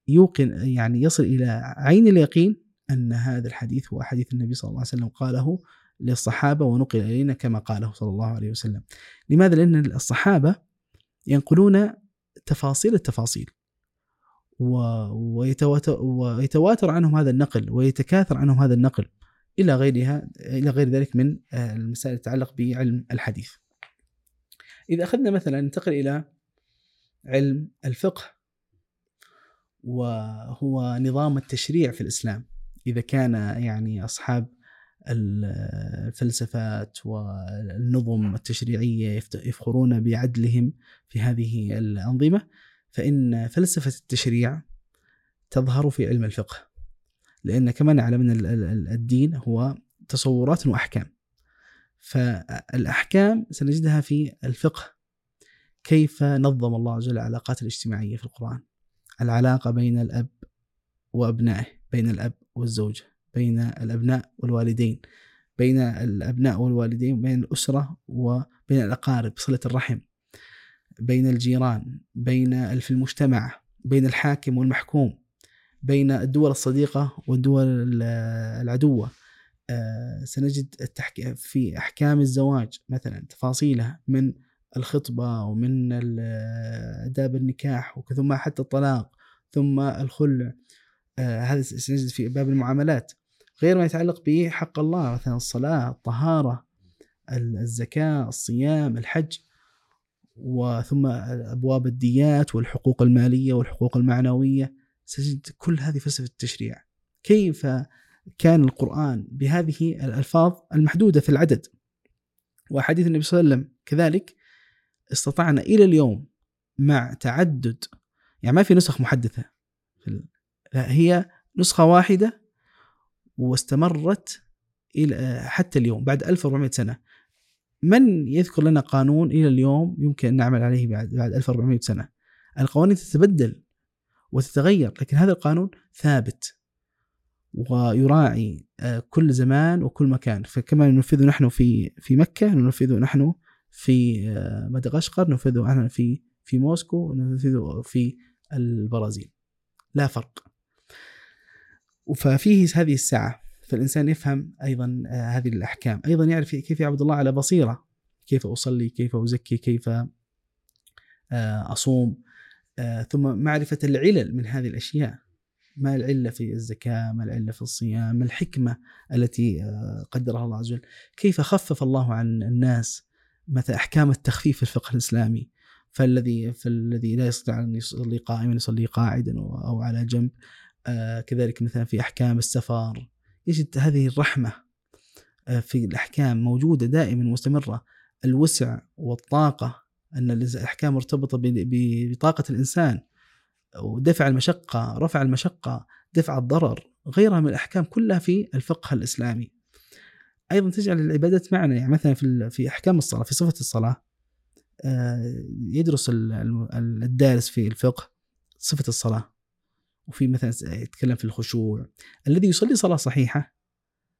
يوقن يعني يصل إلى عين اليقين أن هذا الحديث هو حديث النبي صلى الله عليه وسلم قاله للصحابة ونقل إلينا كما قاله صلى الله عليه وسلم. لماذا؟ لأن الصحابة ينقلون تفاصيل التفاصيل. ويتواتر, عنهم هذا النقل ويتكاثر عنهم هذا النقل إلى غيرها إلى غير ذلك من المسائل تتعلق بعلم الحديث. إذا أخذنا مثلا ننتقل إلى علم الفقه وهو نظام التشريع في الإسلام. إذا كان يعني أصحاب الفلسفات والنظم التشريعية يفخرون بعدلهم في هذه الأنظمة فإن فلسفة التشريع تظهر في علم الفقه. لأن كما نعلم أن الدين هو تصورات وأحكام. فالأحكام سنجدها في الفقه. كيف نظم الله عز وجل العلاقات الاجتماعية في القرآن؟ العلاقة بين الأب وأبنائه بين الأب والزوجه بين الأبناء والوالدين بين الأبناء والوالدين بين الأسرة وبين الأقارب صلة الرحم. بين الجيران بين في المجتمع بين الحاكم والمحكوم بين الدول الصديقة والدول العدوة. آه، سنجد في أحكام الزواج مثلا تفاصيلها من الخطبة ومن آداب النكاح ثم حتى الطلاق ثم الخلع. آه، هذا سنجد في باب المعاملات. غير ما يتعلق بحق الله مثلا الصلاة الطهارة الزكاة الصيام الحج. وثم أبواب الديات والحقوق المالية والحقوق المعنوية. سجد كل هذه فلسفة التشريع. كيف كان القرآن بهذه الألفاظ المحدودة في العدد؟ وأحاديث النبي صلى الله عليه وسلم كذلك استطعنا إلى اليوم مع تعدد يعني ما في نسخ محدثة هي نسخة واحدة واستمرت إلى حتى اليوم بعد 1400 سنة. من يذكر لنا قانون إلى اليوم يمكن أن نعمل عليه بعد بعد 1400 سنة؟ القوانين تتبدل وتتغير لكن هذا القانون ثابت ويراعي آه، كل زمان وكل مكان. فكما ننفذه نحن في في مكة ننفذه نحن في آه، مدغشقر ننفذه نحن في في موسكو ننفذه في البرازيل. لا فرق. ففيه هذه السعة فالإنسان يفهم أيضا آه، هذه الأحكام. أيضا يعرف كيف يعبد الله على بصيرة. كيف أصلي كيف أزكي كيف آه، أصوم آه، ثم معرفة العلل من هذه الأشياء. ما العلة في الزكاة ما العلة في الصيام ما الحكمة التي قدرها الله عز وجل. كيف خفف الله عن الناس مثل أحكام التخفيف في الفقه الإسلامي؟ فالذي فالذي لا يستطيع أن يصلي قائما يصلي قاعدا أو على جنب. كذلك مثلا في أحكام السفر. يجد هذه الرحمة آه في الأحكام موجودة دائما مستمرة. الوسع والطاقة أن الأحكام مرتبطة بطاقة الإنسان. ودفع المشقة رفع المشقة دفع الضرر غيرها من الأحكام كلها في الفقه الإسلامي. أيضا تجعل العبادات معنا يعني مثلا في في أحكام الصلاة في صفة الصلاة آه، يدرس الدارس في الفقه صفة الصلاة. وفي مثلا يتكلم في الخشوع. الذي يصلي صلاة صحيحة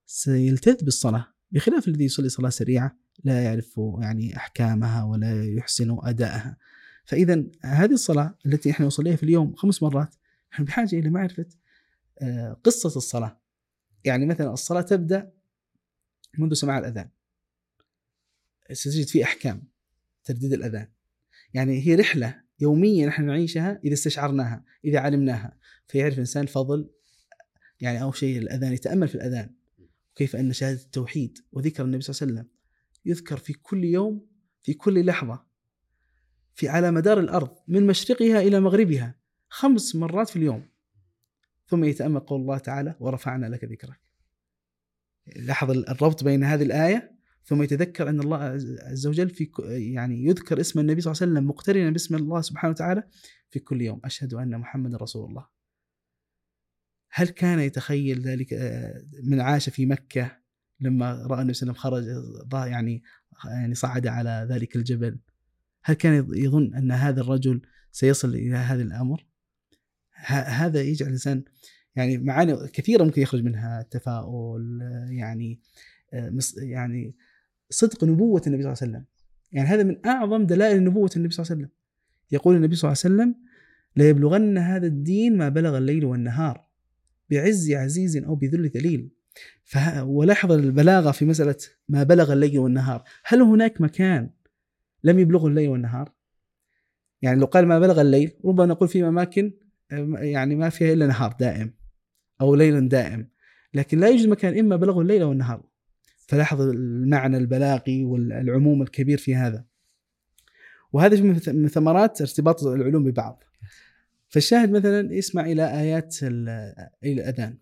سيلتذ بالصلاة. بخلاف الذي يصلي صلاة سريعة لا يعرف يعني أحكامها ولا يحسن أدائها. فإذا هذه الصلاة التي إحنا نصليها في اليوم خمس مرات نحن بحاجة إلى معرفة آه، قصة الصلاة. يعني مثلا الصلاة تبدأ منذ سماع الأذان. ستجد في أحكام ترديد الأذان. يعني هي رحلة يوميا نحن نعيشها إذا استشعرناها إذا علمناها. فيعرف الإنسان فضل يعني أول شيء الأذان يتأمل في الأذان. وكيف أن شهادة التوحيد وذكر النبي صلى الله عليه وسلم يذكر في كل يوم في كل لحظة. في على مدار الأرض من مشرقها إلى مغربها خمس مرات في اليوم. ثم يتأمل قول الله تعالى ورفعنا لك ذكرك. لاحظ الربط بين هذه الآية. ثم يتذكر أن الله عز وجل في يعني يذكر اسم النبي صلى الله عليه وسلم مقترنا باسم الله سبحانه وتعالى في كل يوم. أشهد أن محمد رسول الله. هل كان يتخيل ذلك آه، من عاش في مكة لما رأى النبي صلى الله عليه وسلم خرج يعني يعني صعد على ذلك الجبل؟ هل كان يظن أن هذا الرجل سيصل إلى هذا الأمر؟ هذا يجعل الإنسان يعني معاني كثيرة ممكن يخرج منها التفاؤل يعني آه، يعني صدق نبوة النبي صلى الله عليه وسلم. يعني هذا من أعظم دلائل نبوة النبي صلى الله عليه وسلم. يقول النبي صلى الله عليه وسلم ليبلغن هذا الدين ما بلغ الليل والنهار. بعز عزيز أو بذل ذليل. ولاحظ البلاغة في مسألة ما بلغ الليل والنهار. هل هناك مكان لم يبلغه الليل والنهار؟ يعني لو قال ما بلغ الليل ربما نقول في أماكن يعني ما فيها إلا نهار دائم أو ليل دائم. لكن لا يوجد مكان إما بلغه الليل أو النهار. فلاحظ المعنى البلاغي والعموم الكبير في هذا. وهذا من ثمرات ارتباط العلوم ببعض. فالشاهد مثلا يسمع إلى آيات إلى الأذان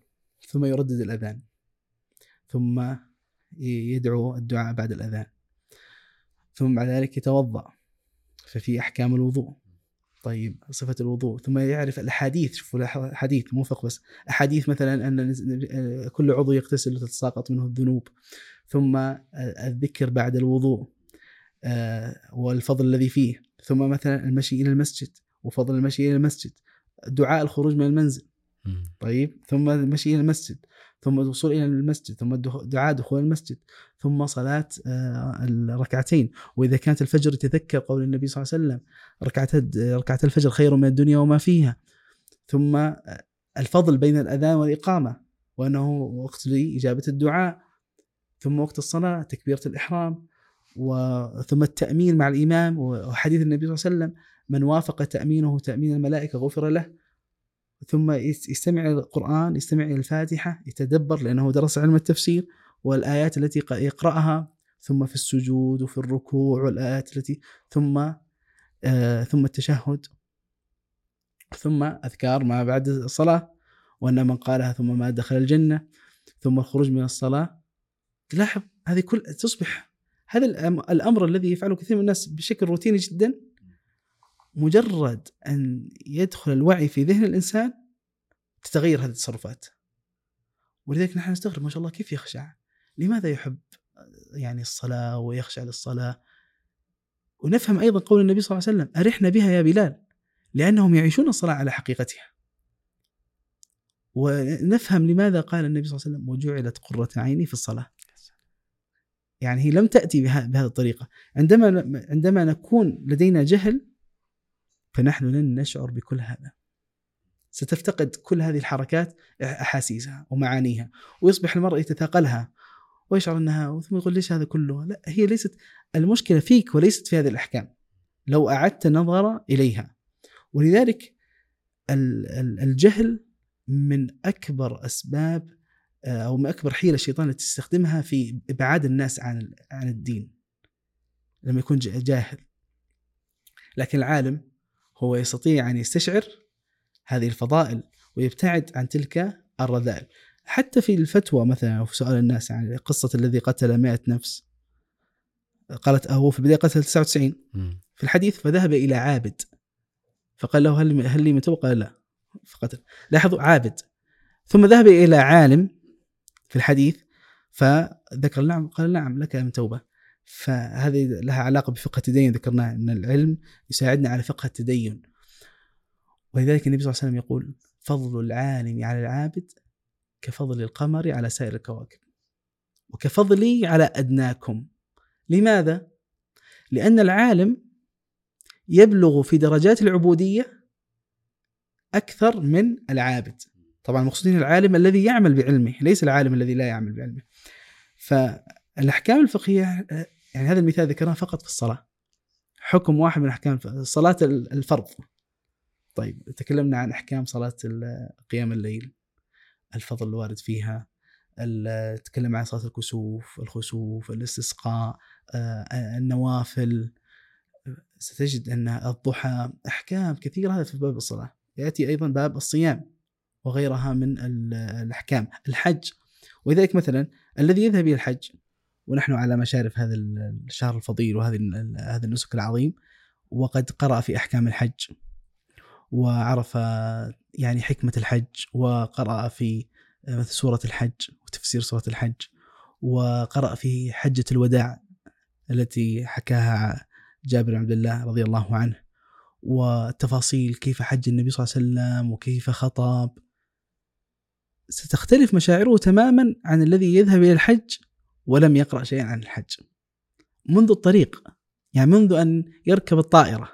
ثم يردد الأذان ثم يدعو الدعاء بعد الأذان ثم بعد ذلك يتوضأ ففي أحكام الوضوء. طيب صفة الوضوء. ثم يعرف الأحاديث. شوفوا الأحاديث مو فقه بس. أحاديث مثلا أن كل عضو يغتسل وتتساقط منه الذنوب. ثم الذكر بعد الوضوء آه، والفضل الذي فيه. ثم مثلا المشي إلى المسجد. وفضل المشي إلى المسجد. دعاء الخروج من المنزل. طيب. ثم المشي إلى المسجد. ثم الوصول إلى المسجد. ثم دعاء دخول المسجد. ثم صلاة آه، الركعتين. وإذا كانت الفجر يتذكر قول النبي صلى الله عليه وسلم ركعة ركعة الفجر خير من الدنيا وما فيها. ثم آه، الفضل بين الأذان والإقامة. وأنه وقت لإجابة الدعاء. ثم وقت الصلاة تكبيرة الإحرام. وثم التأمين مع الإمام وحديث النبي صلى الله عليه وسلم من وافق تأمينه تأمين الملائكة غفر له ثم يستمع إلى القرآن يستمع إلى الفاتحة يتدبر لأنه درس علم التفسير والآيات التي يقرأها ثم في السجود وفي الركوع والآيات التي ثم آه ثم التشهد ثم أذكار ما بعد الصلاة وأن من قالها ثم ما دخل الجنة ثم الخروج من الصلاة. تلاحظ هذه كل تصبح هذا الأمر الذي يفعله كثير من الناس بشكل روتيني جدا مجرد أن يدخل الوعي في ذهن الإنسان تتغير هذه التصرفات. ولذلك نحن نستغرب ما شاء الله كيف يخشع؟ لماذا يحب يعني الصلاة ويخشع للصلاة؟ ونفهم أيضا قول النبي صلى الله عليه وسلم أرحنا بها يا بلال لأنهم يعيشون الصلاة على حقيقتها. ونفهم لماذا قال النبي صلى الله عليه وسلم وجعلت قرة عيني في الصلاة. يعني هي لم تأتي بهذه الطريقة عندما عندما نكون لدينا جهل فنحن لن نشعر بكل هذا ستفتقد كل هذه الحركات أحاسيسها ومعانيها ويصبح المرء يتثاقلها ويشعر أنها ثم يقول ليش هذا كله؟ لا هي ليست المشكلة فيك وليست في هذه الأحكام. لو أعدت النظر إليها. ولذلك الجهل من أكبر أسباب آه، أو من أكبر حيلة الشيطان التي تستخدمها في إبعاد الناس عن عن الدين. لما يكون جاهل. لكن العالم هو يستطيع أن يستشعر هذه الفضائل ويبتعد عن تلك الرذائل حتى في الفتوى مثلا أو في سؤال الناس عن يعني قصة الذي قتل مئة نفس قالت هو في البداية قتل 99 في الحديث فذهب إلى عابد فقال له هل هل لي من توبة؟ قال لا فقتل لاحظوا عابد ثم ذهب إلى عالم في الحديث فذكر نعم قال نعم لك من توبة. فهذه لها علاقة بفقه التدين ذكرناه أن العلم يساعدنا على فقه التدين. ولذلك النبي صلى الله عليه وسلم يقول فضل العالم على العابد كفضل القمر على سائر الكواكب وكفضلي على أدناكم. لماذا؟ لأن العالم يبلغ في درجات العبودية أكثر من العابد. طبعا المقصودين العالم الذي يعمل بعلمه ليس العالم الذي لا يعمل بعلمه. فالأحكام الفقهية يعني هذا المثال ذكرناه فقط في الصلاة. حكم واحد من أحكام صلاة الفرض. طيب تكلمنا عن أحكام صلاة قيام الليل الفضل الوارد فيها تكلم عن صلاة الكسوف الخسوف الاستسقاء آه، النوافل. ستجد أن الضحى أحكام كثيرة هذا في باب الصلاة. يأتي أيضا باب الصيام. وغيرها من الأحكام. الحج ولذلك مثلا الذي يذهب إلى الحج ونحن على مشارف هذا الشهر الفضيل وهذه هذا النسك العظيم وقد قرأ في أحكام الحج وعرف يعني حكمة الحج وقرأ في مثل سورة الحج وتفسير سورة الحج وقرأ في حجة الوداع التي حكاها جابر بن عبد الله رضي الله عنه والتفاصيل كيف حج النبي صلى الله عليه وسلم وكيف خطب ستختلف مشاعره تماما عن الذي يذهب إلى الحج ولم يقرأ شيئا عن الحج. منذ الطريق يعني منذ أن يركب الطائرة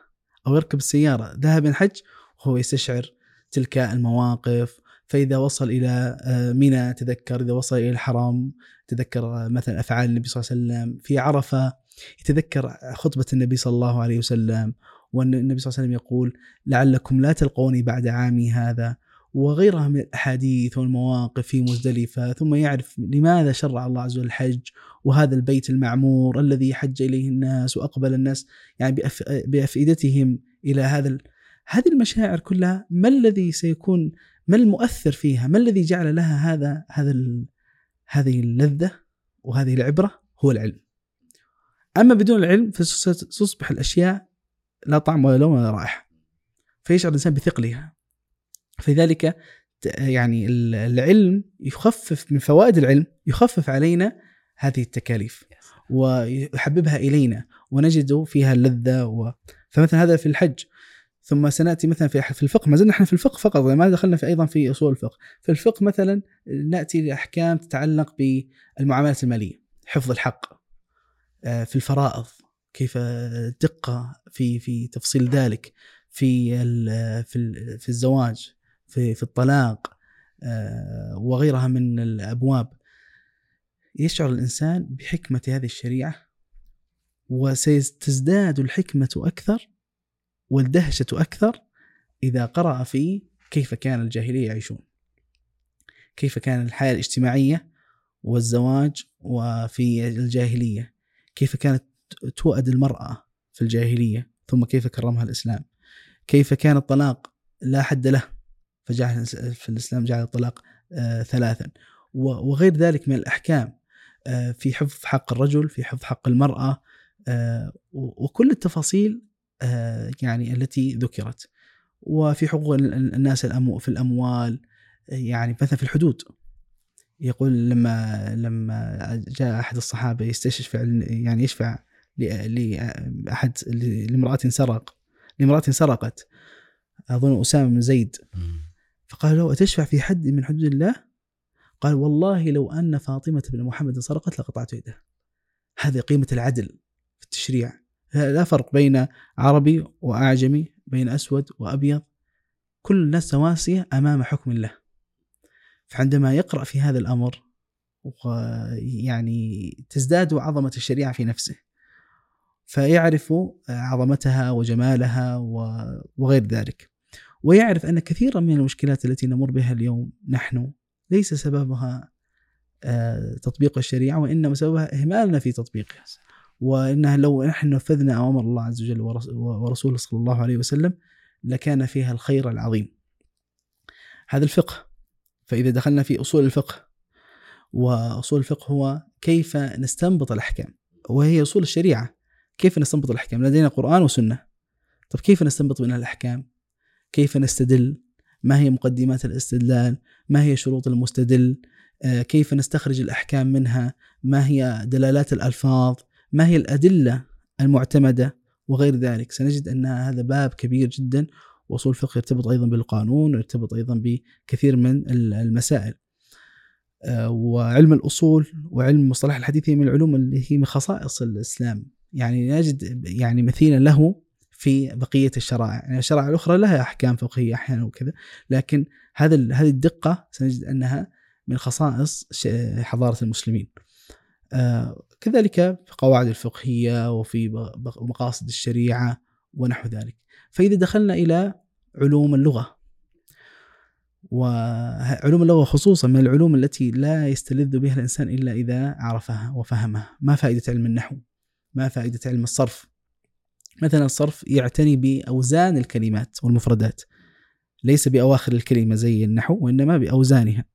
أو يركب السيارة ذهب الحج وهو يستشعر تلك المواقف. فإذا وصل إلى آه، منى تذكر. إذا وصل إلى الحرم تذكر آه، مثلا أفعال النبي صلى الله عليه وسلم. في عرفة يتذكر خطبة النبي صلى الله عليه وسلم وأن النبي صلى الله عليه وسلم يقول لعلكم لا تلقوني بعد عامي هذا. وغيرها من الأحاديث والمواقف في مزدلفة ثم يعرف لماذا شرع الله عز وجل الحج وهذا البيت المعمور الذي حج إليه الناس وأقبل الناس يعني بأفئدتهم إلى هذا هذه المشاعر كلها ما الذي سيكون ما المؤثر فيها؟ ما الذي جعل لها هذا هذا هذه اللذة وهذه العبرة؟ هو العلم. أما بدون العلم فستصبح الأشياء لا طعم ولا لون ولا رائحة فيشعر الإنسان بثقلها. فلذلك يعني العلم يخفف من فوائد العلم يخفف علينا هذه التكاليف ويحببها إلينا ونجد فيها اللذة و... فمثلا هذا في الحج ثم سنأتي مثلا في في الفقه ما زلنا إحنا في الفقه فقط ما دخلنا في أيضا في أصول الفقه. في الفقه مثلا نأتي لأحكام تتعلق بالمعاملات المالية حفظ الحق آه، في الفرائض كيف الدقة في في تفصيل ذلك في في في الزواج. في في الطلاق آه، وغيرها من الأبواب. يشعر الإنسان بحكمة هذه الشريعة وستزداد الحكمة أكثر والدهشة أكثر إذا قرأ في كيف كان الجاهلية يعيشون. كيف كان الحياة الاجتماعية والزواج وفي الجاهلية. كيف كانت تؤد المرأة في الجاهلية ثم كيف كرمها الإسلام. كيف كان الطلاق لا حد له. فجعل في الإسلام جعل الطلاق آه، ثلاثا. وغير ذلك من الأحكام آه، في حفظ حق الرجل في حفظ حق المرأة آه، وكل التفاصيل يعني التي ذكرت. وفي حقوق الناس في الأموال يعني مثلا في الحدود. يقول لما لما جاء أحد الصحابة يستشفع يعني يشفع لاحد لامرأة سرق لامرأة سرقت. أظن أسامة بن زيد. فقال له أتشفع في حد من حدود الله؟ قال والله لو أن فاطمة بن محمد سرقت لقطعت يده. هذه قيمة العدل في التشريع. لا فرق بين عربي وأعجمي بين أسود وأبيض. كل الناس سواسية أمام حكم الله. فعندما يقرأ في هذا الأمر يعني تزداد عظمة الشريعة في نفسه. فيعرف عظمتها وجمالها وغير ذلك. ويعرف أن كثيرا من المشكلات التي نمر بها اليوم نحن ليس سببها آه، تطبيق الشريعة وإنما سببها إهمالنا في تطبيقها. وإنها لو نحن نفذنا أوامر الله عز وجل ورسوله صلى الله عليه وسلم لكان فيها الخير العظيم. هذا الفقه. فإذا دخلنا في أصول الفقه وأصول الفقه هو كيف نستنبط الأحكام وهي أصول الشريعة. كيف نستنبط الأحكام؟ لدينا قرآن وسنة. طب كيف نستنبط منها الأحكام؟ كيف نستدل؟ ما هي مقدمات الاستدلال؟ ما هي شروط المستدل؟ آه، كيف نستخرج الأحكام منها؟ ما هي دلالات الألفاظ؟ ما هي الأدلة المعتمدة؟ وغير ذلك. سنجد أن هذا باب كبير جدا وأصول الفقه يرتبط أيضا بالقانون ويرتبط أيضا بكثير من المسائل. آه، وعلم الأصول وعلم مصطلح الحديث هي من العلوم اللي هي من خصائص الإسلام. يعني نجد يعني مثيلا له في بقية الشرائع، يعني الشرائع الأخرى لها أحكام فقهية أحيانا وكذا، لكن هذا هذه الدقة سنجد أنها من خصائص حضارة المسلمين. آه كذلك في قواعد الفقهية وفي مقاصد الشريعة ونحو ذلك. فإذا دخلنا إلى علوم اللغة وعلوم اللغة خصوصا من العلوم التي لا يستلذ بها الإنسان إلا إذا عرفها وفهمها، ما فائدة علم النحو؟ ما فائدة علم الصرف؟ مثلا الصرف يعتني بأوزان الكلمات والمفردات ليس بأواخر الكلمة زي النحو وإنما بأوزانها.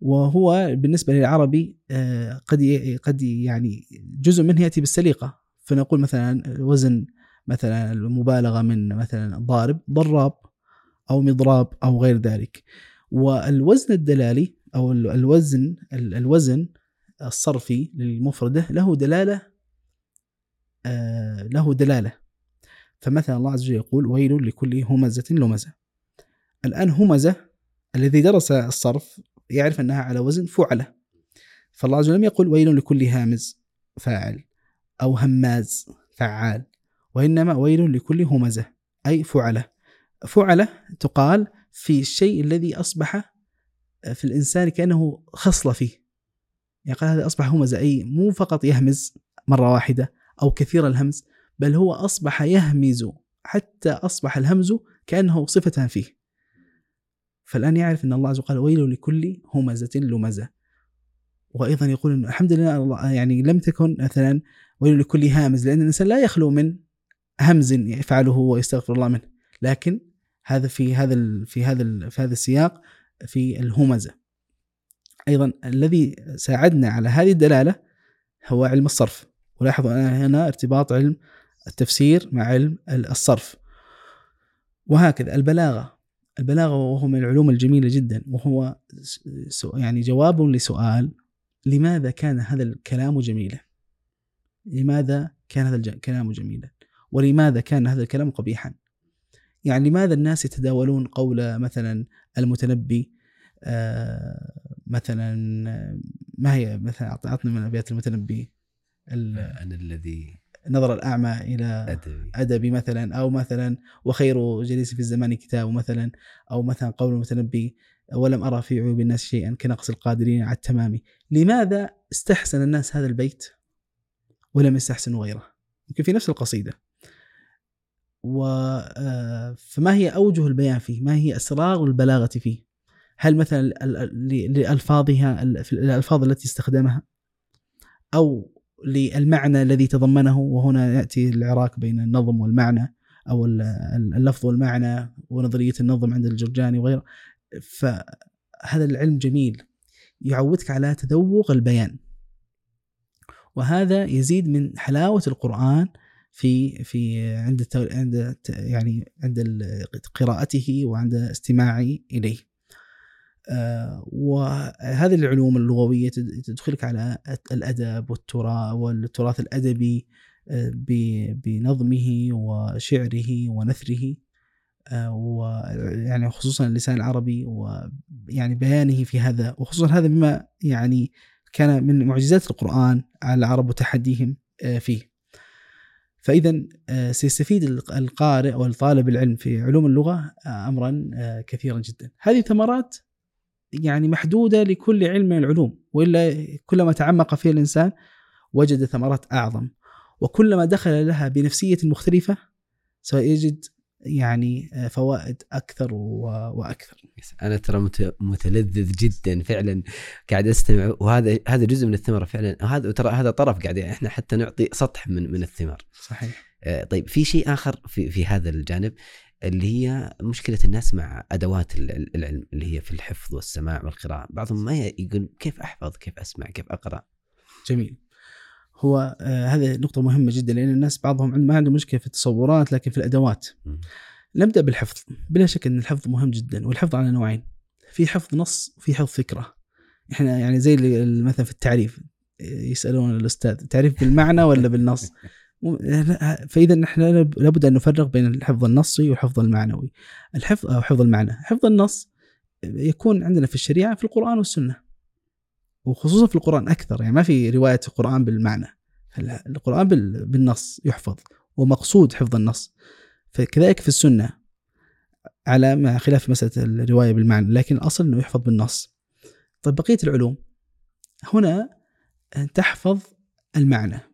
وهو بالنسبة للعربي آه، قد قد يعني جزء منه يأتي بالسليقة. فنقول مثلا وزن مثلا المبالغة من مثلا ضارب ضراب أو مضراب أو غير ذلك. والوزن الدلالي أو الوزن الوزن الصرفي للمفردة له دلالة آه، له دلالة. فمثلا الله عز وجل يقول ويل لكل همزة لمزة. الآن همزة الذي درس الصرف يعرف أنها على وزن فعلة. فالله عز وجل لم يقل ويل لكل هامز فاعل أو هماز فعال. وإنما ويل لكل همزة أي فعلة. فعلة تقال في الشيء الذي أصبح في الإنسان كأنه خصلة فيه. يعني قال هذا أصبح همزة أي مو فقط يهمز مرة واحدة أو كثير الهمز بل هو أصبح يهمز حتى أصبح الهمز كأنه صفة فيه. فالآن يعرف أن الله عز وجل ويل لكل همزة لمزة. وأيضا يقول الحمد لله يعني لم تكن مثلا ويل لكل هامز لأن الإنسان لا يخلو من همز يفعله ويستغفر الله منه. لكن هذا في هذا في هذا في هذا السياق في الهمزة. أيضا الذي ساعدنا على هذه الدلالة هو علم الصرف. ولاحظ أنا هنا ارتباط علم التفسير مع علم الصرف. وهكذا البلاغة. البلاغة وهو من العلوم الجميلة جدا وهو يعني جواب لسؤال لماذا كان هذا الكلام جميلا؟ لماذا كان هذا الكلام جميلا؟ ولماذا كان هذا الكلام قبيحا؟ يعني لماذا الناس يتداولون قول مثلا المتنبي آه مثلا ما هي مثلا أعطني من أبيات المتنبي؟ أنا الذي نظر الأعمى إلى أدبي. أدبي مثلا أو مثلا وخير جليس في الزمان كتاب مثلا أو مثلا قول المتنبي ولم أرى في عيوب الناس شيئا كنقص القادرين على التمام. لماذا استحسن الناس هذا البيت ولم يستحسنوا غيره؟ يمكن في نفس القصيدة. و آه، فما هي أوجه البيان فيه؟ ما هي أسرار البلاغة فيه؟ هل مثلا لألفاظها الألفاظ التي استخدمها؟ أو للمعنى الذي تضمنه وهنا يأتي العراك بين النظم والمعنى أو اللفظ والمعنى ونظرية النظم عند الجرجاني وغيره فهذا العلم جميل يعودك على تذوق البيان وهذا يزيد من حلاوة القرآن في في عند عند يعني عند قراءته وعند استماعي إليه. آه، وهذه العلوم اللغوية تدخلك على الأدب والتراث والتراث الأدبي آه، بنظمه وشعره ونثره آه، ويعني خصوصا اللسان العربي ويعني بيانه في هذا وخصوصا هذا بما يعني كان من معجزات القرآن على العرب وتحديهم فيه فاذا آه، سيستفيد القارئ أو الطالب العلم في علوم اللغة آه، امرا آه، كثيرا جدا. هذه ثمرات يعني محدودة لكل علم من العلوم وإلا كلما تعمق فيها الإنسان وجد ثمرات أعظم وكلما دخل لها بنفسية مختلفة سيجد يعني آه، فوائد أكثر وأكثر. أنا ترى متلذذ جدا فعلا قاعد أستمع وهذا هذا جزء من الثمرة فعلا هذا ترى هذا طرف قاعد إحنا حتى نعطي سطح من من الثمر. صحيح. آه، طيب في شيء آخر في في هذا الجانب اللي هي مشكلة الناس مع أدوات العلم اللي هي في الحفظ والسماع والقراءة، بعضهم ما يقول كيف أحفظ، كيف أسمع، كيف أقرأ. جميل. هو آه هذه نقطة مهمة جدا لأن الناس بعضهم ما عنده مشكلة في التصورات لكن في الأدوات. نبدأ بالحفظ، بلا شك أن الحفظ مهم جدا والحفظ على نوعين. في حفظ نص وفي حفظ فكرة. إحنا يعني زي مثلا في التعريف يسألون الأستاذ تعريف بالمعنى ولا بالنص؟ فإذا نحن لابد أن نفرق بين الحفظ النصي والحفظ المعنوي. الحفظ أو حفظ المعنى، حفظ النص يكون عندنا في الشريعة في القرآن والسنة. وخصوصا في القرآن أكثر يعني ما في رواية القرآن بالمعنى. القرآن بالنص يحفظ ومقصود حفظ النص. فكذلك في السنة على مع خلاف مسألة الرواية بالمعنى لكن الأصل أنه يحفظ بالنص. طيب بقية العلوم. هنا تحفظ المعنى.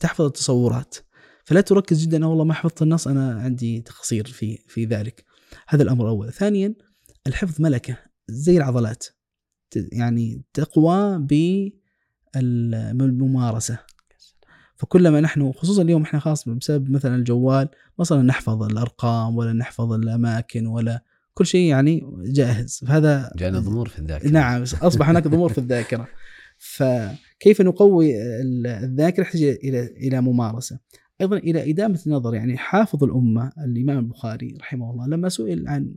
تحفظ التصورات. فلا تركز جدا والله ما حفظت النص أنا عندي تقصير في في ذلك. هذا الأمر الأول. ثانيا الحفظ ملكة زي العضلات. يعني تقوى بالممارسة. فكلما نحن خصوصا اليوم إحنا خاص بسبب مثلا الجوال ما صرنا نحفظ الأرقام ولا نحفظ الأماكن ولا كل شيء يعني جاهز. فهذا جاءنا ضمور في الذاكرة. نعم أصبح هناك ضمور في الذاكرة. فكيف نقوي الذاكرة يحتاج إلى إلى ممارسة. أيضا إلى إدامة النظر يعني حافظ الأمة الإمام البخاري رحمه الله لما سئل عن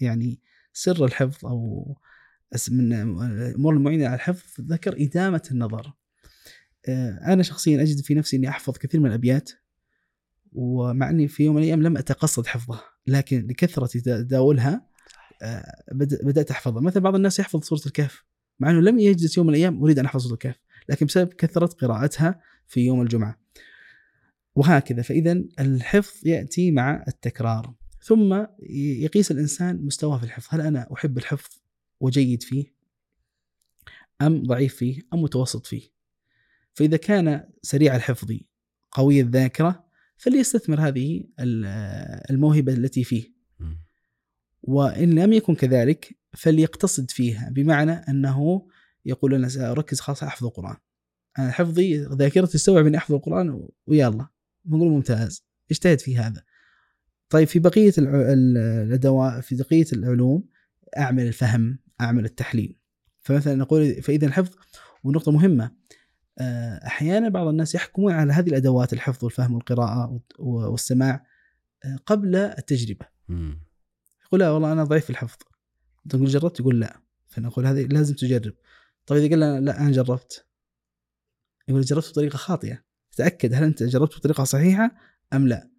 يعني سر الحفظ أو من الأمور المعينة على الحفظ ذكر إدامة النظر. آه، أنا شخصيا أجد في نفسي إني أحفظ كثير من الأبيات ومع إني في يوم من الأيام لم أتقصد حفظها لكن لكثرة تداولها آه، بدأت أحفظها، مثلا بعض الناس يحفظ سورة الكهف مع إنه لم يجلس يوم من الأيام أريد أن أحفظ سورة الكهف، لكن بسبب كثرة قراءتها في يوم الجمعة. وهكذا فاذا الحفظ يأتي مع التكرار. ثم يقيس الإنسان مستواه في الحفظ، هل أنا أحب الحفظ وجيد فيه؟ أم ضعيف فيه؟ أم متوسط فيه؟ فإذا كان سريع الحفظ قوي الذاكرة فليستثمر هذه الموهبة التي فيه. وإن لم يكن كذلك فليقتصد فيها بمعنى أنه يقول أنا سأركز خاصة أحفظ القرآن. أنا حفظي ذاكرتي تستوعب أني أحفظ القرآن ويلا. نقول ممتاز. اجتهد في هذا. طيب في بقية الأدوات في بقية العلوم أعمل الفهم أعمل التحليل. فمثلا نقول فإذا الحفظ ونقطة مهمة. آه، أحيانا بعض الناس يحكمون على هذه الأدوات الحفظ والفهم والقراءة والسماع آه، قبل التجربة. يقول لا والله أنا ضعيف في الحفظ. تقول جربت؟ يقول لا. فنقول هذه لازم تجرب. طيب إذا قال لا, أنا جربت. يقول جربت بطريقة خاطئة. تأكد هل أنت جربت بطريقة صحيحة أم لا.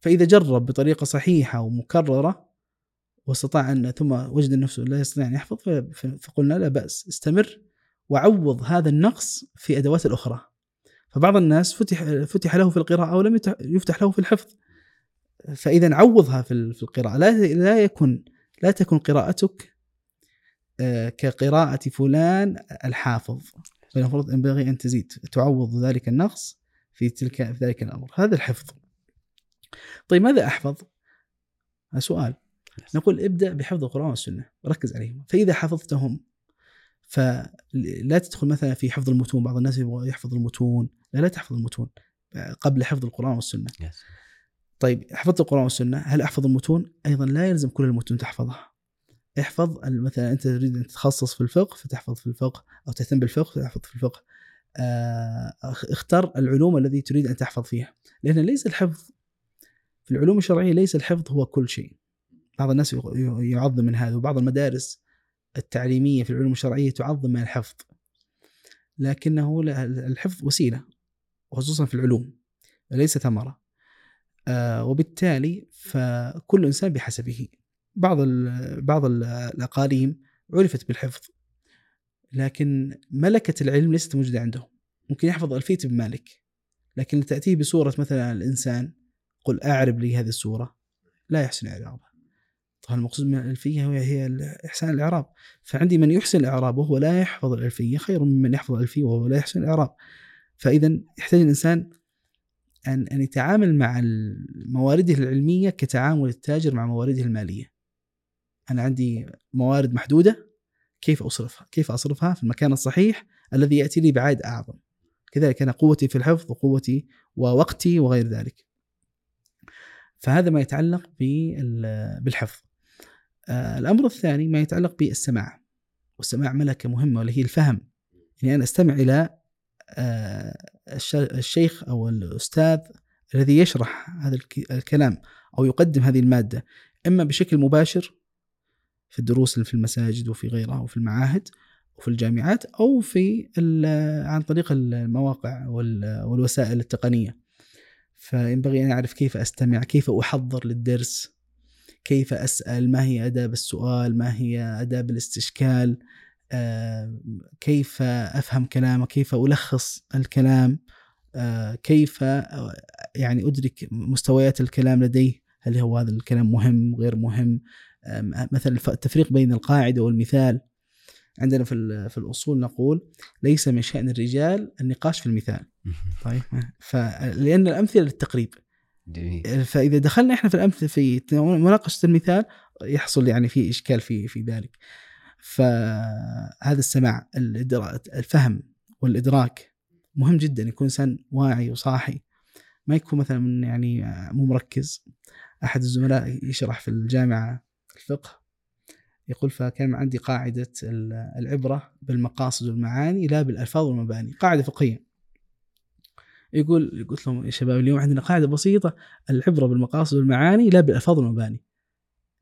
فإذا جرب بطريقة صحيحة ومكررة واستطاع أن ثم وجد نفسه لا يستطيع أن يحفظ فقلنا لا بأس. استمر وعوض هذا النقص في أدوات الأخرى. فبعض الناس فتح فتح له في القراءة ولم يفتح له في الحفظ. فإذا عوضها في ال- في القراءة. لا لا يكن لا تكن قراءتك كقراءة فلان الحافظ. فالمفروض ينبغي أن تزيد تعوض ذلك النقص في تلك في ذلك الأمر. هذا الحفظ. طيب ماذا أحفظ؟ سؤال. نقول ابدأ بحفظ القرآن والسنة. ركز عليهم. فإذا حفظتهم فلا تدخل مثلا في حفظ المتون. بعض الناس يبغى يحفظ المتون. لا لا تحفظ المتون. قبل حفظ القرآن والسنة. طيب حفظت القرآن والسنة. هل أحفظ المتون؟ أيضا لا يلزم كل المتون تحفظها. احفظ مثلا أنت تريد أن تتخصص في الفقه فتحفظ في الفقه أو تهتم بالفقه فتحفظ في الفقه. آه، اختر العلوم الذي تريد أن تحفظ فيها. لأن ليس الحفظ في العلوم الشرعية ليس الحفظ هو كل شيء. بعض الناس يعظم من هذا وبعض المدارس التعليمية في العلوم الشرعية تعظم من الحفظ. لكنه الحفظ وسيلة وخصوصا في العلوم ليس ثمرة. آه، وبالتالي فكل إنسان بحسبه. بعض ال بعض ال- الأقاليم عرفت بالحفظ لكن ملكة العلم ليست موجودة عندهم. ممكن يحفظ ألفية ابن مالك لكن تأتيه بصورة مثلا الإنسان قل أعرب لي هذه السورة لا يحسن إعرابها. طبعا المقصود من الألفية هي إحسان الإعراب. فعندي من يحسن الإعراب وهو لا يحفظ الألفية خير ممن يحفظ الألفية وهو لا يحسن الإعراب. فإذا يحتاج الإنسان أن أن يتعامل مع موارده العلمية كتعامل التاجر مع موارده المالية. أنا عندي موارد محدودة كيف أصرفها كيف أصرفها في المكان الصحيح الذي يأتي لي بعائد أعظم. كذلك أنا قوتي في الحفظ وقوتي ووقتي وغير ذلك. فهذا ما يتعلق بال- بالحفظ آه، الأمر الثاني ما يتعلق بالسماع. والسماع ملكة مهمة واللي هي الفهم. يعني أنا أستمع إلى آه، الش- الشيخ أو الأستاذ الذي يشرح هذا الك- الكلام أو يقدم هذه المادة. إما بشكل مباشر في الدروس اللي في المساجد وفي غيرها وفي المعاهد وفي الجامعات أو في عن طريق المواقع وال- والوسائل التقنية. فينبغي أن أعرف كيف أستمع كيف أحضر للدرس كيف أسأل ما هي آداب السؤال ما هي آداب الاستشكال آه، كيف أفهم كلامه كيف ألخص الكلام آه، كيف آه، يعني أدرك مستويات الكلام لديه هل هو هذا الكلام مهم غير مهم مثلا التفريق بين القاعدة والمثال. عندنا في في الأصول نقول ليس من شأن الرجال النقاش في المثال. طيب. فلأن الأمثلة للتقريب. جميل. فإذا دخلنا إحنا في الأمثلة في مناقشة المثال يحصل يعني في إشكال في في ذلك. فهذا السماع الفهم والإدراك مهم جدا. يكون إنسان واعي وصاحي. ما يكون مثلا يعني مو مركز. أحد الزملاء يشرح في الجامعة الفقه يقول فكان عندي قاعدة ال- العبرة بالمقاصد والمعاني لا بالألفاظ والمباني قاعدة فقهية. يقول قلت لهم يا شباب اليوم عندنا قاعدة بسيطة العبرة بالمقاصد والمعاني لا بالألفاظ والمباني.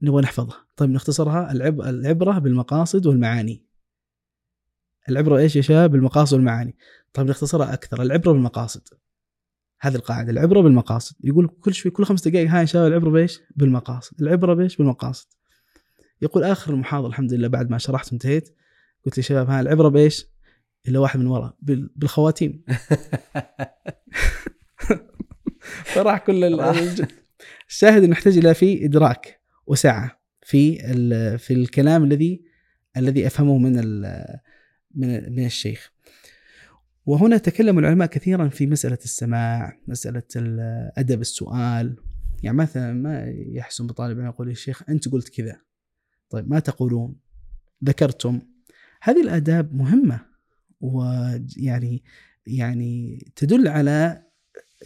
نبغى نحفظها. طيب نختصرها العب... العبرة بالمقاصد والمعاني. العبرة إيش يا شباب؟ بالمقاصد والمعاني. طيب نختصرها أكثر العبرة بالمقاصد. هذه القاعدة العبرة بالمقاصد. يقول كل شوي كل خمس دقائق ها يا شباب العبرة بإيش؟ بالمقاصد. العبرة بإيش؟ بالمقاصد. يقول آخر المحاضره الحمد لله بعد ما شرحت وانتهيت قلت يا شباب ها العبرة بإيش إلا واحد من ورا بال- بالخواتيم فراح كل الشاهد أنه نحتاج إلى في إدراك وسعه في في الكلام الذي الذي أفهمه من من من الشيخ. وهنا تكلم العلماء كثيرا في مسألة السماع، مسألة ال- أدب السؤال. يعني مثلا ما يحسن بطالب يقول يا شيخ أنت قلت كذا. طيب ما تقولون؟ ذكرتم. هذه الآداب مهمة ويعني يعني تدل على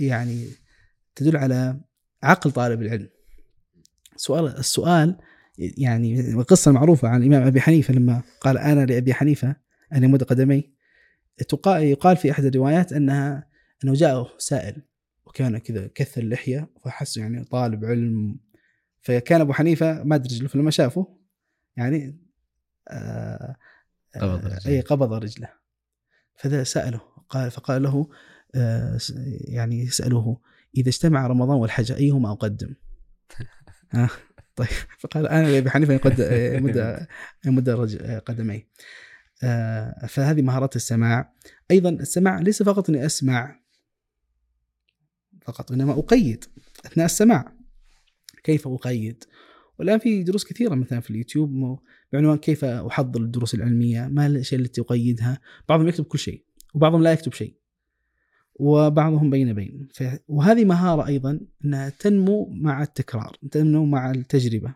يعني تدل على عقل طالب العلم سؤال السؤال يعني القصة المعروفة عن الإمام أبي حنيفة لما قال أنا لأبي حنيفة أن يمد قدمي يقال في أحد الروايات أنها أنه جاءه سائل وكان كذا كث اللحية فحس يعني طالب علم فكان أبو حنيفة ما أدري فلما شافه يعني آه قبض آه، رجله. أي قبض رجله. فذا سأله قال فقال له آه يعني يساله إذا اجتمع رمضان والحج أيهما أقدم؟ ها طيب. فقال أنا أبي حنيفة يمد يمد آه، فهذه مهارات السماع. أيضا السماع ليس فقط أني أسمع فقط إنما أقيد أثناء السماع. كيف أقيد؟ والآن في دروس كثيرة مثلا في اليوتيوب بعنوان كيف أحضر الدروس العلمية ما الأشياء التي أقيدها. بعضهم يكتب كل شيء وبعضهم لا يكتب شيء وبعضهم بين بين. ف- وهذه مهارة أيضا أنها تنمو مع التكرار تنمو مع التجربة.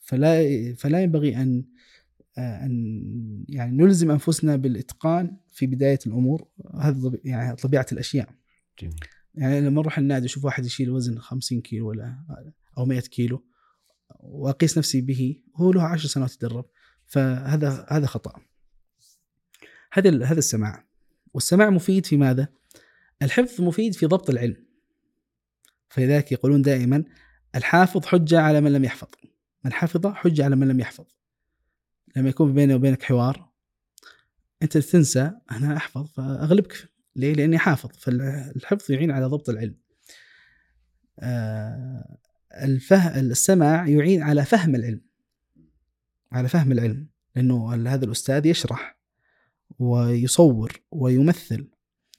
فلا فلا ينبغي أن أن يعني نلزم أنفسنا بالإتقان في بداية الأمور. هذا يعني طبيعة الأشياء. جميل. يعني لما أروح النادي أشوف واحد يشيل وزن 50 كيلو ولا أو 100 كيلو وأقيس نفسي به هو له 10 سنوات يتدرب. فهذا هذا خطأ. هذا هذا السماع. والسماع مفيد في ماذا؟ الحفظ مفيد في ضبط العلم. فلذلك يقولون دائما الحافظ حجة على من لم يحفظ. من حفظ حجة على من لم يحفظ. لما يكون بيني وبينك حوار أنت تنسى أنا أحفظ فأغلبك ليه؟ لأني حافظ. فالحفظ يعين على ضبط العلم. الفه... السماع يعين على فهم العلم. على فهم العلم لأنه ال- هذا الأستاذ يشرح ويصور ويمثل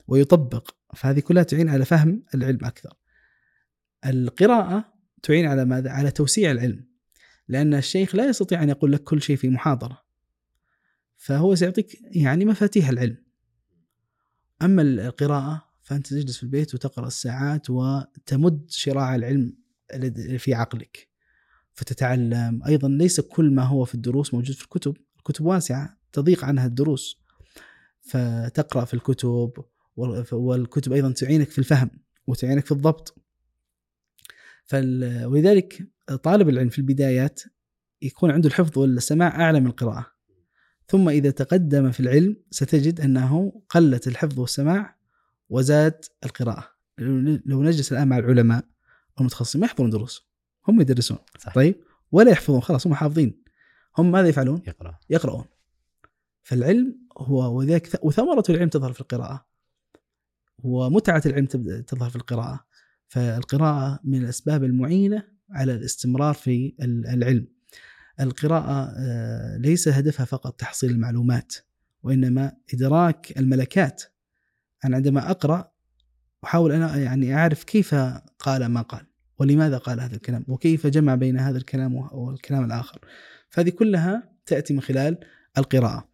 ويطبق فهذه كلها تعين على فهم العلم أكثر. القراءة تعين على ماذا؟ على توسيع العلم. لأن الشيخ لا يستطيع أن يقول لك كل شيء في محاضرة. فهو سيعطيك يعني مفاتيح العلم. أما القراءة فأنت تجلس في البيت وتقرأ الساعات وتمد شراع العلم في عقلك. فتتعلم. أيضا ليس كل ما هو في الدروس موجود في الكتب. الكتب واسعة. تضيق عنها الدروس. فتقرأ في الكتب. وال- والكتب أيضا تعينك في الفهم وتعينك في الضبط. فال... ولذلك طالب العلم في البدايات يكون عنده الحفظ والسماع أعلى من القراءة. ثم إذا تقدم في العلم ستجد أنه قلت الحفظ والسماع وزاد القراءة. لو نجلس الآن مع العلماء والمتخصصين ما يحضرون دروس. هم يدرسون. صح. طيب؟ ولا يحفظون خلاص هم حافظين. هم ماذا يفعلون؟ يقرا يقرؤون. فالعلم هو وذلك وثمرة العلم تظهر في القراءة. ومتعة العلم تظهر في القراءة. فالقراءة من الأسباب المعينة على الاستمرار في ال- العلم. القراءة آه، ليس هدفها فقط تحصيل المعلومات وإنما إدراك الملكات. أنا عندما أقرأ أحاول أنا يعني أعرف كيف قال ما قال. ولماذا قال هذا الكلام؟ وكيف جمع بين هذا الكلام والكلام الآخر؟ فهذه كلها تأتي من خلال القراءة.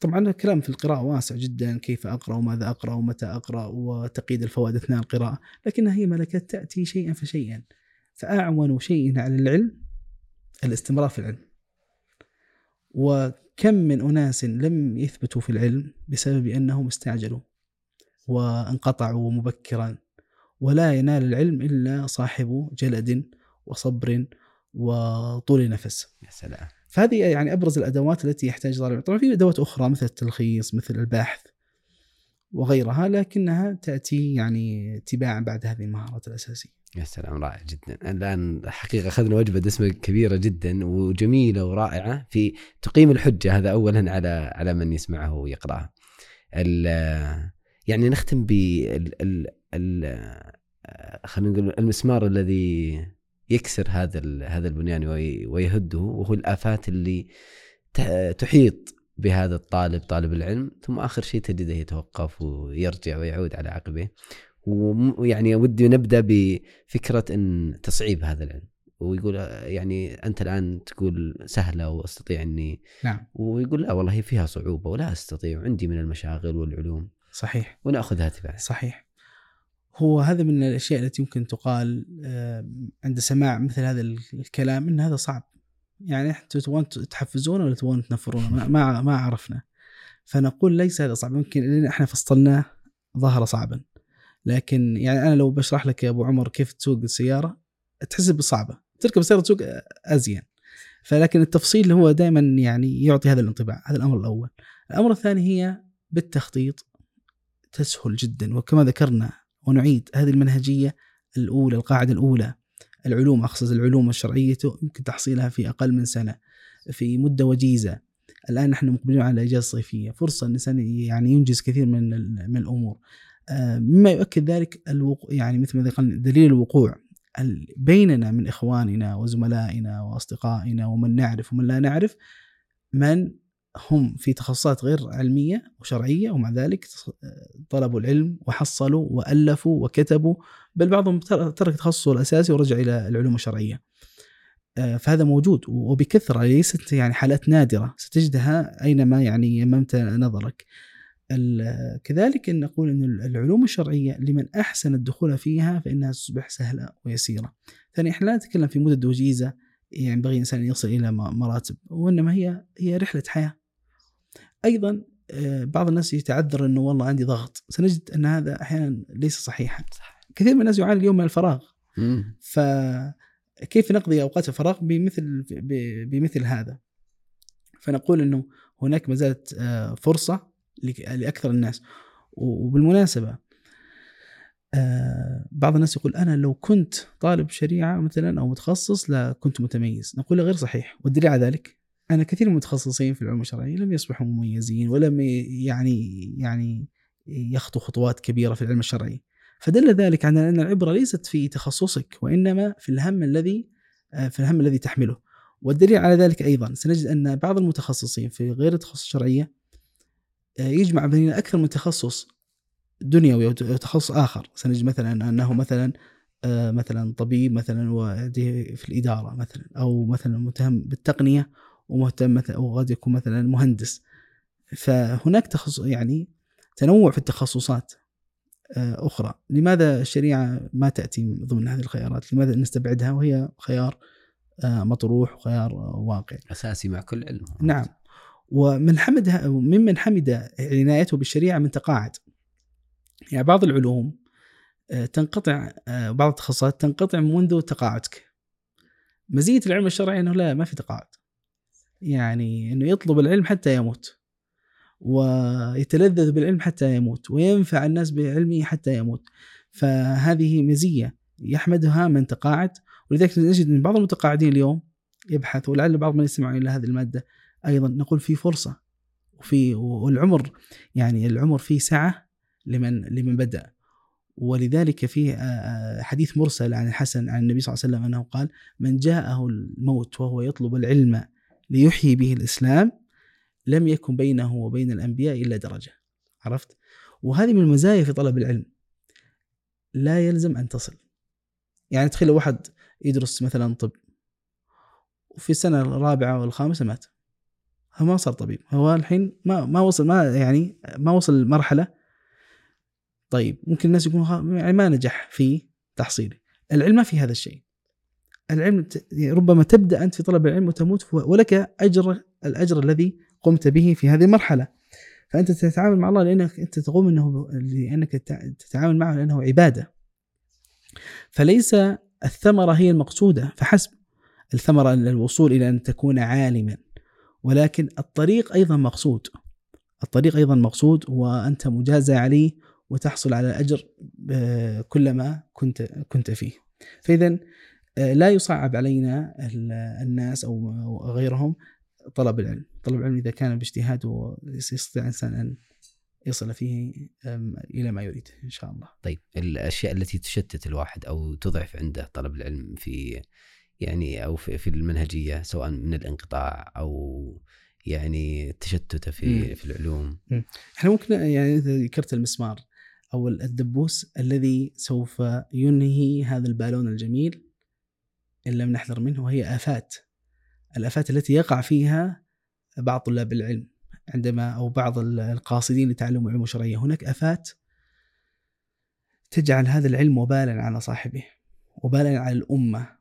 طبعا الكلام في القراءة واسع جدا كيف أقرأ وماذا أقرأ ومتى أقرأ وتقييد الفوائد أثناء القراءة لكنها هي ملكات تأتي شيئا فشيئا فأعون شيء على العلم الاستمرار في العلم. وكم من أناس لم يثبتوا في العلم بسبب أنهم استعجلوا وانقطعوا مبكرا. ولا ينال العلم إلا صاحب جلد وصبر وطول نفس. يا سلام. فهذه يعني أبرز الأدوات التي يحتاج طالب. طبعا في أدوات أخرى مثل التلخيص مثل البحث وغيرها لكنها تأتي يعني تباعا بعد هذه المهارات الأساسية. يا سلام رائع جدا. الآن حقيقة أخذنا وجبة دسمة كبيرة جدا وجميلة ورائعة في تقيم الحجة. هذا اولا على على من يسمعه ويقرأها. ال- يعني نختم بال ال ال خلينا نقول المسمار الذي يكسر هذا هذا البنيان وي- ويهده وهو الآفات اللي تحيط بهذا الطالب طالب العلم ثم آخر شيء تجده يتوقف ويرجع ويعود على عقبه. ويعني ودي نبدأ بفكرة إن تصعيب هذا العلم. ويقول آه، يعني أنت الآن تقول سهلة وأستطيع إني نعم. ويقول لا والله فيها صعوبة ولا أستطيع عندي من المشاغل والعلوم. صحيح. ونأخذها تبعا صحيح. هو هذا من الأشياء التي يمكن تقال آه، عند سماع مثل هذا الكلام إن هذا صعب. يعني أنتم تبغون تحفزونه ولا تبغون تنفرونه ما ما, عرفنا. فنقول ليس هذا صعب يمكن لأن إحنا فصلناه ظهر صعبا. لكن يعني أنا لو بشرح لك يا أبو عمر كيف تسوق السيارة تحس بصعبة تركب السياره تسوق أزين فلكن التفصيل هو دائما يعني يعطي هذا الانطباع هذا الأمر الأول الأمر الثاني هي بالتخطيط تسهل جدا وكما ذكرنا ونعيد هذه المنهجية الأولى القاعدة الأولى. العلوم أقصد العلوم الشرعية يمكن تحصيلها في أقل من سنة في مدة وجيزة. الآن نحن مقبلين على الإجازة الصيفية فرصة الإنسان يعني ينجز كثير من من الأمور. آه، مما يؤكد ذلك الوقوع يعني مثل ما قال دليل الوقوع بيننا من إخواننا وزملائنا وأصدقائنا ومن نعرف ومن لا نعرف من هم في تخصصات غير علمية وشرعية ومع ذلك طلبوا العلم وحصلوا وألفوا وكتبوا بل بعضهم ترك تخصصه الأساسي ورجع إلى العلوم الشرعية. آه، فهذا موجود وبكثرة ليست يعني حالات نادرة ستجدها أينما يعني يممت نظرك. كذلك أن نقول أن العلوم الشرعية لمن أحسن الدخول فيها فإنها تصبح سهلة ويسيرة. ثانيا إحنا لا نتكلم في مدد وجيزة يعني ينبغي الإنسان أن يصل إلى مراتب وإنما هي هي رحلة حياة. أيضا آه، بعض الناس يتعذر أنه والله عندي ضغط. سنجد أن هذا أحيانا ليس صحيحا. كثير من الناس يعاني اليوم من الفراغ. فكيف نقضي أوقات الفراغ بمثل بمثل هذا؟ فنقول أنه هناك ما زالت آه، فرصة لأكثر الناس. وبالمناسبة آه بعض الناس يقول أنا لو كنت طالب شريعة مثلا أو متخصص لكنت متميز. نقول غير صحيح. والدليل على ذلك؟ أنا كثير من المتخصصين في العلوم الشرعية لم يصبحوا مميزين ولم يعني يعني يخطوا خطوات كبيرة في العلم الشرعي. فدل ذلك على أن العبرة ليست في تخصصك وإنما في الهم الذي آه، في الهم الذي تحمله. والدليل على ذلك أيضا سنجد أن بعض المتخصصين في غير التخصص الشرعية يجمع بين أكثر من تخصص دنيوي أو تخصص آخر. سنجد مثلا أنه مثلا آه، مثلا طبيب مثلا في الإدارة مثلا أو مثلا مهتم بالتقنية ومهتم مثلا قد يكون مثلا مهندس. فهناك تخصص يعني تنوع في التخصصات آه، أخرى. لماذا الشريعة ما تأتي ضمن هذه الخيارات؟ لماذا نستبعدها؟ وهي خيار آه، مطروح وخيار واقع. أساسي مع كل علم. نعم. ومن حمد ممن حمد عنايته بالشريعة من تقاعد. يعني بعض العلوم آه، تنقطع آه، بعض التخصصات تنقطع منذ تقاعدك. مزية العلم الشرعي إنه لا ما في تقاعد. يعني إنه يطلب العلم حتى يموت ويتلذذ بالعلم حتى يموت وينفع الناس بعلمه حتى يموت. فهذه مزية يحمدها من تقاعد. ولذلك نجد من بعض المتقاعدين اليوم يبحث ولعل بعض من يستمعون إلى هذه المادة أيضا نقول في فرصة وفي والعمر يعني العمر فيه سعة لمن لمن بدأ. ولذلك في آه، آه، حديث مرسل عن الحسن عن النبي صلى الله عليه وسلم أنه قال من جاءه الموت وهو يطلب العلم ليحيي به الإسلام لم يكن بينه وبين الأنبياء إلا درجة. عرفت؟ وهذه من المزايا في طلب العلم. لا يلزم أن تصل. يعني تخيل واحد يدرس مثلا طب وفي السنة الرابعة والخامسة مات. هو ما صار طبيب. هو الحين ما ما وصل ما يعني ما وصل لمرحله طيب ممكن الناس يكونوا يعني ما نجح في تحصيله. العلم ما في هذا الشيء. العلم ربما تبدأ أنت في طلب العلم وتموت ولك اجر الأجر الذي قمت به في هذه المرحلة. فأنت تتعامل مع الله لأنك أنت تقوم إنه لأنك تتعامل معه لأنه عبادة. فليس الثمرة هي المقصودة فحسب. الثمرة الوصول إلى أن تكون عالما. ولكن الطريق أيضا مقصود. الطريق أيضا مقصود وأنت مجازى عليه وتحصل على أجر آه، كلما كنت كنت فيه. فإذا آه، لا يصعب علينا الناس أو غيرهم طلب العلم. طلب العلم إذا كان باجتهاد يستطيع الإنسان أن يصل فيه إلى ما يريد إن شاء الله. طيب الأشياء التي تشتت الواحد أو تضعف عنده طلب العلم في يعني أو في, في المنهجية سواء من الانقطاع أو يعني تشتته في مم. في العلوم؟ إحنا ممكن يعني ذكرت المسمار أو الدبوس الذي سوف ينهي هذا البالون الجميل إن لم نحذر منه وهي آفات. الآفات التي يقع فيها بعض طلاب العلم عندما أو بعض القاصدين لتعلم علوم شرعية. هناك آفات تجعل هذا العلم وبالا على صاحبه وبالا على الأمة.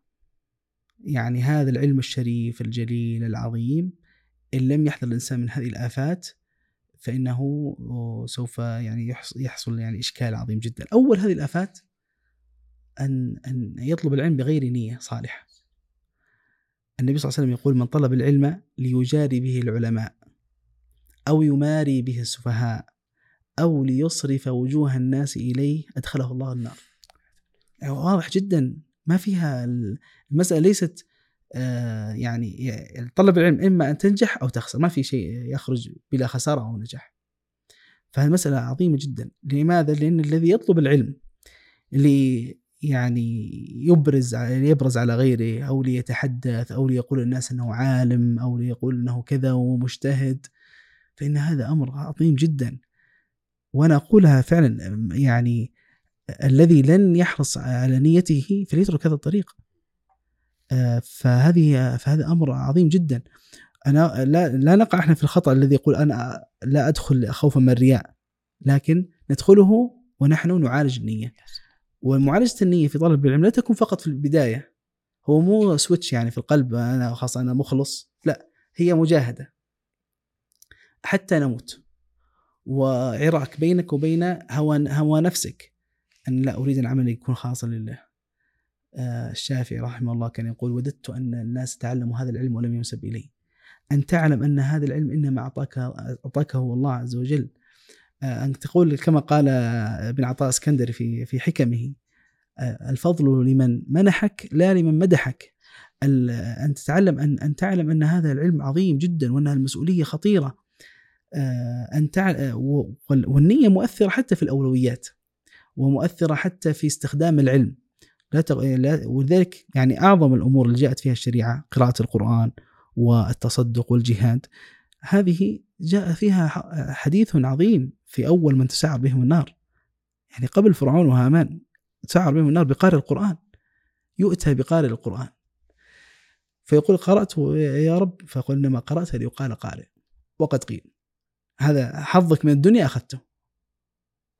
يعني هذا العلم الشريف الجليل العظيم إن لم يحذر الإنسان من هذه الآفات فإنه سوف يعني يحصل يعني إشكال عظيم جدا. أول هذه الآفات أن أن يطلب العلم بغير نية صالحة. النبي صلى الله عليه وسلم يقول من طلب العلم ليجاري به العلماء أو يماري به السفهاء أو ليصرف وجوه الناس إليه أدخله الله النار. يعني واضح جدا ما فيها المسألة ليست آه، يعني طلب العلم إما أن تنجح أو تخسر ما في شيء يخرج بلا خسارة أو نجاح. فالمسألة عظيمة جدا. لماذا؟ لأن الذي يطلب العلم اللي يعني يبرز يبرز على غيره أو ليتحدث أو ليقول الناس إنه عالم أو ليقول إنه كذا ومجتهد. فإن هذا أمر عظيم جدا. وأنا أقولها فعلا يعني الذي لن يحرص على نيته فليترك هذا الطريق. آه، فهذه فهذا أمر عظيم جدا. أنا لا لا نقع إحنا في الخطأ الذي يقول أنا لا أدخل خوفا من الرياء. لكن ندخله ونحن نعالج النية. ومعالجة النية في طلب العلم لا تكون فقط في البداية. هو مو سويتش يعني في القلب أنا خلاص أنا مخلص. لا هي مجاهدة. حتى نموت. وعراك بينك وبين هوى هوى نفسك. أن لا أريد العمل يكون خاصا لله. آه، الشافعي رحمه الله كان يقول وددت أن الناس تعلموا هذا العلم ولم ينسب إلي. أن تعلم أن هذا العلم إنما أعطاك أعطاكه الله عز وجل. أن تقول كما قال ابن عطاء اسكندري في في حكمه الفضل لمن منحك لا لمن مدحك. أن تتعلم أن أن تعلم أن هذا العلم عظيم جدا وأنها المسؤولية خطيرة. أن والنية مؤثرة حتى في الأولويات ومؤثرة حتى في استخدام العلم. لا, ولذلك يعني أعظم الأمور اللي جاءت فيها الشريعة قراءة القرآن والتصدق والجهاد هذه جاء فيها حديث عظيم في أول من تسعر بهم النار يعني قبل فرعون وهامان تسعر بهم النار بقارئ القرآن. يؤتى بقارئ القرآن. فيقول قرأته يا رب فيقول إنما قرأت ليقال قارئ. وقد قيل. هذا حظك من الدنيا أخذته.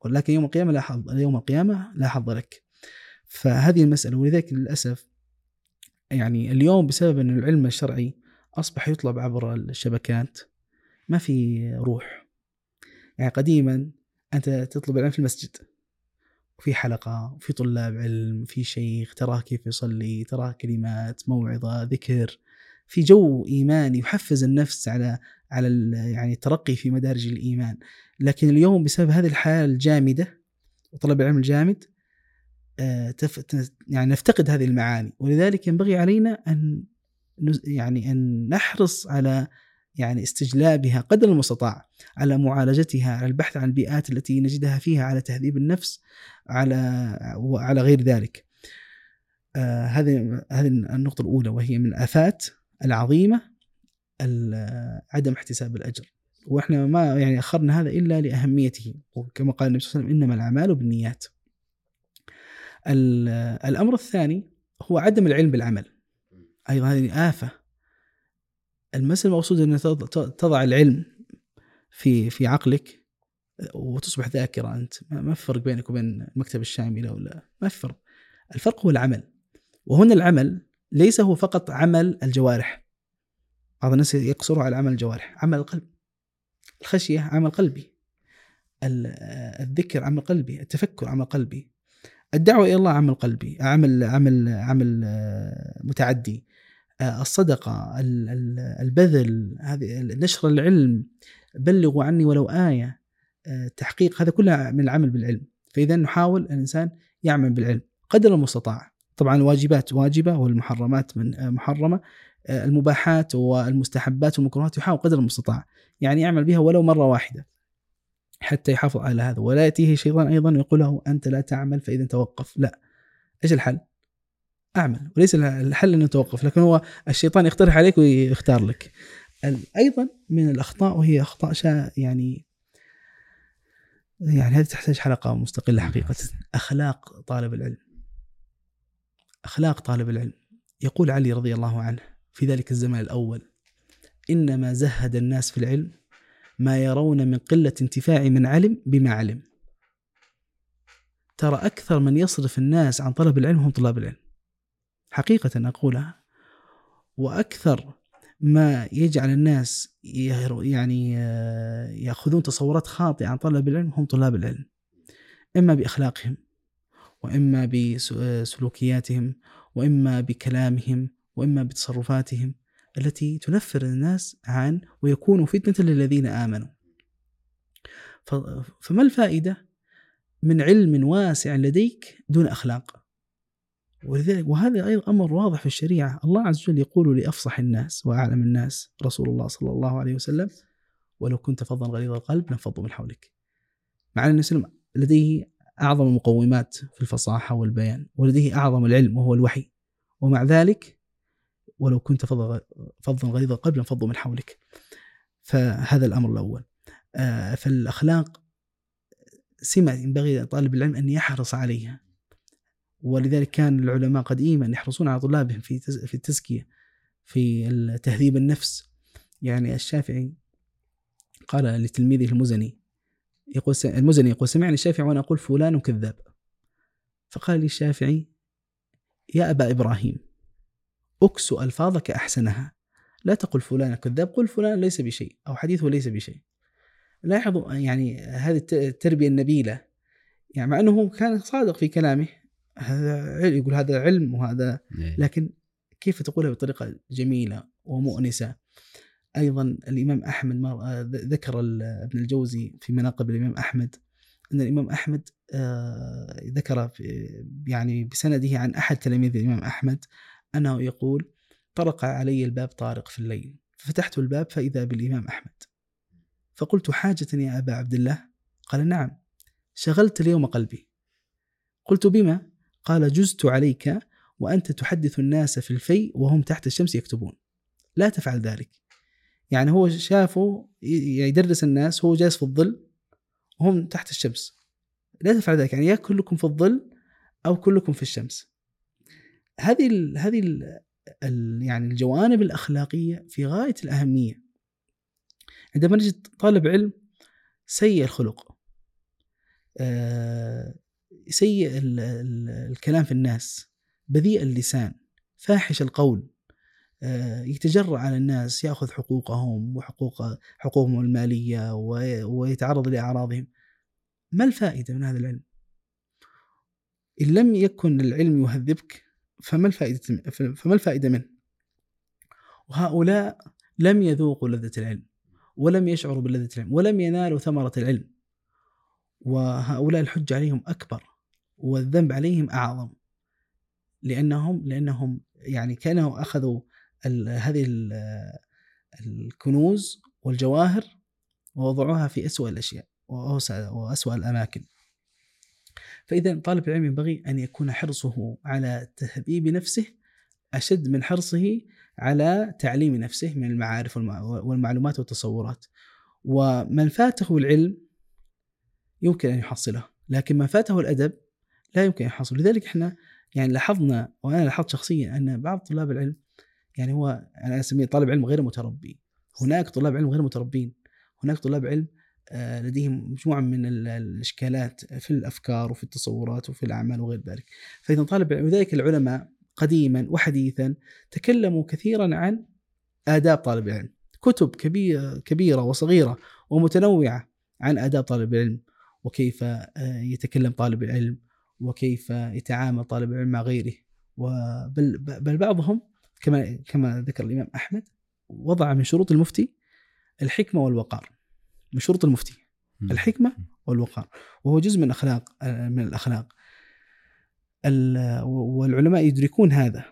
ولكن يوم القيامة لا حظ يوم القيامة لا حظ لك. فهذه المسألة ولذلك للأسف يعني اليوم بسبب أن العلم الشرعي أصبح يطلب عبر الشبكات ما في روح. يعني قديما أنت تطلب العلم في المسجد وفي حلقة وفي طلاب علم في شيخ تراه كيف يصلي تراه كلمات موعظة ذكر في جو إيماني يحفز النفس على على يعني الترقي في مدارج الإيمان. لكن اليوم بسبب هذه الحياة الجامدة وطلب العلم الجامد آه، يعني نفتقد هذه المعاني. ولذلك ينبغي علينا أن يعني أن نحرص على يعني استجلابها قدر المستطاع على معالجتها على البحث عن البيئات التي نجدها فيها على تهذيب النفس على وعلى غير ذلك آه هذه هذه النقطة الأولى وهي من الآفات العظيمة عدم احتساب الأجر وإحنا ما يعني أخرنا هذا إلا لأهميته وكما قال النبي صلى الله عليه وسلم إنما الأعمال بالنيات. الأمر الثاني هو عدم العلم بالعمل. أيضا هذه آفة المسألة المقصود أن تضع العلم في في عقلك وتصبح ذاكرة أنت. ما في فرق بينك وبين المكتبة الشاملة ولا ما في فرق. الفرق هو العمل. وهنا العمل ليس هو فقط عمل الجوارح. بعض الناس يقصروا على عمل الجوارح. عمل القلب. الخشية عمل قلبي. الذكر عمل قلبي. التفكر عمل قلبي. الدعوة إلى الله عمل قلبي. عمل عمل عمل متعدي. الصدقة البذل هذه نشر العلم بلغوا عني ولو آه، تحقيق هذا كله من العمل بالعلم. فإذا نحاول الإنسان يعمل بالعلم قدر المستطاع. طبعا الواجبات واجبة والمحرمات من محرمة المباحات والمستحبات والمكروهات يحاول قدر المستطاع. يعني يعمل بها ولو مرة واحدة حتى يحافظ على هذا. ولا يأتيه الشيطان أيضا يقول له أنت لا تعمل فإذا توقف. لا. إيش الحل؟ أعمل وليس الحل ان توقف لكن هو الشيطان يقترح عليك ويختار لك. أيضا من الأخطاء وهي أخطاء شا يعني يعني هذه تحتاج حلقة مستقلة حقيقة. أخلاق طالب العلم. أخلاق طالب العلم. يقول علي رضي الله عنه في ذلك الزمان الأول إنما زهد الناس في العلم ما يرون من قلة انتفاع من علم بما علم. ترى أكثر من يصرف الناس عن طلب العلم هم طلاب العلم. حقيقة أقولها. وأكثر ما يجعل الناس يعني آه، يأخذون تصورات خاطئة عن طلب العلم هم طلاب العلم. إما بأخلاقهم وإما بسلوكياتهم وإما بكلامهم وإما بتصرفاتهم التي تنفر الناس عن ويكون فتنة للذين آمنوا. فما الفائدة من علم واسع لديك دون أخلاق؟ ولذلك وهذا أيضا أمر واضح في الشريعة. الله عز وجل يقول لأفصح الناس وأعلم الناس رسول الله صلى الله عليه وسلم ولو كنت فظا غليظ القلب لانفضوا من حولك. مع أن النبي لديه أعظم المقومات في الفصاحة والبيان ولديه أعظم العلم وهو الوحي. ومع ذلك ولو كنت فظا فظا غليظ القلب لانفضوا من حولك. فهذا الأمر الأول. آه، فالأخلاق سمة ينبغي لطالب العلم أن يحرص عليها. ولذلك كان العلماء قديما يحرصون على طلابهم في في التزكية في تهذيب النفس. يعني الشافعي قال لتلميذه المزني يقول المزني يقول سمعني الشافعي وأنا أقول فلان كذاب. فقال لي الشافعي يا أبا إبراهيم اكسو ألفاظك أحسنها. لا تقل فلان كذاب قل فلان ليس بشيء أو حديثه ليس بشيء. لاحظوا يعني هذه الت- التربية النبيلة يعني مع أنه كان صادق في كلامه هذا يقول هذا علم وهذا إيه. لكن كيف تقولها ومؤنسة؟ أيضا الإمام أحمد مر- آه، ذكر ابن الجوزي في مناقب الإمام أحمد أن الإمام أحمد آه، ذكر يعني بسنده عن أحد تلاميذ الإمام أحمد أنه يقول طرق علي الباب طارق في الليل ففتحت الباب فإذا بالإمام أحمد. فقلت حاجة يا أبا عبد الله؟ قال نعم شغلت اليوم قلبي. قلت بما؟ قال جزت عليك وأنت تحدث الناس في الفي وهم تحت الشمس يكتبون. لا تفعل ذلك. يعني هو شافه ي- يدرس الناس هو جالس في الظل وهم تحت الشمس. لا تفعل ذلك. يعني يا كلكم في الظل أو كلكم في الشمس. هذه ال هذه ال ال يعني الجوانب الأخلاقية في غاية الأهمية. عندما نجد طالب علم سيء الخلق. آه، سيء ال- ال- الكلام في الناس بذيء اللسان فاحش القول آه، يتجرأ على الناس يأخذ حقوقهم وحقوق حقوقهم المالية وي- ويتعرض لأعراضهم ما الفائدة من هذا العلم؟ إن لم يكن العلم يهذبك فما الفائدة فما الفائدة منه؟ وهؤلاء لم يذوقوا لذة العلم ولم يشعروا بلذة العلم ولم ينالوا ثمرة العلم وهؤلاء الحجة عليهم أكبر والذنب عليهم أعظم لانهم لأنهم يعني كانوا أخذوا ال- هذه ال- الكنوز والجواهر ووضعوها في أسوأ الأشياء وأوسع- وأسوأ الأماكن. فإذا طالب العلم ينبغي أن يكون حرصه على تهذيب نفسه أشد من حرصه على تعليم نفسه من المعارف والمع- والمعلومات والتصورات. ومن فاته العلم يمكن أن يحصله، لكن من فاته الأدب لا يمكن يحصل، لذلك إحنا يعني لاحظنا وأنا لاحظت شخصيا أن بعض طلاب العلم يعني هو أنا أسميه طالب علم غير متربي. هناك طلاب علم غير متربين. هناك طلاب علم آه، لديهم مجموعة من ال- الإشكالات في الأفكار وفي التصورات وفي الأعمال وغير ذلك. فإذا طالب وذلك العلماء قديما وحديثا تكلموا كثيرا عن آداب طالب العلم. كتب كبيرة, كبيرة وصغيرة ومتنوعة عن آداب طالب العلم وكيف آه، يتكلم طالب العلم وكيف يتعامل طالب العلم مع غيره. وبل بل بعضهم كما كما ذكر الإمام أحمد وضع من شروط المفتي الحكمة والوقار. من شروط المفتي. مم. الحكمة والوقار. وهو جزء من أخلاق آه، من الأخلاق. ال- والعلماء يدركون هذا.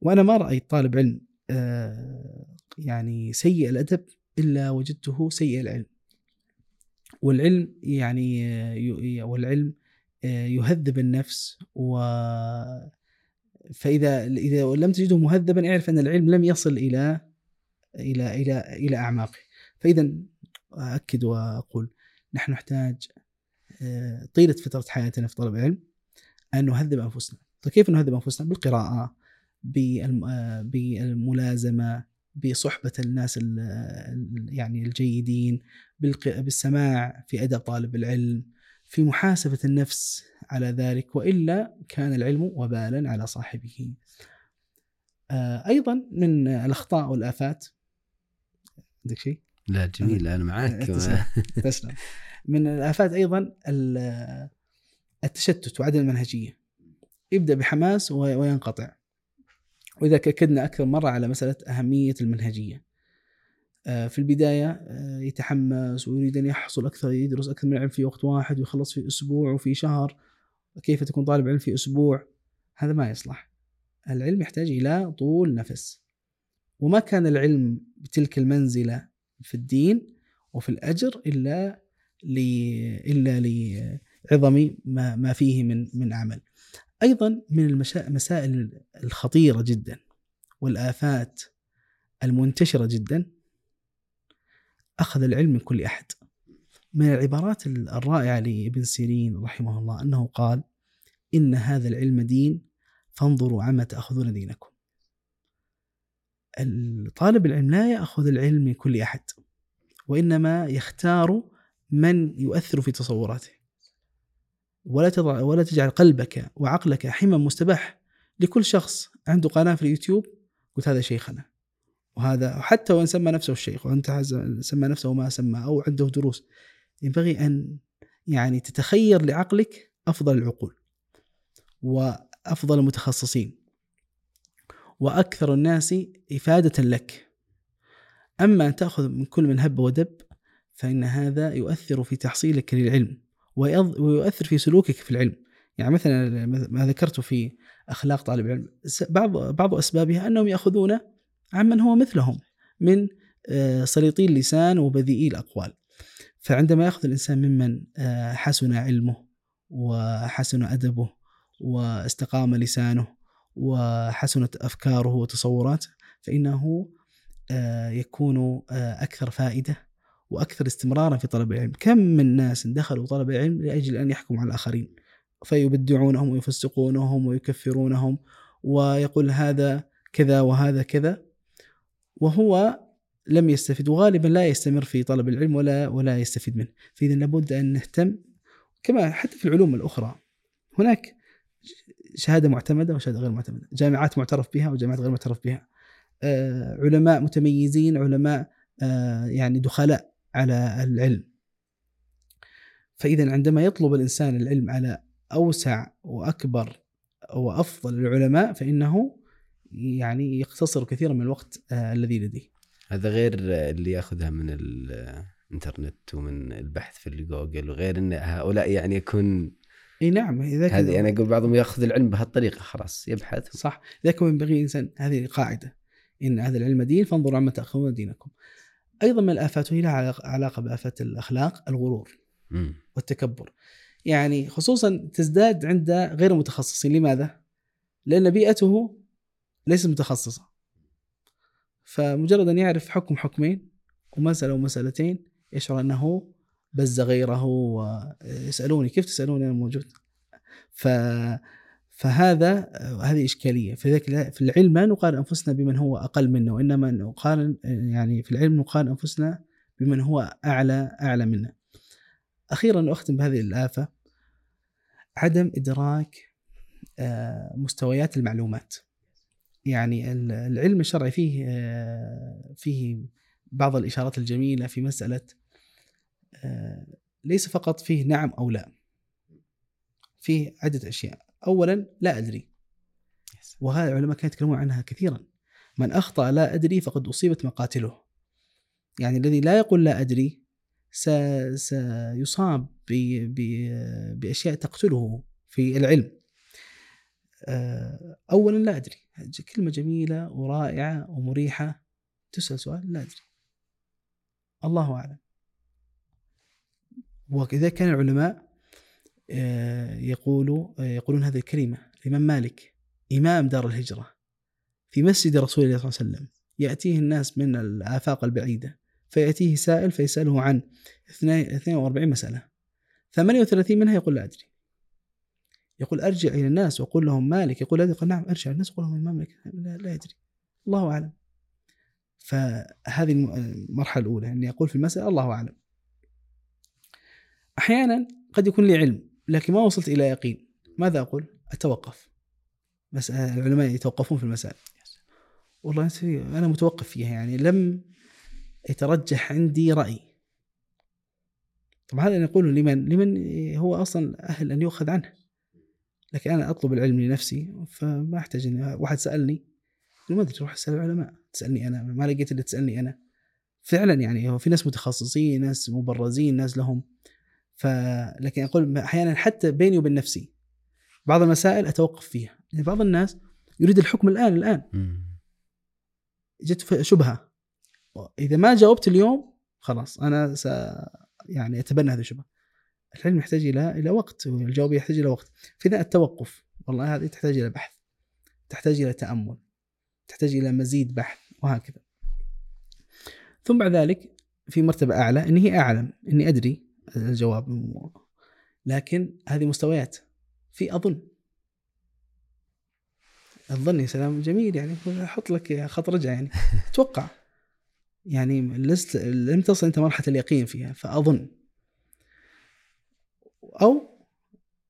وأنا ما رأيت طالب علم آه، يعني سيء الأدب إلا وجدته سيء العلم. والعلم يعني آه، والعلم يهذب النفس و فإذا إذا لم تجده مهذبا اعرف أن العلم لم يصل إلى إلى إلى إلى أعماقه. فإذا أؤكد وأقول نحن نحتاج آه، طيلة فترة حياتنا في طلب العلم أن نهذب أنفسنا. طيب كيف نهذب أنفسنا؟ بالقراءة بالم- آه، بالملازمة بصحبة الناس ال- ال- يعني الجيدين بالسماع في أدب طالب العلم في محاسبة النفس على ذلك وإلا كان العلم وبالا على صاحبه. آه، أيضا من الأخطاء والآفات. عندك شيء؟ لا جميل أنا معك تسلم. من الآفات أيضا ال- التشتت وعدم المنهجية. يبدأ بحماس وينقطع. وإذا أكدنا أكثر مرة على مسألة أهمية المنهجية. في البداية آه، يتحمس ويريد أن يحصل أكثر يدرس أكثر من علم في وقت واحد ويخلص في أسبوع وفي شهر. كيف تكون طالب علم في أسبوع؟ هذا ما يصلح. العلم يحتاج إلى طول نفس. وما كان العلم بتلك المنزلة في الدين وفي الأجر إلا لي إلا لعظم ما ما فيه من من عمل. أيضا من المسائل الخطيرة جدا والآفات المنتشرة جدا. أخذ العلم من كل أحد. من العبارات الرائعة لابن سيرين رحمه الله أنه قال إن هذا العلم دين فانظروا عما تأخذون دينكم. طالب العلم لا يأخذ العلم من كل أحد وإنما يختار من يؤثر في تصوراته. ولا تضع ولا تجعل قلبك وعقلك حما مستباح لكل شخص. عنده قناة في اليوتيوب؟ قلت هذا شيخنا. وهذا حتى وإن سمى نفسه الشيخ وأنت سمى نفسه ما سمى أو عنده دروس. ينبغي أن يعني تتخير لعقلك أفضل العقول وأفضل المتخصصين وأكثر الناس إفادة لك. أما أن تأخذ من كل من هب ودب فإن هذا يؤثر في تحصيلك للعلم ويؤثر في سلوكك في العلم. يعني مثلا ما ذكرته في أخلاق طالب العلم بعض بعض أسبابها أنهم يأخذون عمن هو مثلهم من آه، سليطي اللسان وبذيئي الأقوال. فعندما يأخذ الإنسان ممن آه، حسن علمه وحسن أدبه واستقام لسانه وحسنت أفكاره وتصوراته فإنه آه، يكون أكثر فائدة وأكثر استمرارا في طلب العلم، كم من ناس دخلوا طلب العلم لأجل أن يحكموا على الآخرين؟ فيبدعونهم ويفسقونهم ويكفرونهم ويقول هذا كذا وهذا كذا. وهو لم يستفد وغالبا لا يستمر في طلب العلم ولا ولا يستفيد منه، فاذا لابد أن نهتم كما حتى في العلوم الأخرى. هناك شهادة معتمدة وشهادة غير معتمدة، جامعات معترف بها وجامعات غير معترف بها. آه، علماء متميزين، علماء آه، يعني دخلاء على العلم. فإذا عندما يطلب الإنسان العلم على أوسع وأكبر وأفضل العلماء فإنه يعني يقتصر كثيرا من الوقت آه، الذي لديه. هذا غير اللي يأخذها من الإنترنت ومن البحث في الجوجل وغير إن هؤلاء يعني يكون إي نعم اذا هذه يعني أقول بعضهم يأخذ العلم بهالطريقة خلاص يبحث. صح. لذلك ينبغي الإنسان هذه قاعدة إن هذا العلم دين فانظروا عما تأخذون دينكم. أيضا من الآفات وهي لها علاقه بآفات الأخلاق الغرور م. والتكبر. يعني خصوصا تزداد عند غير المتخصصين لماذا؟ لأن بيئته ليست متخصصة. فمجرد أن يعرف حكم حكمين ومسألة ومسألتين يشعر أنه بز غيره ويسألوني كيف تسألوني أنا موجود؟ ف فهذا هذه إشكالية. فذلك في العلم لا نقارن أنفسنا بمن هو أقل منا وإنما نقارن يعني في العلم نقارن أنفسنا بمن هو أعلى أعلى منا. أخيرا أختم بهذه الآفة. عدم إدراك آه، مستويات المعلومات. يعني العلم الشرعي فيه آه، فيه بعض الإشارات الجميلة في مسألة آه، ليس فقط فيه نعم أو لا. فيه عدة أشياء. اولا لا أدري. وهذا العلماء كانوا يتكلمون عنها كثيرا. من أخطأ لا أدري فقد أصيبت مقاتله. يعني الذي لا يقول لا أدري سيصاب بأشياء تقتله في العلم. اولا لا أدري. كلمة جميلة ورائعة ومريحة. تسأل سؤال لا أدري. الله أعلم. وكذا كان العلماء آه، يقول آه، يقولون هذه الكلمة الإمام مالك إمام دار الهجرة في مسجد رسول الله صلى الله عليه وسلم يأتيه الناس من الآفاق البعيدة فيأتيه سائل فيسأله عن 42 مسألة. 38 منها يقول لا أدري. يقول أرجع إلى الناس وأقول لهم مالك يقول يقول نعم أرجع الناس وأقول لهم مالك. لا, لا يدري. الله أعلم. فهذه المرحلة الأولى أني أقول في المسألة الله أعلم. أحيانا قد يكون لي علم لكن ما وصلت إلى يقين. ماذا أقول؟ أتوقف. مسألة العلماء يتوقفون في المسائل والله أنا متوقف فيها يعني لم يترجح عندي رأي. طبعا هذا نقول لمن؟ لمن هو أصلا أهل أن يؤخذ عنه. لكن أنا أطلب العلم لنفسي فما أحتاج ان واحد سألني ما أدري روح اسال العلماء تسألني أنا ما لقيت اللي تسألني أنا. فعلا يعني هو في ناس متخصصين ناس مبرزين ناس لهم. ف لكن أقول أحيانا حتى بيني وبين نفسي بعض المسائل أتوقف فيها. يعني بعض الناس يريد الحكم الآن الآن. جت شبهة. إذا ما جاوبت اليوم خلاص أنا س يعني أتبنى هذه الشبهة. العلم يحتاج إلى إلى وقت والجواب يحتاج إلى وقت. فإذا التوقف والله هذه تحتاج إلى بحث تحتاج إلى تأمل تحتاج إلى مزيد بحث وهكذا. ثم بعد ذلك في مرتبة أعلى إني أعلم إني أدري الجواب لكن هذه مستويات. في أظن. الظن يا سلام جميل يعني أحط لك خط رجع يعني. أتوقع. يعني لست لم تصل أنت مرحلة اليقين فيها فأظن. أو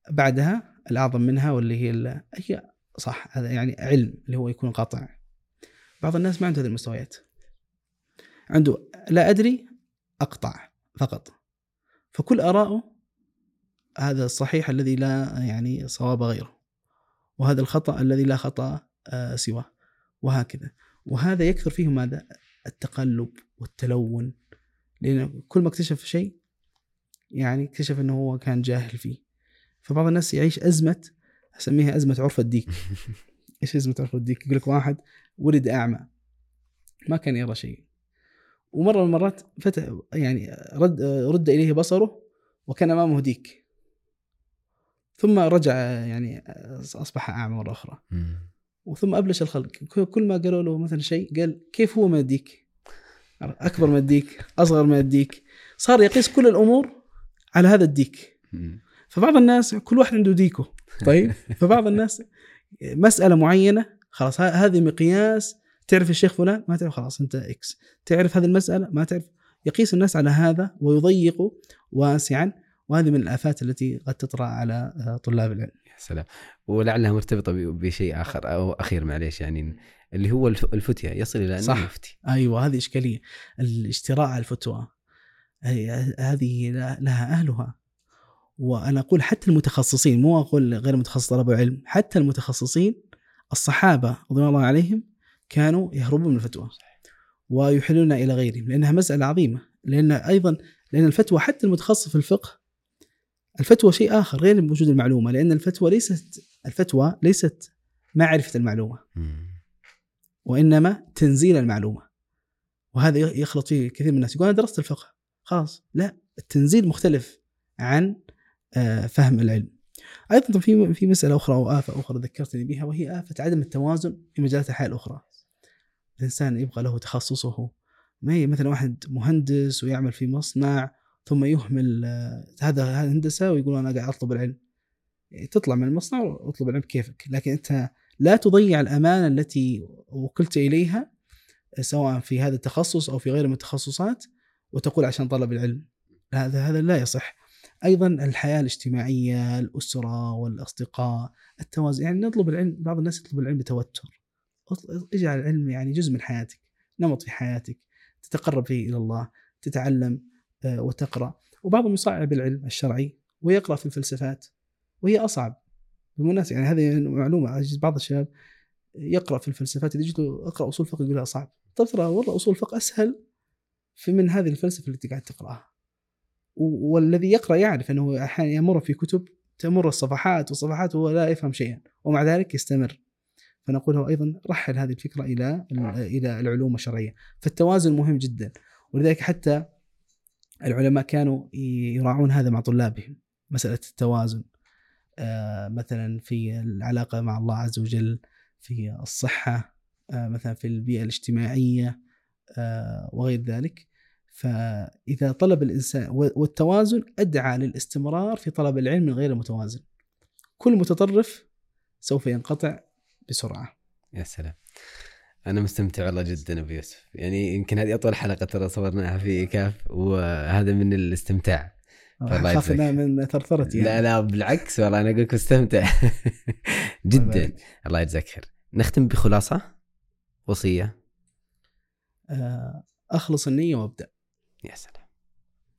بعدها الأعظم منها واللي هي هي صح هذا يعني علم اللي هو يكون قاطع. بعض الناس ما عنده هذه المستويات. عنده لا أدري أقطع فقط. فكل آراءه هذا الصحيح الذي لا يعني صواب غيره. وهذا الخطأ الذي لا خطأ آه، سواه. وهكذا. وهذا يكثر فيه ماذا؟ التقلب والتلون. لأن كل ما اكتشف شيء يعني اكتشف أنه هو كان جاهل فيه. فبعض الناس يعيش أزمة أسميها أزمة عرف الديك. إيش أزمة عرف الديك؟ يقول لك واحد ولد أعمى ما كان يرى شيء. ومرة من المرات فتح يعني رد رد إليه بصره وكان أمامه ديك. ثم رجع يعني أصبح أعمى مرة أخرى. مم. وثم أبلش الخلق. كل ما قالوا له مثلا شيء قال كيف هو ما يديك أكبر من الديك؟ أصغر من الديك؟ صار يقيس كل الأمور على هذا الديك. فبعض الناس كل واحد عنده ديكه. طيب؟ فبعض الناس مسألة معينة خلاص هذه مقياس تعرف الشيخ فلان ما تعرف خلاص انت إكس تعرف هذه المسألة ما تعرف. يقيس الناس على هذا ويضيق واسعا وهذه من الآفات التي قد تطرأ على آه، طلاب العلم. يا سلام. ولعلها مرتبطة بشيء آخر أو أخير معليش يعني اللي هو الف- الفتية. يصل إلى أنه صح. يفتي. أيوه هذه إشكالية. الاشتراء على الفتوى. هذه لها أهلها. وأنا أقول حتى المتخصصين مو أقول غير متخصص طلب العلم حتى المتخصصين الصحابة رضي الله عليهم كانوا يهربون من الفتوى ويحيلون إلى غيرهم لأنها مسألة عظيمة لأن أيضا لأن الفتوى حتى المتخصص في الفقه الفتوى شيء آخر غير وجود المعلومة لأن الفتوى ليست الفتوى ليست معرفة المعلومة. مم. وإنما تنزيل المعلومة. وهذا يخلط فيه كثير من الناس يقول أنا درست الفقه. خلاص. لا التنزيل مختلف عن آه، فهم العلم. أيضا في في مسألة أخرى أو آفة أخرى ذكرتني بها وهي آفة عدم التوازن في مجالات الحياة الأخرى. الإنسان يبقى له تخصصه. ما هي مثلا واحد مهندس ويعمل في مصنع ثم يهمل آه، هذا هندسة ويقول أنا قاعد أطلب العلم. تطلع من المصنع وأطلب العلم كيفك. لكن أنت لا تضيع الأمانة التي وكلت إليها سواء في هذا التخصص أو في غير من التخصصات وتقول عشان طلب العلم. هذا هذا لا يصح. أيضا الحياة الاجتماعية الأسرة والأصدقاء التوازن. يعني نطلب العلم بعض الناس يطلب العلم بتوتر. اجعل العلم يعني جزء من حياتك نمط في حياتك تتقرب فيه إلى الله تتعلم آه، وتقرأ. وبعضهم يصعب العلم الشرعي ويقرأ في الفلسفات وهي أصعب بالمناسبه يعني هذه معلومة بعض الشباب يقرأ في الفلسفات اذا جيت أقرأ أصول الفقه يقول صعب ترى والله أصول الفقه أسهل؟ في من هذه الفلسفة التي قاعد تقرأها. والذي يقرأ يعرف أنه أحيانا يمر في كتب تمر الصفحات والصفحات وهو لا يفهم شيئا ومع ذلك يستمر. فنقول له أيضا رحل هذه الفكرة إلى إلى العلوم الشرعية. فالتوازن مهم جدا. ولذلك حتى العلماء كانوا يراعون هذا مع طلابهم. مسألة التوازن آه، مثلا في العلاقة مع الله عز وجل في الصحة آه، مثلا في البيئة الاجتماعية وغير ذلك. فإذا طلب الإنسان والتوازن أدعى للاستمرار في طلب العلم من غير متوازن كل متطرف سوف ينقطع بسرعة. يا سلام. أنا مستمتع والله جدا أبو يوسف. يعني يمكن هذه أطول حلقة ترى صورناها في كاف وهذا من الاستمتاع. الله خاف. أنا من ثرثرتي يعني. لا لا بالعكس والله أنا أقول لك مستمتع. جدا. الله يجزاك خير. نختم بخلاصة وصية. آه، أخلص النية وأبدأ. يا سلام.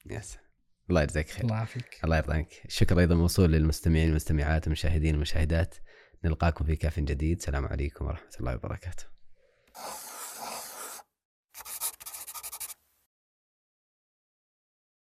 يا سلام. الله يجزاك خير. الله يعافيك. الله يرضى عنك الشكر أيضا موصول للمستمعين والمستمعات والمشاهدين والمشاهدات نلقاكم في كاف جديد. السلام عليكم ورحمة الله وبركاته.